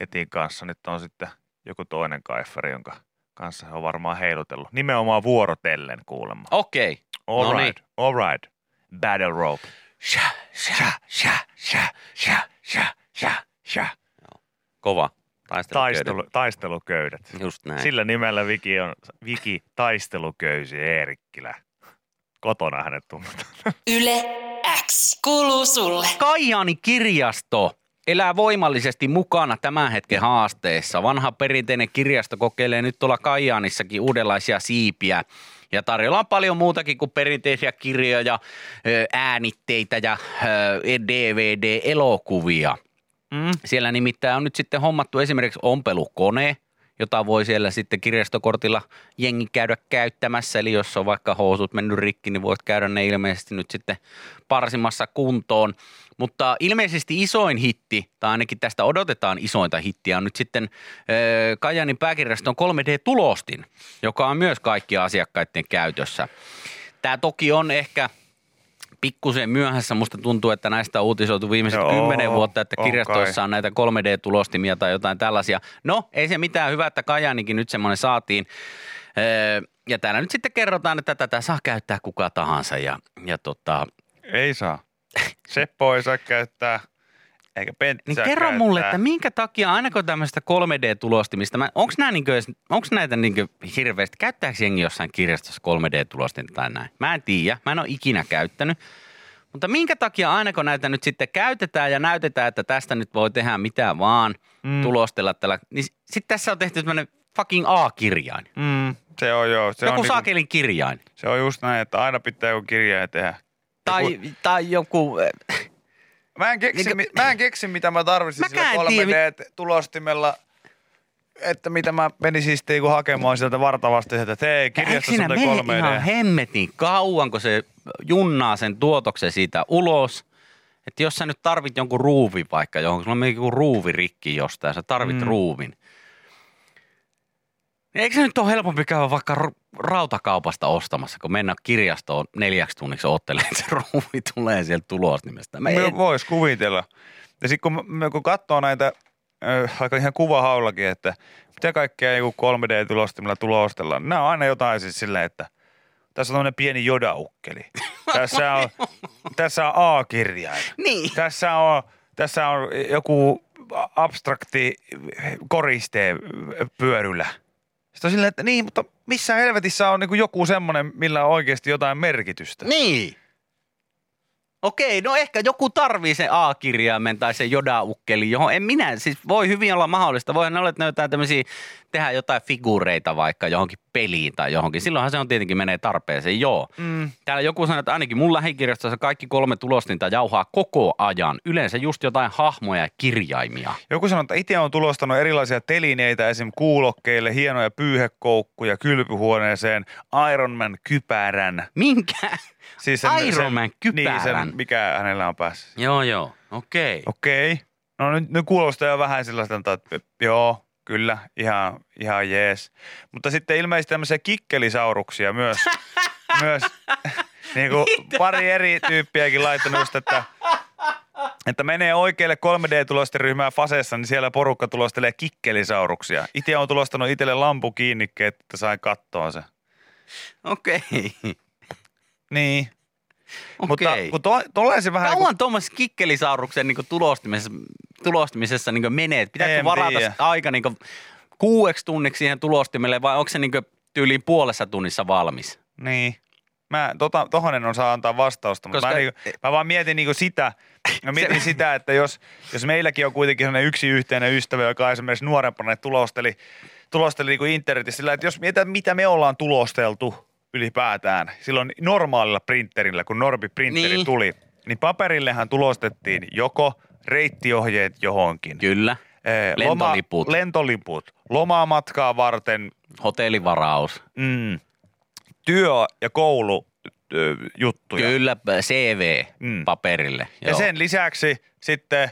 Jetin kanssa nyt on sitten joku toinen kaiferi, jonka kanssa he on varmaan heilutellut. Nimenomaan vuorotellen kuulemma. Okei. All no right, all right. Battle rope. Sha, sha, sha, sha, sha, sha, sha, sha. Kova. Taisteluköydet. Taistelu, taisteluköydet. Just näin. Sillä nimellä Viki on Viki taisteluköysi Eerikkilä. Kotona hänet tunnetaan. Yle X kuuluu sulle. Kaijaani kirjasto elää voimallisesti mukana tämän hetken haasteessa. Vanha perinteinen kirjasto kokeilee nyt tuolla Kaijaanissakin uudenlaisia siipiä. Ja tarjolla on paljon muutakin kuin perinteisiä kirjoja, äänitteitä ja DVD-elokuvia. Mm. Siellä nimittäin on nyt sitten hommattu esimerkiksi ompelukone, jota voi siellä sitten kirjastokortilla jengi käydä käyttämässä. Eli jos on vaikka housut mennyt rikki, niin voit käydä ne ilmeisesti nyt sitten parsimassa kuntoon. Mutta ilmeisesti isoin hitti, tai ainakin tästä odotetaan isointa hittiä, on nyt sitten ö, Kajanin pääkirjaston 3D-tulostin, joka on myös kaikkien asiakkaiden käytössä. Tämä toki on ehkä pikkusen myöhässä. Musta tuntuu, että näistä on uutisoitu viimeiset kymmenen vuotta, että kirjastoissa on näitä 3D-tulostimia tai jotain tällaisia. No, ei se mitään hyvää, että Kajanikin nyt semmoinen saatiin. Öö, Ja täällä nyt sitten kerrotaan, että tätä saa käyttää kuka tahansa. Ja, ja tota, Ei saa. Seppo ei saa käyttää, eikä Pentti niin kerro käyttää. mulle, että minkä takia aina tämmöistä 3D-tulostimista, onko onko näitä niinkö hirveästi, käyttääkö jengi jossain kirjastossa 3D-tulostinta tai näin? Mä en tiedä, mä en ole ikinä käyttänyt. Mutta minkä takia aina kun näitä nyt sitten käytetään ja näytetään, että tästä nyt voi tehdä mitä vaan, Mm. tulostella tällä, niin sitten tässä on tehty tämmöinen fucking A-kirjain. Mm, se on joo. Se joku on, saakelin niinku... kirjain. se on just näin, että aina pitää joku kirja tehdä. Tai, tai joku, Mä en keksi, mi- mä en keksi mitä mä tarvitsin sillä en tiedä, 3D-tulostimella. Että mitä mä menisin sitten joku hakemaan sieltä vartavasti, että hei, on mene 3D. ihan hemmetin kauan, kun se junnaa sen tuotoksen siitä ulos. Että jos sä nyt tarvit jonkun ruuvin vaikka johonkin, sulla on joku ruuvi rikki jostain, sä tarvit mm. ruuvin. Niin Eikö se nyt ole helpompi käydä vaikka rautakaupasta ostamassa, kun mennä kirjastoon neljäksi tunniksi ottelemaan, että se ruuvi tulee sieltä tulosnimestä. Mä en, Voisi kuvitella. Ja sitten kun, kun katsoo näitä äh, aika ihan kuvahaullakin, että mitä kaikkea joku 3D-tulostimella tulostellaan. Nämä on aina jotain siis silleen, että tässä on tämmöinen pieni jodaukkeli. Tässä on, tässä on A-kirjain. niin. Tässä on, tässä on joku abstrakti koriste pyörylä. Sitten on silleen, että niin, mutta missä helvetissä on niin joku semmoinen, millä on oikeasti jotain merkitystä? Niin. Okei, no ehkä joku tarvii sen A-kirjaimen tai sen jodaukkeli, johon en minä, siis voi hyvin olla mahdollista. Voihan olla, että ne jotain tämmöisiä, tehdä jotain figureita vaikka johonkin peliin tai johonkin. Silloinhan se on tietenkin menee tarpeeseen, joo. Mm. Täällä joku sanoi, että ainakin mun lähikirjastossa kaikki kolme tulostinta jauhaa koko ajan. Yleensä just jotain hahmoja ja kirjaimia. Joku sanoi, että itse on tulostanut erilaisia telineitä, esim. kuulokkeille, hienoja pyyhekoukkuja kylpyhuoneeseen, Iron Man kypärän. Minkä? Siis Iron Man Niin, kypärän? sen, mikä hänellä on päässä. joo, joo. Okei. Okei. No nyt, nyt kuulostaa jo vähän sellaista, että joo, kyllä, ihan, ihan jees. Mutta sitten ilmeisesti tämmöisiä kikkelisauruksia myös. myös niin kuin pari eri tyyppiäkin laittanut just, että, että menee oikealle 3D-tulosteryhmään Fasessa, niin siellä porukka tulostelee kikkelisauruksia. Itse on tulostanut itselle lampukiinnikkeet, että sain kattoa se. Okei. Niin. Mutta Okei. kun to, se vähän Kauan tuommoisessa kikkelisauruksen niin tulostimisessa, tulostimisessa niin menee? Pitääkö En varata tiedä. aika niin kuueksi tunniksi siihen tulostimelle vai onko se niin tyyliin puolessa tunnissa valmis? Niin. Mä, tota, tohon en osaa antaa vastausta, mutta Koska- mä, niinku, mä vaan mietin niinku sitä, mä mietin sitä, että jos, jos meilläkin on kuitenkin sellainen yksi yhteinen ystävä, joka esimerkiksi nuorempana tulosteli, tulosteli niinku internetissä sillä, että jos mietitään, mitä me ollaan tulosteltu ylipäätään, silloin normaalilla printerillä, kun Norbi printeri Niin. tuli, niin paperillehan tulostettiin joko reittiohjeet johonkin, Kyllä. Lentoliput. Loma, lentoliput, lomamatkaa varten, Hotellivaraus. mm, työ- ja koulu juttuja. Kyllä, CV Mm. paperille. Ja Joo. sen lisäksi sitten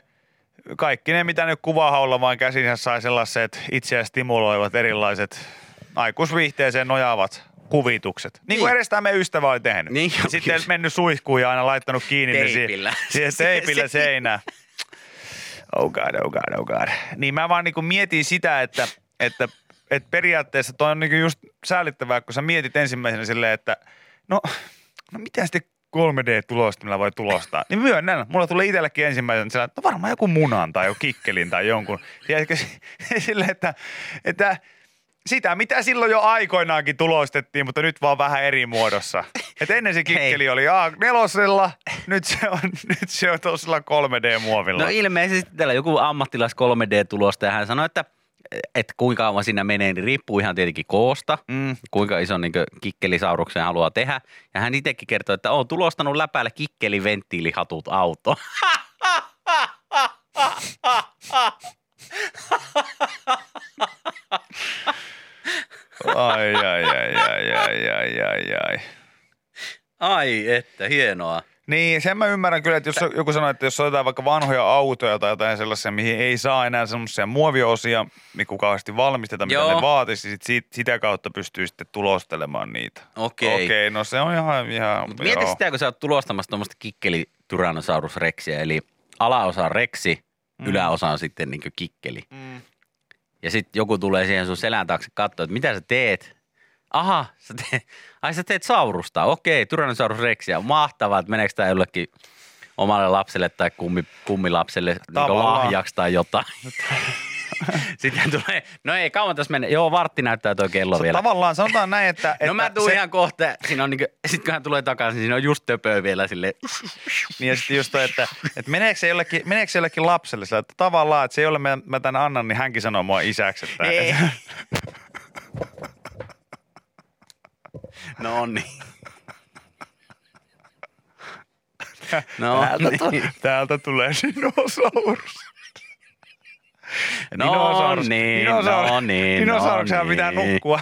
kaikki ne, mitä nyt kuvahaulla vaan käsinsä sai sellaiset itseä stimuloivat erilaiset aikuisviihteeseen nojaavat kuvitukset. Niin kuin Niin. edes tämä meidän ystävä oli tehnyt. Niin, Ja Sitten kyllä. mennyt suihkuun ja aina laittanut kiinni ne Teipillä. si- siihen teipillä seinään. Oh god, oh god, oh god. Niin mä vaan niinku mietin sitä, että, että, että periaatteessa toi on niinku just säällittävää, kun sä mietit ensimmäisenä silleen, että no, no miten sitten 3D-tulostimella voi tulostaa. Niin myönnän, mulla tulee itsellekin ensimmäisenä sillä, että no varmaan joku munan tai joku kikkelin tai jonkun. Tiedätkö, silleen, että, että sitä, mitä silloin jo aikoinaankin tulostettiin, mutta nyt vaan vähän eri muodossa. Et ennen se kikkeli oli A4, nyt se on, nyt se on tuossa 3D-muovilla. No ilmeisesti täällä joku ammattilais 3D-tulosta ja hän sanoi, että että kuinka kauan siinä menee, niin riippuu ihan tietenkin koosta, Mm. kuinka ison niin kikkelisauruksen haluaa tehdä. Ja hän itsekin kertoi, että on tulostanut läpäällä kikkeliventtiilihatut auto. Ai, ai, ai, ai, ai, ai, ai, ai. Ai että, hienoa. Niin, sen mä ymmärrän kyllä, että jos joku sanoo, että jos on jotain vaikka vanhoja autoja tai jotain sellaisia, mihin ei saa enää semmoisia muoviosia, niin kuin kauheasti valmisteta, mitä Joo. ne vaatisi, niin sit sitä kautta pystyy sitten tulostelemaan niitä. Okei. Okei, no se on ihan, ihan Mutta mieti sitä, kun sä oot tulostamassa tuommoista kikkeli Tyrannosaurus rexiä, eli alaosa on reksi, yläosa on sitten niin kikkeli. Mm. Ja sitten joku tulee siihen sun selän taakse katsoa, että mitä sä teet. Aha, sä teet, ai sä teet saurusta. Okei, Tyrannosaurus rexiä. Mahtavaa, että meneekö tämä jollekin omalle lapselle tai kummi, kummilapselle niin lahjaksi tai jotain. Sitten tulee, no ei kauan tässä mene. Joo, vartti näyttää toi kello Se, vielä. tavallaan sanotaan näin, että... että No mä tuun se, ihan kohta. Siinä on niinku, sit kun hän tulee takaisin, siinä on just töpöä vielä sille. Niin ja sitten just toi, että, että meneekö, se jollekin, meneekö se jollekin lapselle sillä, että tavallaan, että se jolle mä, mä tän annan, niin hänkin sanoo mua isäksi. Että, Ei. No niin. No täältä, niin. täältä tulee dinosaurus. No Dinosaurus- niin, dinosaurus- no niin, no pitää niin. nukkua,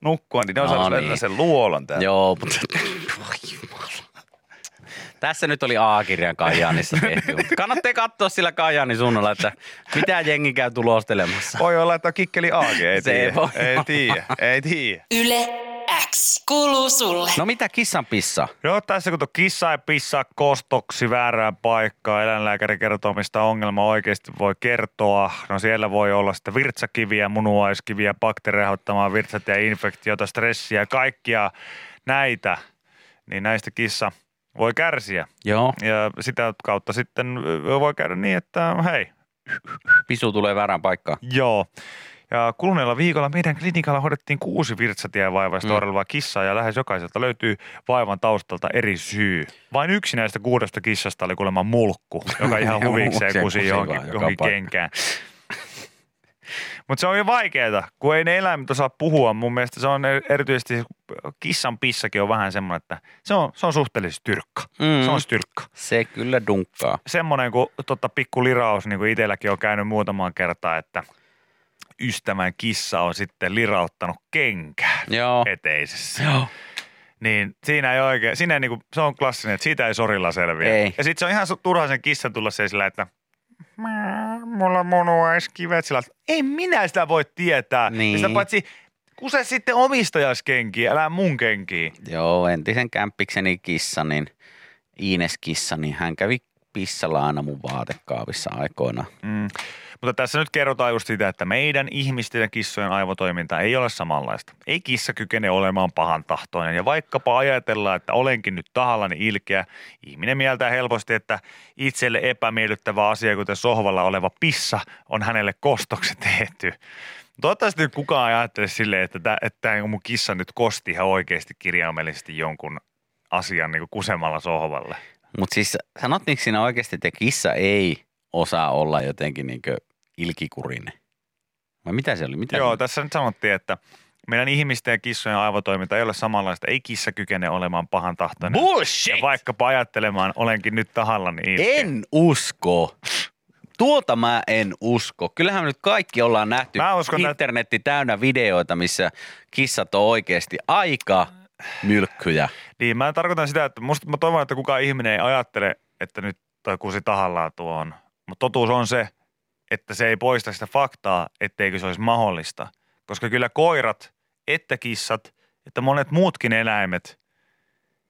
nukkua niin dinosaurus No niin. sen luolon täällä. Joo, mutta... Tässä nyt oli A-kirjan Kajaanissa tehty. mutta Kannattaa katsoa sillä Kajaanin suunnalla, että mitä jengi käy tulostelemassa. Voi olla, että kikkeli aake, ei Se tiedä. voi Ei tiedä, ei tiedä. Yle X kuuluu sulle. No mitä kissan pissa? No tässä kun tuo kissa ei pissaa kostoksi väärään paikkaan, eläinlääkäri kertoo, mistä ongelma oikeasti voi kertoa. No siellä voi olla sitten virtsakiviä, munuaiskiviä, bakteereja aiheuttamaan virtsat ja infektiota, stressiä, kaikkia näitä. Niin näistä kissa voi kärsiä. Joo, Ja sitä kautta sitten voi käydä niin, että hei, pisu tulee väärään paikkaan. Joo. Ja kuluneella viikolla meidän klinikalla hoidettiin kuusi virtsatievaivaista Mm. mm. oireilevaa kissaa ja lähes jokaiselta löytyy vaivan taustalta eri syy. Vain yksi näistä kuudesta kissasta oli kuulemma mulkku, joka ihan huvikseen se kusi johonkin, johonkin paikka. Mutta se on jo vaikeaa, kun ei ne eläimet osaa puhua. Mun mielestä se on er- erityisesti, kissan pissakin on vähän semmoinen, että se on, se on suhteellisesti tyrkka. Mm. Se on styrkka. Se kyllä dunkkaa. Semmoinen kuin totta, pikku liraus, niin kuin itselläkin on käynyt muutamaan kertaan, että ystävän kissa on sitten lirauttanut kenkään Joo. eteisessä. Joo. Niin siinä ei oikein, siinä ei niinku, se on klassinen, että siitä ei sorilla selviä. Ei. Ja sitten se on ihan turha sen kissan tulla se sillä, että "Mä, mulla on munuaiskivet sillä, ei minä sitä voi tietää. Niin. Ja sitä paitsi kuse sitten omistajaskenkiä, älä mun kenkiä. Joo, entisen kämppikseni kissa, niin Iines kissa, niin hän kävi pissalla aina mun vaatekaavissa aikoina. Mm. Mutta tässä nyt kerrotaan just sitä, että meidän ihmisten ja kissojen aivotoiminta ei ole samanlaista. Ei kissa kykene olemaan pahan tahtoinen. Ja vaikkapa ajatellaan, että olenkin nyt tahallani ilkeä, ihminen mieltää helposti, että itselle epämiellyttävä asia, kuten sohvalla oleva pissa, on hänelle kostoksi tehty. Toivottavasti nyt kukaan ei ajattele silleen, että tämä, mun kissa nyt kosti ihan oikeasti kirjaimellisesti jonkun asian niin kusemalla sohvalle. Mutta siis sanottiinko siinä oikeasti, että kissa ei osaa olla jotenkin niin ilkikurinen? Vai mitä se oli? Mitä Joo, se... tässä nyt sanottiin, että meidän ihmisten ja kissojen aivotoiminta ei ole samanlaista. Ei kissa kykene olemaan pahan tahtoinen. Bullshit! Ja vaikkapa ajattelemaan, olenkin nyt tahallani ilkeä. En usko. Tuota mä en usko. Kyllähän me nyt kaikki ollaan nähty Mä uskon, että- internetti täynnä videoita, missä kissat on oikeasti aika mylkkyjä. Niin, mä tarkoitan sitä, että musta, mä toivon, että kukaan ihminen ei ajattele, että nyt toi kusi tahallaan tuon. Mutta totuus on se, että se ei poista sitä faktaa, etteikö se olisi mahdollista. Koska kyllä koirat, että kissat, että monet muutkin eläimet,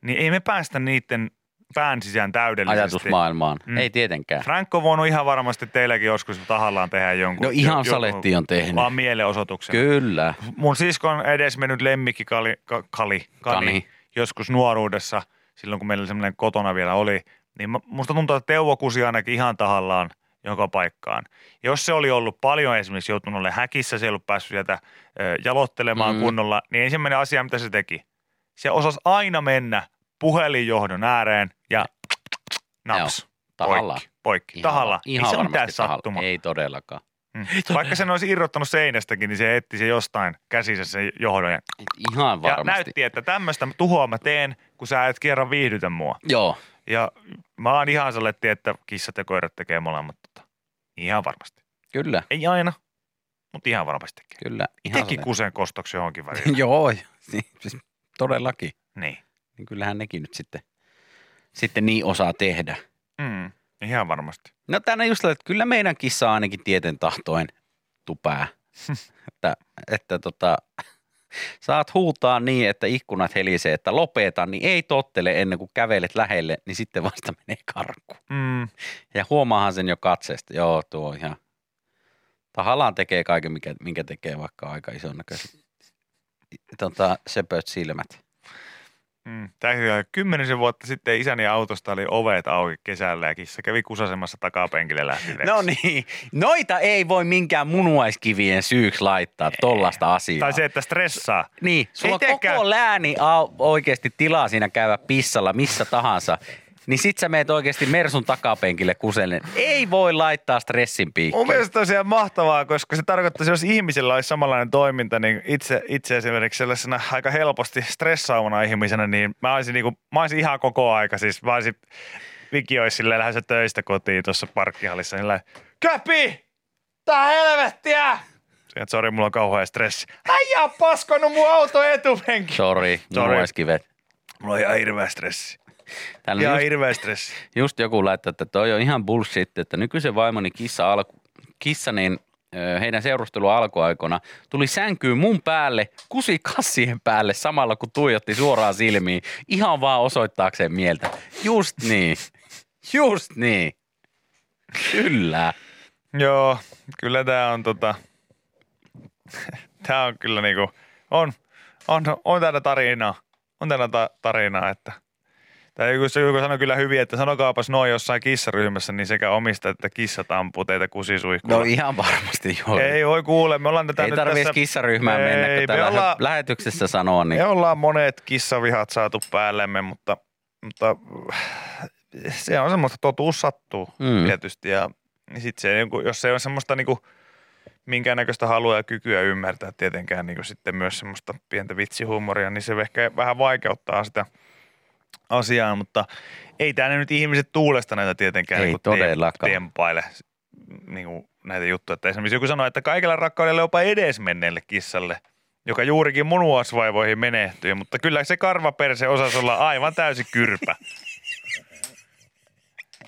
niin ei me päästä niiden pään sisään täydellisesti. Ajatusmaailmaan. Mm. Ei tietenkään. Frank on voinut ihan varmasti teilläkin joskus tahallaan tehdä jonkun. No ihan jo- saletti on tehnyt. Vaan mielenosoituksen. Kyllä. Mun siskon edesmennyt lemmikki Kali, ka, Kali, Kani, Kani. joskus nuoruudessa, silloin kun meillä semmoinen kotona vielä oli, niin musta tuntuu, että Teuvo kusi ainakin ihan tahallaan joka paikkaan. Jos se oli ollut paljon esimerkiksi joutunut olemaan häkissä, se ei ollut päässyt sieltä ö, jalottelemaan Mm. kunnolla, niin ensimmäinen asia, mitä se teki, se osasi aina mennä puhelinjohdon ääreen ja naps. Tahallaan. Poikki, poikki. Ihan, tahallaan. Ihan ei se mitään tahalla. sattumaa. Ei todellakaan. Mm. Vaikka sen olisi irrottanut seinästäkin, niin se etti se jostain käsissä sen johdon. Ja, Ihan ja varmasti. näytti, että tämmöistä tuhoa mä teen, kun sä et kerran viihdytä mua. Joo, Ja mä oon ihan saletti, että kissat ja koirat tekee molemmat. Ihan varmasti. kyllä, Ei aina, mutta ihan varmasti kyllä. Ihan Teki kusen kostoksi johonkin väliin. Joo, niin, siis todellakin. niin. Niin kyllähän nekin nyt sitten, sitten niin osaa tehdä. Mm. Ihan varmasti. No tänne just, että kyllä meidän kissa ainakin tieten tahtoen tupää. että, että tota, saat huutaa niin, että ikkunat helisee, että lopeta, niin ei tottele ennen kuin kävelet lähelle, niin sitten vasta menee karkuun. Mm. Ja huomaahan sen jo katseesta. Joo, tuo on ihan tahallaan tekee kaiken, mikä, minkä tekee vaikka aika ison näköiset tota, söpöt silmät. Mm. Kymmenisen vuotta sitten isäni autosta oli ovet auki kesällä ja kissa kävi kusasemassa takapenkille lähti No niin, noita ei voi minkään munuaiskivien syyksi laittaa tollasta asiaa. Tai se, että stressaa. Niin, sulla Ei on koko lääni au- oikeasti tilaa siinä käydä pissalla missä tahansa. Niin sit sä meet oikeasti Mersun takapenkille kusellen. Ei voi laittaa stressin Mun piikkiin. mielestä tosiaan mahtavaa, koska se tarkoittaa, jos ihmisellä olisi samanlainen toiminta, niin itse, itse esimerkiksi sellaisena aika helposti stressaavana ihmisenä, niin mä olisin, niinku, mä olisin ihan koko aika, siis mä olisin, Viki olisi silleen lähdössä töistä kotiin tuossa parkkihallissa, niin Köpi! Tää helvettiä! Sieltä, sori, mulla on kauhean stressi. Äijä on paskonut mun auto etupenki. Sori, Sorry. munuaiskivet. Mulla on ihan hirveä stressi. Täällä Ihan just, hirveä stressi. just joku laittaa, että toi on ihan bullshit, että nykyisen vaimoni kissa, alku, kissa niin heidän seurustelun alkuaikoina tuli sänkyyn mun päälle, kusi kassien päälle samalla kun tuijotti suoraan silmiin, ihan vaan osoittaakseen mieltä. Just niin. Just niin. Kyllä. Joo, kyllä tämä on tota, tämä on kyllä niinku, on, on, on täällä tarinaa, on täällä ta- tarinaa, että tai joku, joku sanoi kyllä hyvin, että sanokaapas noin jossain kissaryhmässä, niin sekä omista että kissat ampuu teitä kusisuihkulla. No ihan varmasti joo. Ei voi kuule, me ollaan tätä Ei nyt tarvitse tässä, kissaryhmään mennä, Ei, kun me täällä ollaan- lähetyksessä sanoa, niin me ollaan monet kissavihat saatu päällemme, mutta, mutta se on semmoista, totuus sattuu Mm. tietysti. Ja sit se, joku- jos se on semmoista niinku, minkäännäköistä halua ja kykyä ymmärtää tietenkään niinku sitten myös semmoista pientä vitsihuumoria, niin se ehkä vähän vaikeuttaa sitä asiaa, mutta ei täällä nyt ihmiset tuulesta näitä tietenkään Ei niinku todellakaan. tempaile niinku näitä juttuja. Että esimerkiksi joku sanoi, että kaikella rakkaudella jopa edesmenneelle kissalle, joka juurikin munuaisvaivoihin menehtyi, mutta kyllä se karvaperse osasi olla aivan täysi kyrpä.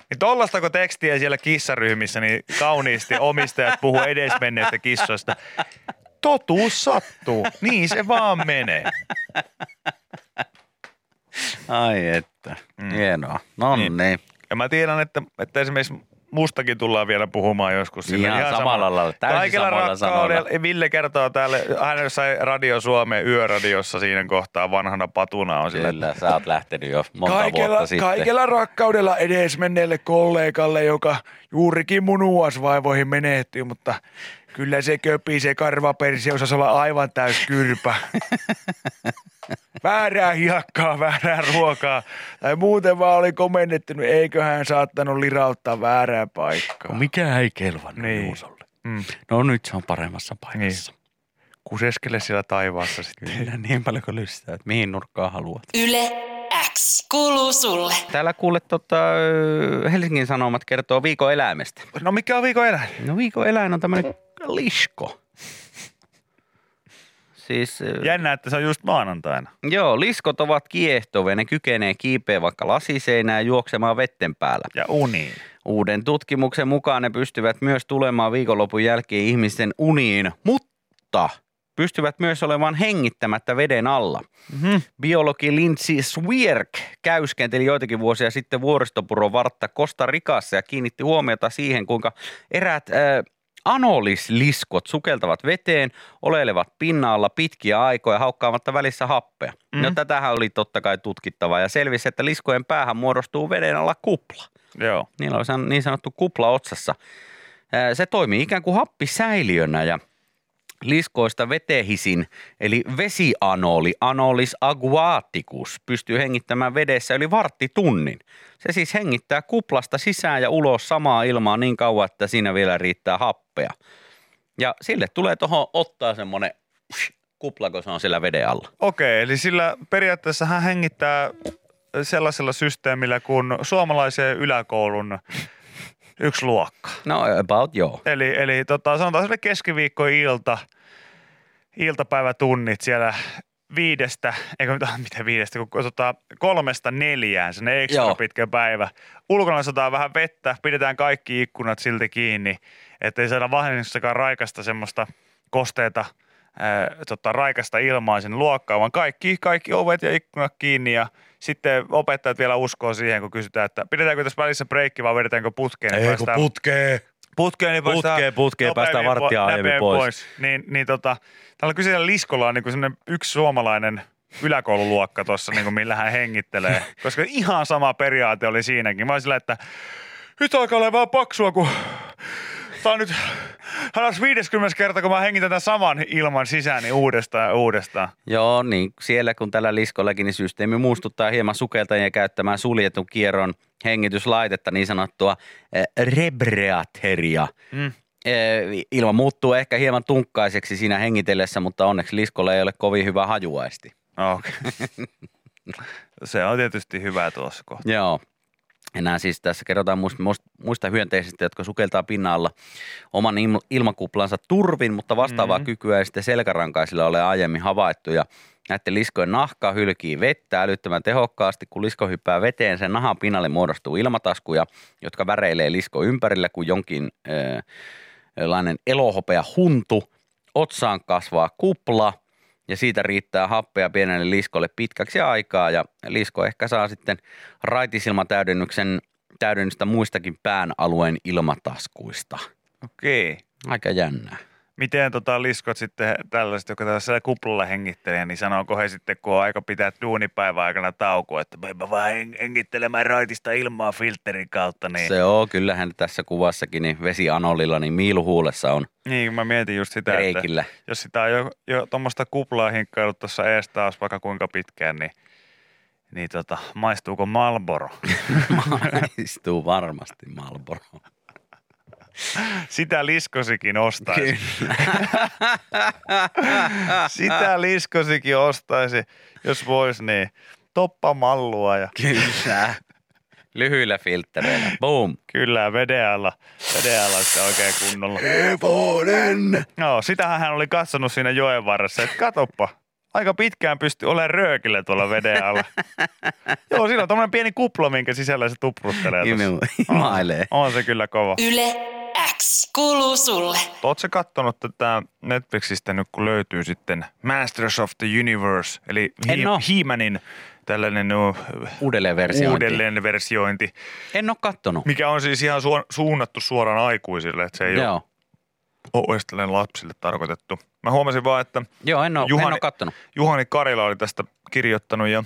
Niin tollastako tekstiä siellä kissaryhmissä, niin kauniisti omistajat puhuu edesmenneistä kissoista. Totuus sattuu, niin se vaan menee. Ai että, Mm. hienoa. No Niin. niin. Ja mä tiedän, että, että esimerkiksi mustakin tullaan vielä puhumaan joskus. sillä Ihan samalla lailla, täysin Kaikella samalla rakkaudella. Ville kertoo täällä, hän sai Radio Suomen yöradiossa siinä kohtaa vanhana patuna on sillä, Kyllä, sä oot lähtenyt jo monta vuotta sitten. kaikella rakkaudella edesmenneelle kollegalle, joka juurikin munuasvaivoihin menehtyi, mutta kyllä se köpi, se karvapersi osasi olla aivan täys kyrpä. väärää hiakkaa, väärää ruokaa. Tai muuten vaan oli komennettunut, eiköhän saattanut lirauttaa väärää paikkaa. Mikä ei kelvannut Niin. Juusolle? Mm. No nyt se on paremmassa paikassa. kuseskele siellä taivaassa sitten. Kyllä niin paljon kuin lystää, että mihin nurkkaan haluat. Yle X kuuluu sulle. Täällä kuule tota, Helsingin Sanomat kertoo viikon eläimestä. No mikä on viikon eläin? No viikon eläin on tämmöinen lisko. Siis, Jännä, että se on just maanantaina. joo, liskot ovat kiehtovia. Ne kykenee kiipeä vaikka lasiseinään ja juoksemaan vetten päällä. Ja uni. Uuden tutkimuksen mukaan ne pystyvät myös tulemaan viikonlopun jälkeen ihmisten uniin, mutta pystyvät myös olemaan hengittämättä veden alla. Mm-hmm. Biologi Lindsay Swierk käyskenteli joitakin vuosia sitten vuoristopuron vartta Costa Ricassa ja kiinnitti huomiota siihen, kuinka eräät äh, anolisliskot sukeltavat veteen, oleilevat pinnalla pitkiä aikoja haukkaamatta välissä happea. Mm. No tätähän oli totta kai tutkittava ja selvisi, että liskojen päähän muodostuu veden alla kupla. Joo. Niillä on niin sanottu kupla otsassa. Se toimii ikään kuin happisäiliönä ja liskoista vetehisin, eli vesianoli, anolis aguaticus, pystyy hengittämään vedessä yli varttitunnin. Se siis hengittää kuplasta sisään ja ulos samaa ilmaa niin kauan, että siinä vielä riittää happea. Ja sille tulee tuohon ottaa semmoinen kupla, kun se on siellä veden alla. Okei, eli sillä periaatteessa hän hengittää sellaisella systeemillä kuin suomalaisen yläkoulun yksi luokka. No about joo. Eli, eli tota, sanotaan sille keskiviikko-ilta, iltapäivätunnit siellä viidestä, eikö mitä- miten viidestä, kun tota, kolmesta neljään, se ekstra Joo. pitkä päivä. Ulkona sataa vähän vettä, pidetään kaikki ikkunat silti kiinni, ettei saada vahingossakaan raikasta semmoista kosteita, ää, tota, raikasta ilmaa sinne luokkaan, vaan kaikki, kaikki ovet ja ikkunat kiinni ja sitten opettajat vielä uskoo siihen, kun kysytään, että pidetäänkö tässä välissä breikki vai vedetäänkö putkeen. niin päästään- putkee. Putkeen, niin päästään Putkeen, putkeen, nopeammin päästään varttia aiemmin näpeä pois. Niin, niin tota, tällä kyseisellä liskolla on niin sellainen yksi suomalainen yläkoululuokka tuossa, niin millä hän hengittelee. Koska ihan sama periaate oli siinäkin. Mä olin sillä, että nyt alkaa olla vaan paksua, kun on nyt 150 kerta, kun mä hengitän tämän saman ilman sisään, niin uudestaan ja uudestaan. Joo, niin siellä kun tällä liskollakin, niin systeemi muistuttaa hieman sukeltajien käyttämään suljetun kierron hengityslaitetta, niin sanottua eh, rebreateria. Mm. Eh, Ilma muuttuu ehkä hieman tunkkaiseksi siinä hengitellessä, mutta onneksi liskolla ei ole kovin hyvä hajuaisti. Okei. Se on tietysti hyvä tuossa kohtaa. Joo. Enää siis tässä kerrotaan muista, muista hyönteisistä, jotka sukeltaa pinnalla oman ilma- ilmakuplansa turvin, mutta vastaavaa Mhm. mm-hmm. kykyä ei sitten selkärankaisilla ole aiemmin havaittu. Ja näiden liskojen nahka hylkii vettä älyttömän tehokkaasti. Kun lisko hyppää veteen, sen nahan pinnalle muodostuu ilmataskuja, jotka väreilee lisko ympärillä kuin jonkin äh, lainen elohopea huntu. Otsaan kasvaa kupla ja siitä riittää happea pienelle liskolle pitkäksi aikaa ja lisko ehkä saa sitten raitisilmatäydennyksen täydennystä muistakin pään alueen ilmataskuista. Okei. Aika jännää. Miten tota liskot sitten tällaiset, jotka tällaisella kuplalla hengittelee, niin sanooko he sitten, kun on aika pitää duunipäivän aikana taukoa, että mä vaan heng- hengittelemään raitista ilmaa filterin kautta, niin, Se on, kyllähän tässä kuvassakin niin vesianolilla, niin miiluhuulessa on niin mä mietin just sitä, että reikillä. jos sitä on jo, jo tuommoista kuplaa hinkkailut tuossa ees taas vaikka kuinka pitkään, niin, niin tota, maistuuko Malboro? Maistuu varmasti Marlboro. Sitä liskosikin ostaisi. Sitä liskosikin ostaisi, jos vois niin. Toppa mallua ja Kyllä. Lyhyillä filtreillä. Boom. kyllä veden alla, veden alla sitä oikein kunnolla. Hevonen! No, sitähän hän oli katsonut siinä joen varressa, että katoppa, aika pitkään pystyy olemaan röökillä tuolla veden alla. Joo, siinä on tommonen pieni kuplo, minkä sisällä se tupruttelee Imailee. On se kyllä kova. Yle X kuuluu sulle. Oletko kattonut tätä Netflixistä nyt, kun löytyy sitten Masters of the Universe, eli He-Manin tällainen no, Uudelleenversiointi. uudelleenversiointi, En ole kattonut. mikä on siis ihan suunnattu suoraan aikuisille, että se ei Joo. ole tällainen lapsille tarkoitettu. Mä huomasin vaan, että Joo, en ole, en Juhani- ole kattonut. Juhani Karila oli tästä kirjoittanut ja,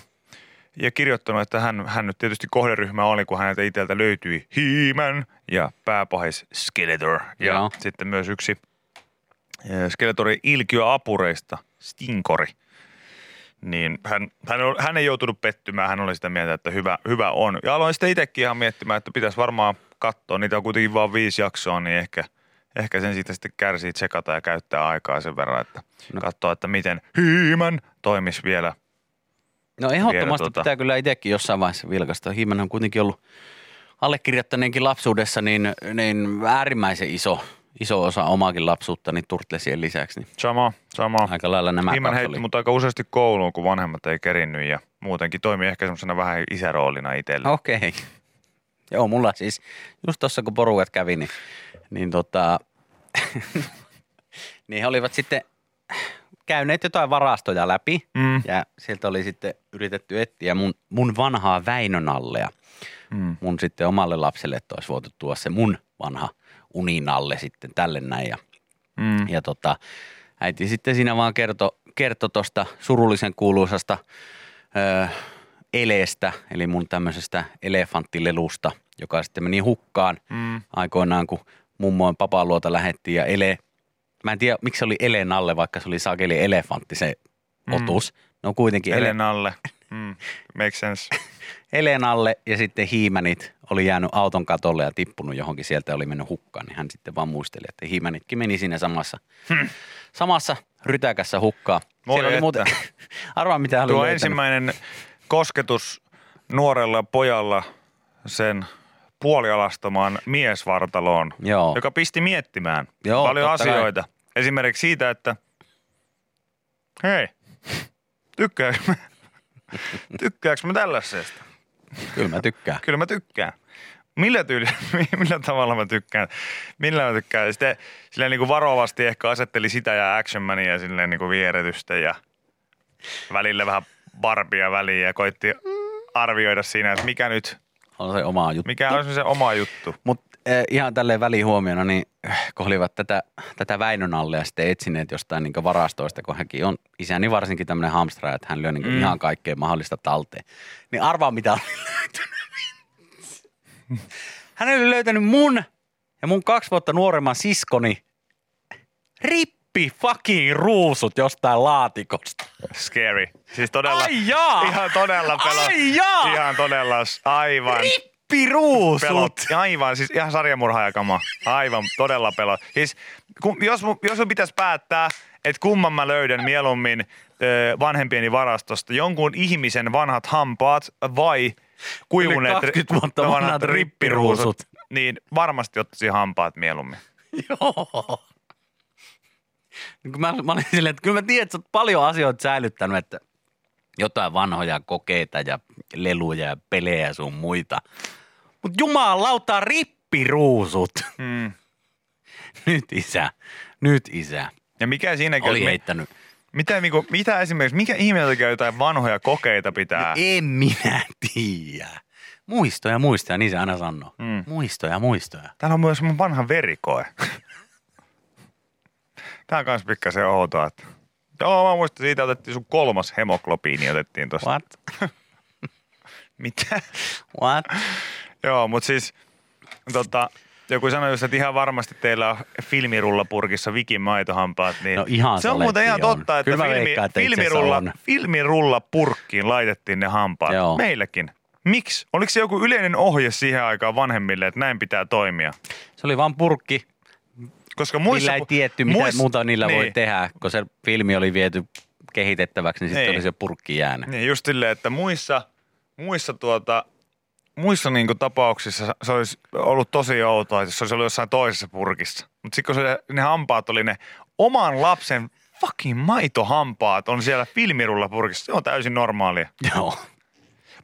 ja kirjoittanut, että hän, hän nyt tietysti kohderyhmä oli, kun häneltä itseltä löytyi He-Man ja pääpahis Skeletor. Ja Joo. sitten myös yksi eh, Skeletorin ilkiöapureista, Stinkori. Niin hän, hän, on, hän ei joutunut pettymään, hän oli sitä mieltä, että hyvä, hyvä on. Ja aloin sitten itsekin ihan miettimään, että pitäisi varmaan katsoa, niitä on kuitenkin vain viisi jaksoa, niin ehkä, ehkä sen siitä sitten kärsii tsekata ja käyttää aikaa sen verran, että No. katsoa, että miten He-Man toimisi vielä No ehdottomasti tuota- pitää kyllä itsekin jossain vaiheessa vilkasta. Hiiman on kuitenkin ollut allekirjoittaneenkin lapsuudessa niin, niin äärimmäisen iso, iso osa omaakin lapsuuttani Turtlesien lisäksi. Niin Sama, sama. aika lailla nämä kaksi heitti oli. mut aika useasti kouluun, kun vanhemmat ei kerinnyt ja muutenkin toimii ehkä semmoisena vähän isäroolina itselle. Okei. Okay. Joo, mulla siis just tuossa kun porukat kävi, niin, niin tota, niin he olivat sitten käyneet jotain varastoja läpi. Mm, ja sieltä oli sitten yritetty etsiä mun, mun vanhaa Väinönallea mm. mun sitten omalle lapselle, että olisi voitu tuoda se mun vanha uninalle sitten tälle näin. Ja Mm. ja tota, äiti sitten siinä vaan kertoi kerto tuosta surullisen kuuluisasta ö, eleestä, eli mun tämmöisestä elefanttilelusta, joka sitten meni hukkaan Mm. aikoinaan, kun mummoin papan luota lähettiin ja ele, mä en tiedä miksi se oli Elen alle, vaikka se oli sakeli elefantti se Mm. otus. No kuitenkin ele, Elenalle. Mm. Make sense. Elen alle ja sitten hiimänit oli jäänyt auton katolle ja tippunut johonkin sieltä ja oli mennyt hukkaan, niin hän sitten vaan muisteli, että hiimänitkin meni siinä samassa, samassa rytäkässä hukkaan. Hmm. Voi Siellä oli että. muuten, arvaa mitä hän oli Tuo löytänyt. ensimmäinen kosketus nuorella pojalla sen puolialastamaan miesvartaloon, Joo. joka pisti miettimään Joo, paljon asioita. Esimerkiksi siitä, että hei, tykkääks mä, tykkääks mä tällaisesta? Kyllä mä tykkään. Kyllä mä tykkään. Millä tyyli, millä tavalla mä tykkään? Millä mä tykkään? Ja Sitten silleen niin kuin varovasti ehkä asetteli sitä ja Action Mania silleen niin kuin vieretystä ja välillä vähän barbia väliin ja koitti arvioida siinä, että mikä nyt, On se oma juttu. mikä on se oma juttu. Mutta eh, ihan tälleen välihuomiona, niin eh, kun olivat tätä, tätä Väinön alle ja sitten etsineet jostain niin varastoista, kun hänkin on isäni varsinkin tämmöinen hamstra, että hän lyö niin Mm. ihan kaikkea mahdollista talteen. Niin arvaa mitä oli löytänyt. Hän oli löytänyt mun ja mun kaksi vuotta nuoremman siskoni rippi fucking ruusut jostain laatikosta. Scary. Siis todella, Ai jaa! ihan todella pelo. Ai jaa! Ihan todella, aivan. Rippiruusut! pelot. Aivan, siis ihan sarjamurhaajakama. Aivan, todella pelot. Siis, kun, jos, jos mun pitäisi päättää, että kumman mä löydän mieluummin ö, vanhempieni varastosta, jonkun ihmisen vanhat hampaat vai kuivuneet Yli 20 vuotta vanhat rippiruusut. niin varmasti ottaisin hampaat mieluummin. Joo. Niin mä, mä olin silleen, että kyllä mä tiedän, että sä oot paljon asioita säilyttänyt, että jotain vanhoja kokeita ja leluja ja pelejä ja sun muita. Mutta jumalauta rippiruusut. Mm. Nyt isä, nyt isä. Ja mikä siinäkin Oli mi- heittänyt. mitä, niinku, mitä esimerkiksi, mikä ihminen takia jotain vanhoja kokeita pitää? En minä tiedä. Muistoja, muistoja, niin se aina sanoo. Mm. Muistoja, muistoja. Täällä on myös mun vanha verikoe. Tää on kans pikkasen outoa. Että... Joo, mä muistan, siitä otettiin sun kolmas hemoglobiini otettiin tosta. What? Mitä? What? Joo, mutta siis tota, joku sanoi just, että ihan varmasti teillä on filmirullapurkissa vikin maitohampaat. Niin No ihan se on muuten ihan on. totta, että, Kyllä filmi, veikkaan, että filmirulla, on. filmirullapurkkiin laitettiin ne hampaat. Joo. Meilläkin. Miksi? Oliko se joku yleinen ohje siihen aikaan vanhemmille, että näin pitää toimia? Se oli vaan purkki, Koska muissa, Niillä ei tietty, mitä muissa- muuta niillä niin, voi tehdä, kun se filmi oli viety kehitettäväksi, niin sitten Niin. oli se purkki jäänyt. Niin just silleen, että muissa, muissa, tuota, muissa niinku tapauksissa se olisi ollut tosi outoa, jos se olisi ollut jossain toisessa purkissa. Mutta sitten kun se, ne hampaat oli ne oman lapsen fucking maitohampaat on siellä filmirulla purkissa, se on täysin normaalia. Joo.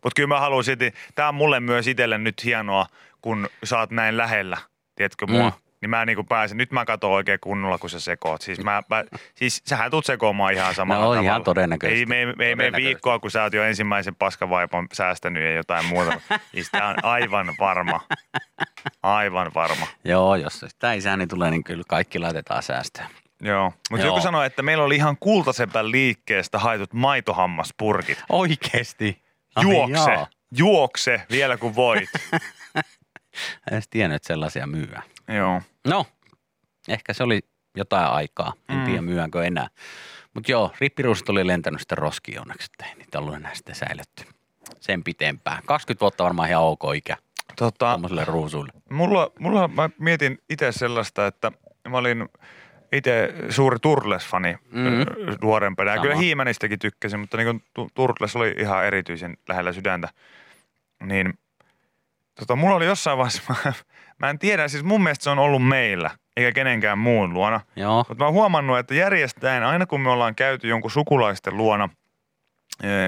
Mutta kyllä mä haluan silti, tämä on mulle myös itselle nyt hienoa, kun oot näin lähellä, tiedätkö mua. Mm. Niin mä niinku pääsin, nyt mä katson oikein kunnolla, kun sä sekoot. Siis, mä, mä, siis sähän tulet sekoamaan ihan samalla No, ihan tavalla. todennäköisesti. Ei, me, mene Todennäköisesti. viikkoa, kun sä oot jo ensimmäisen paskavaipan säästänyt ja jotain muuta. Siis tää on aivan varma. Aivan varma. Joo, jos sitä isäni tulee, niin kyllä kaikki laitetaan säästöön. Joo. Mutta joku sanoi, että meillä oli ihan kultasepän liikkeestä haetut maitohammaspurkit. Oikeesti? Juokse. Juokse vielä kun voit. En edes tiennyt, että sellaisia myyä. Joo. No, ehkä se oli jotain aikaa. En Mm. tiedä myyänkö enää. Mutta joo, rippiruusit oli lentänyt sitten roskiin onneksi, että ei niitä ollut enää sitten säilytty sen pitempään. 20 vuotta varmaan ihan ok ikä Tota, tuommoiselle ruusuille. mulla, mulla, mä mietin itse sellaista, että mä olin itse suuri Turtles-fani Mhm. mm. nuorempana. Sama. kyllä Hiimänistäkin tykkäsin, mutta niin kuin Turtles oli ihan erityisen lähellä sydäntä. Niin tota, mulla oli jossain vaiheessa, mä, mä en tiedä, siis mun mielestä se on ollut meillä, eikä kenenkään muun luona. Joo, Mutta mä oon huomannut, että järjestäen, aina kun me ollaan käyty jonkun sukulaisten luona,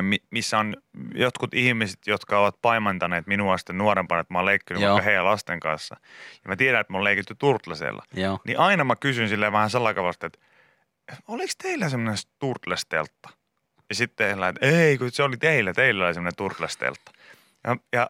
mi- missä on jotkut ihmiset, jotka ovat paimantaneet minua sitten nuorempana, että mä oon leikkinyt Joo. vaikka heidän lasten kanssa. Ja mä tiedän, että mä oon leikitty Turtlesella. joo. Niin aina mä kysyn silleen vähän salakavasti, että oliko teillä semmoinen Turtles-teltta? Ja sitten heillä, että ei, kun se oli teillä, teillä oli semmoinen Turtles-teltta. Ja, ja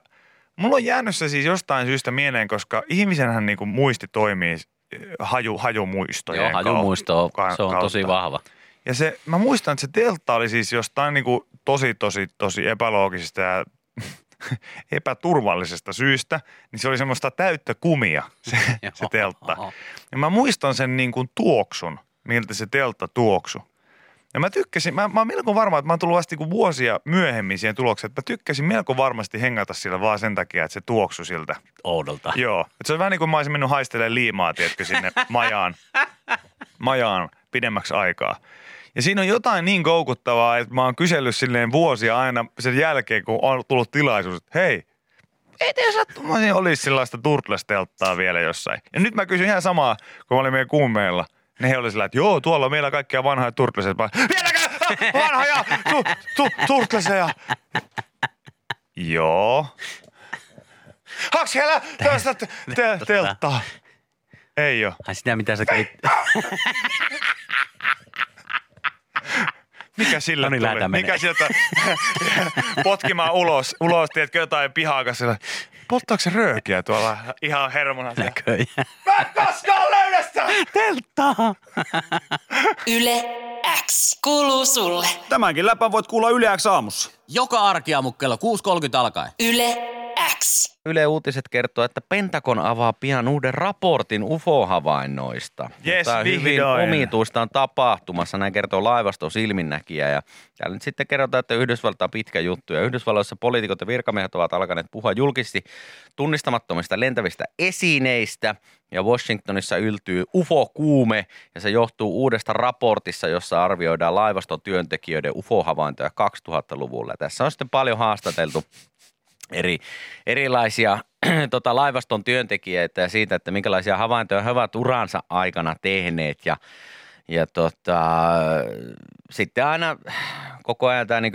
mulla on jäänyt se siis jostain syystä mieleen, koska ihmisenhän niin kuin muisti toimii eh, haju, hajumuistojen Joo, hajumuisto on, ka- se on tosi kautta. vahva. Ja se, mä muistan, että se teltta oli siis jostain niin kuin tosi, tosi, tosi epäloogisesta ja epäturvallisesta syystä, niin se oli semmoista täyttä kumia, se, se teltta. Ja mä muistan sen niin kuin tuoksun, miltä se teltta tuoksu. Ja mä tykkäsin, mä, mä oon melko varma, että mä oon tullut vasta niin vuosia myöhemmin siihen tulokseen, että mä tykkäsin melko varmasti hengata sillä vaan sen takia, että se tuoksu siltä. Oudolta. Joo, että se on vähän niin kuin mä olisin mennyt haistelemaan liimaa, tiedätkö, sinne majaan, majaan pidemmäksi aikaa. Ja siinä on jotain niin koukuttavaa, että mä oon kysellyt silleen vuosia aina sen jälkeen, kun on tullut tilaisuus, että hei, ei teillä sattumoisin olisi sellaista turtlestelttaa vielä jossain. Ja nyt mä kysyn ihan samaa, kun mä olin meidän kuumeilla. Ne he oli sillä, että joo, tuolla on meillä kaikkia vanhoja turtleseja. Mä, Vieläkö vanhoja tu, tu, turtleseja? joo. Onko siellä tällaista te, te, telttaa? Ei oo. Ai sitä mitä sä kävit. Mikä sillä No niin, tuli? Mikä sieltä potkimaan ulos, ulos tiedätkö, jotain pihaa kanssa. Polttaako se röökiä tuolla ihan hermona? Näköjään. Mä en koskaan löydä sitä! Telttaa! Yle X kuuluu sulle. Tämänkin läpän voit kuulla Yle X aamussa. Joka arkiaamu kello 6.30 alkaen. Yle X. Yle Uutiset kertoo, että Pentagon avaa pian uuden raportin UFO-havainnoista. Jes, Tämä hyvin vihdoin. omituista on tapahtumassa, näin kertoo laivaston silminnäkijä. Ja täällä nyt sitten kerrotaan, että Yhdysvalta on pitkä juttu ja Yhdysvalloissa poliitikot ja virkamiehet ovat alkaneet puhua julkisesti tunnistamattomista lentävistä esineistä ja Washingtonissa yltyy UFO-kuume ja se johtuu uudesta raportissa, jossa arvioidaan laivaston työntekijöiden UFO-havaintoja 2000-luvulla. Ja Tässä on sitten paljon haastateltu eri, erilaisia tota, laivaston työntekijöitä ja siitä, että minkälaisia havaintoja he ovat uransa aikana tehneet ja, ja tota, sitten aina koko ajan tämä niin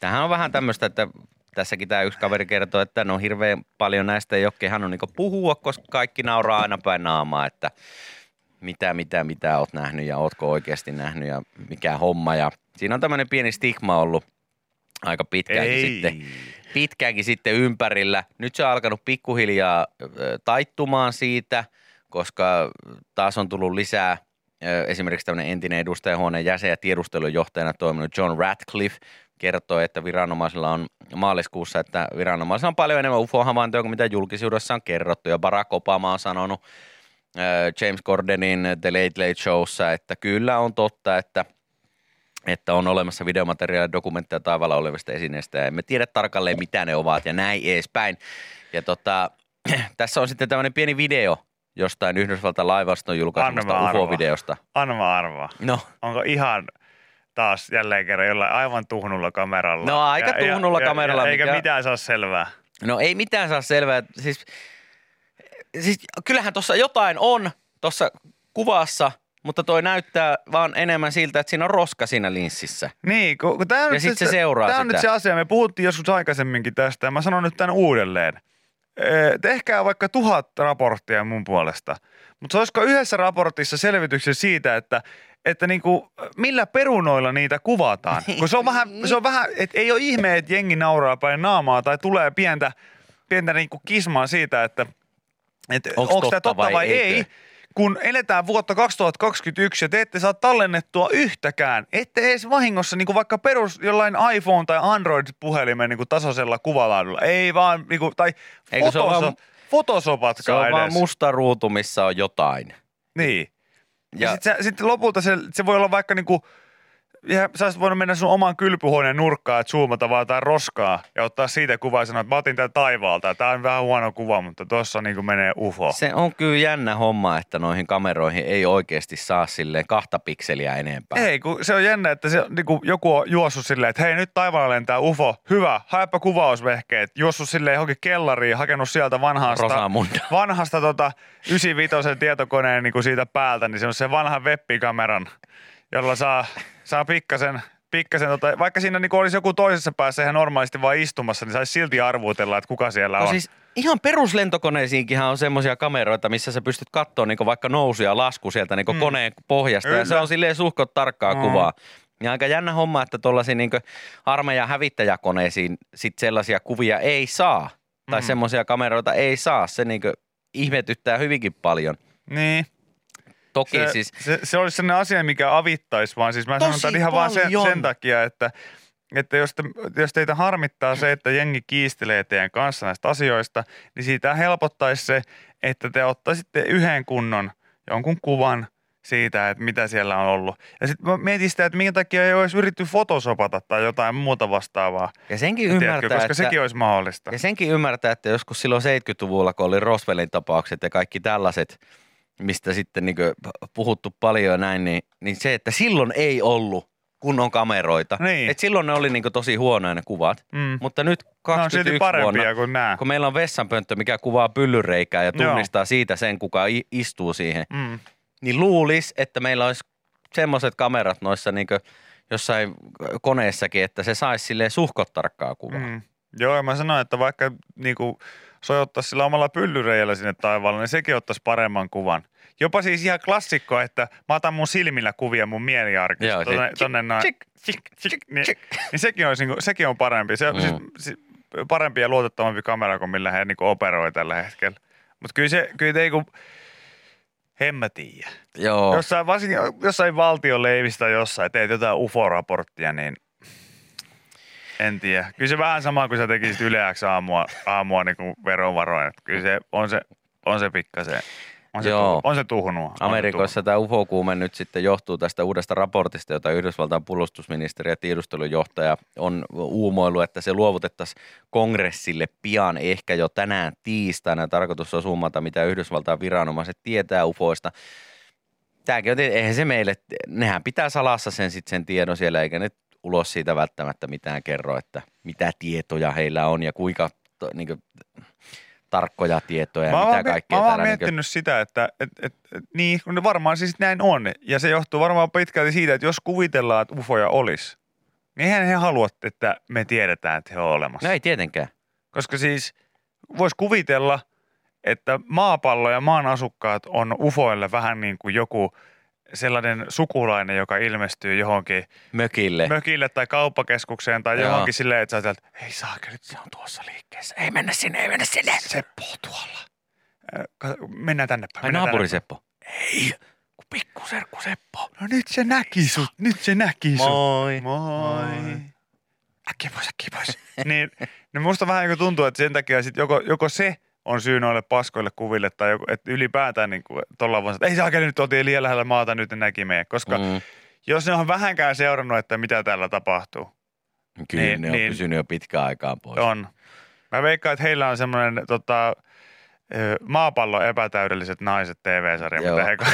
tämähän on vähän tämmöistä, että tässäkin tämä yksi kaveri kertoo, että no hirveän paljon näistä ei ole kehannut niin puhua, koska kaikki nauraa aina päin naamaa, että mitä, mitä, mitä oot nähnyt ja ootko oikeasti nähnyt ja mikä homma. Ja siinä on tämmöinen pieni stigma ollut aika pitkäänkin Ei. sitten pitkäänkin sitten ympärillä. Nyt se on alkanut pikkuhiljaa taittumaan siitä, koska taas on tullut lisää esimerkiksi tämmöinen entinen edustajahuoneen jäsen ja tiedustelujohtajana toiminut John Ratcliffe kertoo, että viranomaisilla on maaliskuussa, että viranomaisilla on paljon enemmän UFO-havaintoja kuin mitä julkisuudessa on kerrottu. Ja Barack Obama on sanonut James Gordonin The Late Late Showssa, että kyllä on totta, että että on olemassa videomateriaalia, dokumentteja taivaalla olevista esineistä ja emme tiedä tarkalleen mitä ne ovat ja näin edespäin. Ja tota, tässä on sitten tämmöinen pieni video jostain Yhdysvaltain laivaston julkaisemasta Anna. UFO-videosta. Anna mä arvaa. No, Onko ihan taas jälleen kerran jollain aivan tuhnulla kameralla? No, aika tuhnulla kameralla, eikä mikä- mitään saa selvää. no ei mitään saa selvää. Siis, siis kyllähän tuossa jotain on tuossa kuvassa, mutta toi näyttää vaan enemmän siltä, että siinä on roska siinä linssissä. Niin, kun, kun tää on Ja nyt sit se seuraa tää on nyt se asia. Me puhuttiin joskus aikaisemminkin tästä ja mä sanon nyt tämän uudelleen. tehkää vaikka tuhat raporttia mun puolesta. Mutta se olisiko yhdessä raportissa selvityksen siitä, että että niinku, millä perunoilla niitä kuvataan. Kun se on vähän, se on vähän että ei ole ihme, että jengi nauraa päin naamaa tai tulee pientä, pientä niinku kismaa siitä, että että onko tämä totta vai vai, eikö? ei. Kun eletään vuotta 2021 ja te ette saa tallennettua yhtäkään, ette edes vahingossa niin vaikka perus jollain iPhone tai Android-puhelimen niin tasoisella kuvalaadulla. Ei vaan, niin kuin, tai Eikö se fotoso, vaan- fotosopatkaan Se on edes. vaan musta ruutu, missä on jotain. Niin. Ja, Ja- sitten sit lopulta se, se voi olla vaikka niinku, ja sä olisit voinut mennä sun oman kylpyhuoneen nurkkaan, että zoomata vaan jotain roskaa ja ottaa siitä kuvaa ja sanoa, että mä otin tämän taivaalta. Tämä on vähän huono kuva, mutta tuossa niinku menee ufo. Se on kyllä jännä homma, että noihin kameroihin ei oikeasti saa silleen kahta pikseliä enempää. Ei, kun se on jännä, että se, niinku, joku on juossut silleen, että hei nyt taivaalla lentää ufo, hyvä, haepa kuvausvehkeet. Juossut silleen johonkin kellariin, hakenut sieltä vanhasta, Rosamunda. vanhasta tota 95 tietokoneen niinku siitä päältä, niin se on se vanha webbikameran, jolla saa, saa pikkasen, pikkasen tota, vaikka siinä niinku olisi joku toisessa päässä ihan normaalisti vaan istumassa, niin saisi silti arvuutella, että kuka siellä No on. siis ihan peruslentokoneisiinkin on semmoisia kameroita, missä sä pystyt katsoa niin vaikka nousu ja lasku sieltä niin Mm. koneen pohjasta. Ja se on silleen suhkot tarkkaa Mm. kuvaa. Ja aika jännä homma, että tuollaisiin niin armeijan hävittäjäkoneisiin sit sellaisia kuvia ei saa. Tai Mm. semmoisia kameroita ei saa. Se niin ihmetyttää hyvinkin paljon. niin. Toki se, siis se, se olisi sellainen asia, mikä avittaisi vaan. Siis mä sanon tämän ihan vaan sen, paljon. sen takia, että, että jos, te, jos teitä harmittaa se, että jengi kiistelee teidän kanssa näistä asioista, niin siitä helpottaisi se, että te ottaisitte yhden kunnon jonkun kuvan siitä, että mitä siellä on ollut. Ja sitten mä mietin sitä, että minkä takia ei olisi yritetty fotosopata tai jotain muuta vastaavaa. ja senkin Tiedätkö, ymmärtää, koska että... sekin olisi mahdollista. Ja senkin ymmärtää, että joskus silloin 70-luvulla, kun oli Roswellin tapaukset ja kaikki tällaiset, mistä sitten niin puhuttu paljon ja näin, niin, niin se, että silloin ei ollut kunnon kameroita. Niin. Et silloin ne oli niin tosi huonoja ne kuvat. Mm. Mutta nyt Ne on 21 silti parempia vuonna, kuin nämä. kun meillä on vessanpönttö, mikä kuvaa pyllyreikää ja Joo. tunnistaa siitä sen, kuka istuu siihen, Mm. niin luulisi, että meillä olisi semmoiset kamerat noissa niin jossain koneessakin, että se saisi silleen suhkot tarkkaa kuvaa. Mm. Joo, ja mä sanoin, että vaikka niinku sojottaisi sillä omalla pyllyreijällä sinne taivaalle, niin sekin ottaisi paremman kuvan. Jopa siis ihan klassikko, että mä otan mun silmillä kuvia mun mieliarkista Joo, tonne noin. Niin, niin sekin, olisi, niinku, sekin on parempi. Se on Mm. siis, siis parempi ja luotettavampi kamera kuin millä he niinku operoi tällä hetkellä. Mutta kyllä se, kyllä ei kun, en mä tiedä. Joo. Jossain, varsinkin jossain valtion leivistä jossain, teet jotain UFO-raporttia, niin en tiedä. Kyllä se vähän sama kuin sä tekisit yleäksi aamua, aamua niin kuin verovaroin. Että Kyllä se on se, on se pikkasen, on se, Joo. tuh, on se tuhnua. Amerikoissa tämä UFO-kuume nyt sitten johtuu tästä uudesta raportista, jota Yhdysvaltain puolustusministeri ja tiedustelujohtaja on uumoillut, että se luovutettaisiin kongressille pian, ehkä jo tänään tiistaina. Tarkoitus on summata, mitä Yhdysvaltain viranomaiset tietää UFOista. Tämäkin on, eihän se meille, nehän pitää salassa sen, sit sen tiedon siellä, eikä ne ulos siitä välttämättä mitään kerro, että mitä tietoja heillä on ja kuinka to, niin kuin, tarkkoja tietoja ja Mä oon mitä kaikkea mä oon vaan täällä. niin miettinyt sitä, että et, et, et, niin, varmaan siis näin on. Ja se johtuu varmaan pitkälti siitä, että jos kuvitellaan, että ufoja olisi, niin eihän he halua, että me tiedetään, että he on olemassa. No ei tietenkään. Koska siis voisi kuvitella, että maapallo ja maan asukkaat on ufoille vähän niin kuin joku sellainen sukulainen, joka ilmestyy johonkin Mökille. mökille tai kauppakeskukseen tai Joo. johonkin silleen, että sä ajattelet, ei saakeli, se on tuossa liikkeessä. Ei mennä sinne, ei mennä sinne. Seppo on tuolla. Mennään tänne päin. Ai naapuri Seppo. Ei, kun pikkuserkku Seppo. No nyt se näki sut, nyt se näki sut. Moi. Moi. Äkkiä pois, äkkiä pois. niin, niin musta vähän niin tuntuu, että sen takia sit joko, joko se on syy noille paskoille kuville tai joku, että ylipäätään niin kuin, tuolla vaan, että ei saakeli nyt oltiin liian lähellä maata, nyt ne näki meidät. Koska mm. Jos ne on vähänkään seurannut, että mitä täällä tapahtuu, Kyllä Niin, ne on niin. pysynyt jo pitkään aikaan pois. on. Mä veikkaan, että heillä on semmoinen tota, ö, maapallon epätäydelliset naiset TV-sarja, Joo. mitä he ka-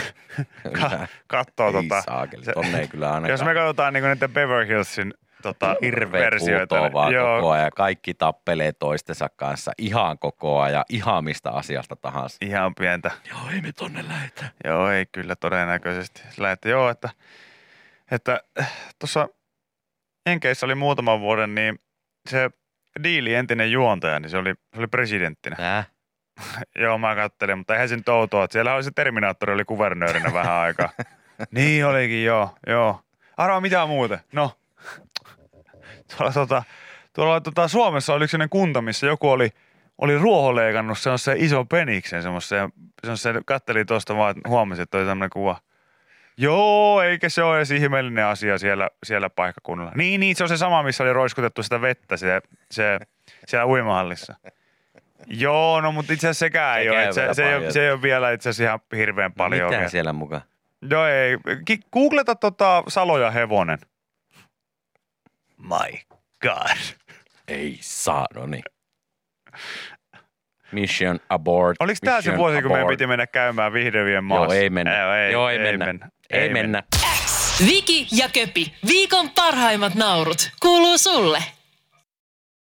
ka- katsoo. ei Tota, saakeli, tonne ei kyllä ainakaan. jos me katsotaan niin näiden Beverly Hillsin tota, versioita. huutoo vaan joo, koko ajan. Kaikki tappelee toistensa kanssa ihan koko ajan, ihan mistä asiasta tahansa. Ihan pientä. Joo, ei me tonne lähetä. Joo, ei kyllä todennäköisesti. Että joo, että, että tuossa Enkeissä oli muutaman vuoden, niin se Diili entinen juontaja, niin se oli, se oli presidenttinä. Tää. Joo, mä kattelin, mutta eihän se nyt outoa. Siellä oli se Terminaattori, oli kuvernöörinä vähän aikaa. niin olikin, joo, joo. Arvaa mitä muuten. No, tuolla, tota, tuolla tota, Suomessa oli yksi kunta, missä joku oli, oli ruoholeikannut semmoisen iso peniksen semmoisen. semmoisen katteli tuosta vaan, että huomasi, että oli tämmöinen kuva. Joo, eikä se ole edes ihmeellinen asia siellä, siellä paikkakunnalla. Niin, niin, se on se sama, missä oli roiskutettu sitä vettä se, se, siellä uimahallissa. Joo, no mutta itse asiassa sekään ei ole. Se, vielä se, ei ole, se ei ole vielä itse asiassa ihan hirveän paljon. Mitä oikein. siellä mukaan? Joo ei. Googleta tota Saloja hevonen. My God. Ei saa, no niin. Mission abort. Oliko tämä se vuosi, kun meidän abort. piti mennä käymään vihdevien Joo, maassa? ei mennä. Joo, ei, Joo, ei, mennä. Ei, mennä. Viki ja Köpi, viikon parhaimmat naurut, kuuluu sulle.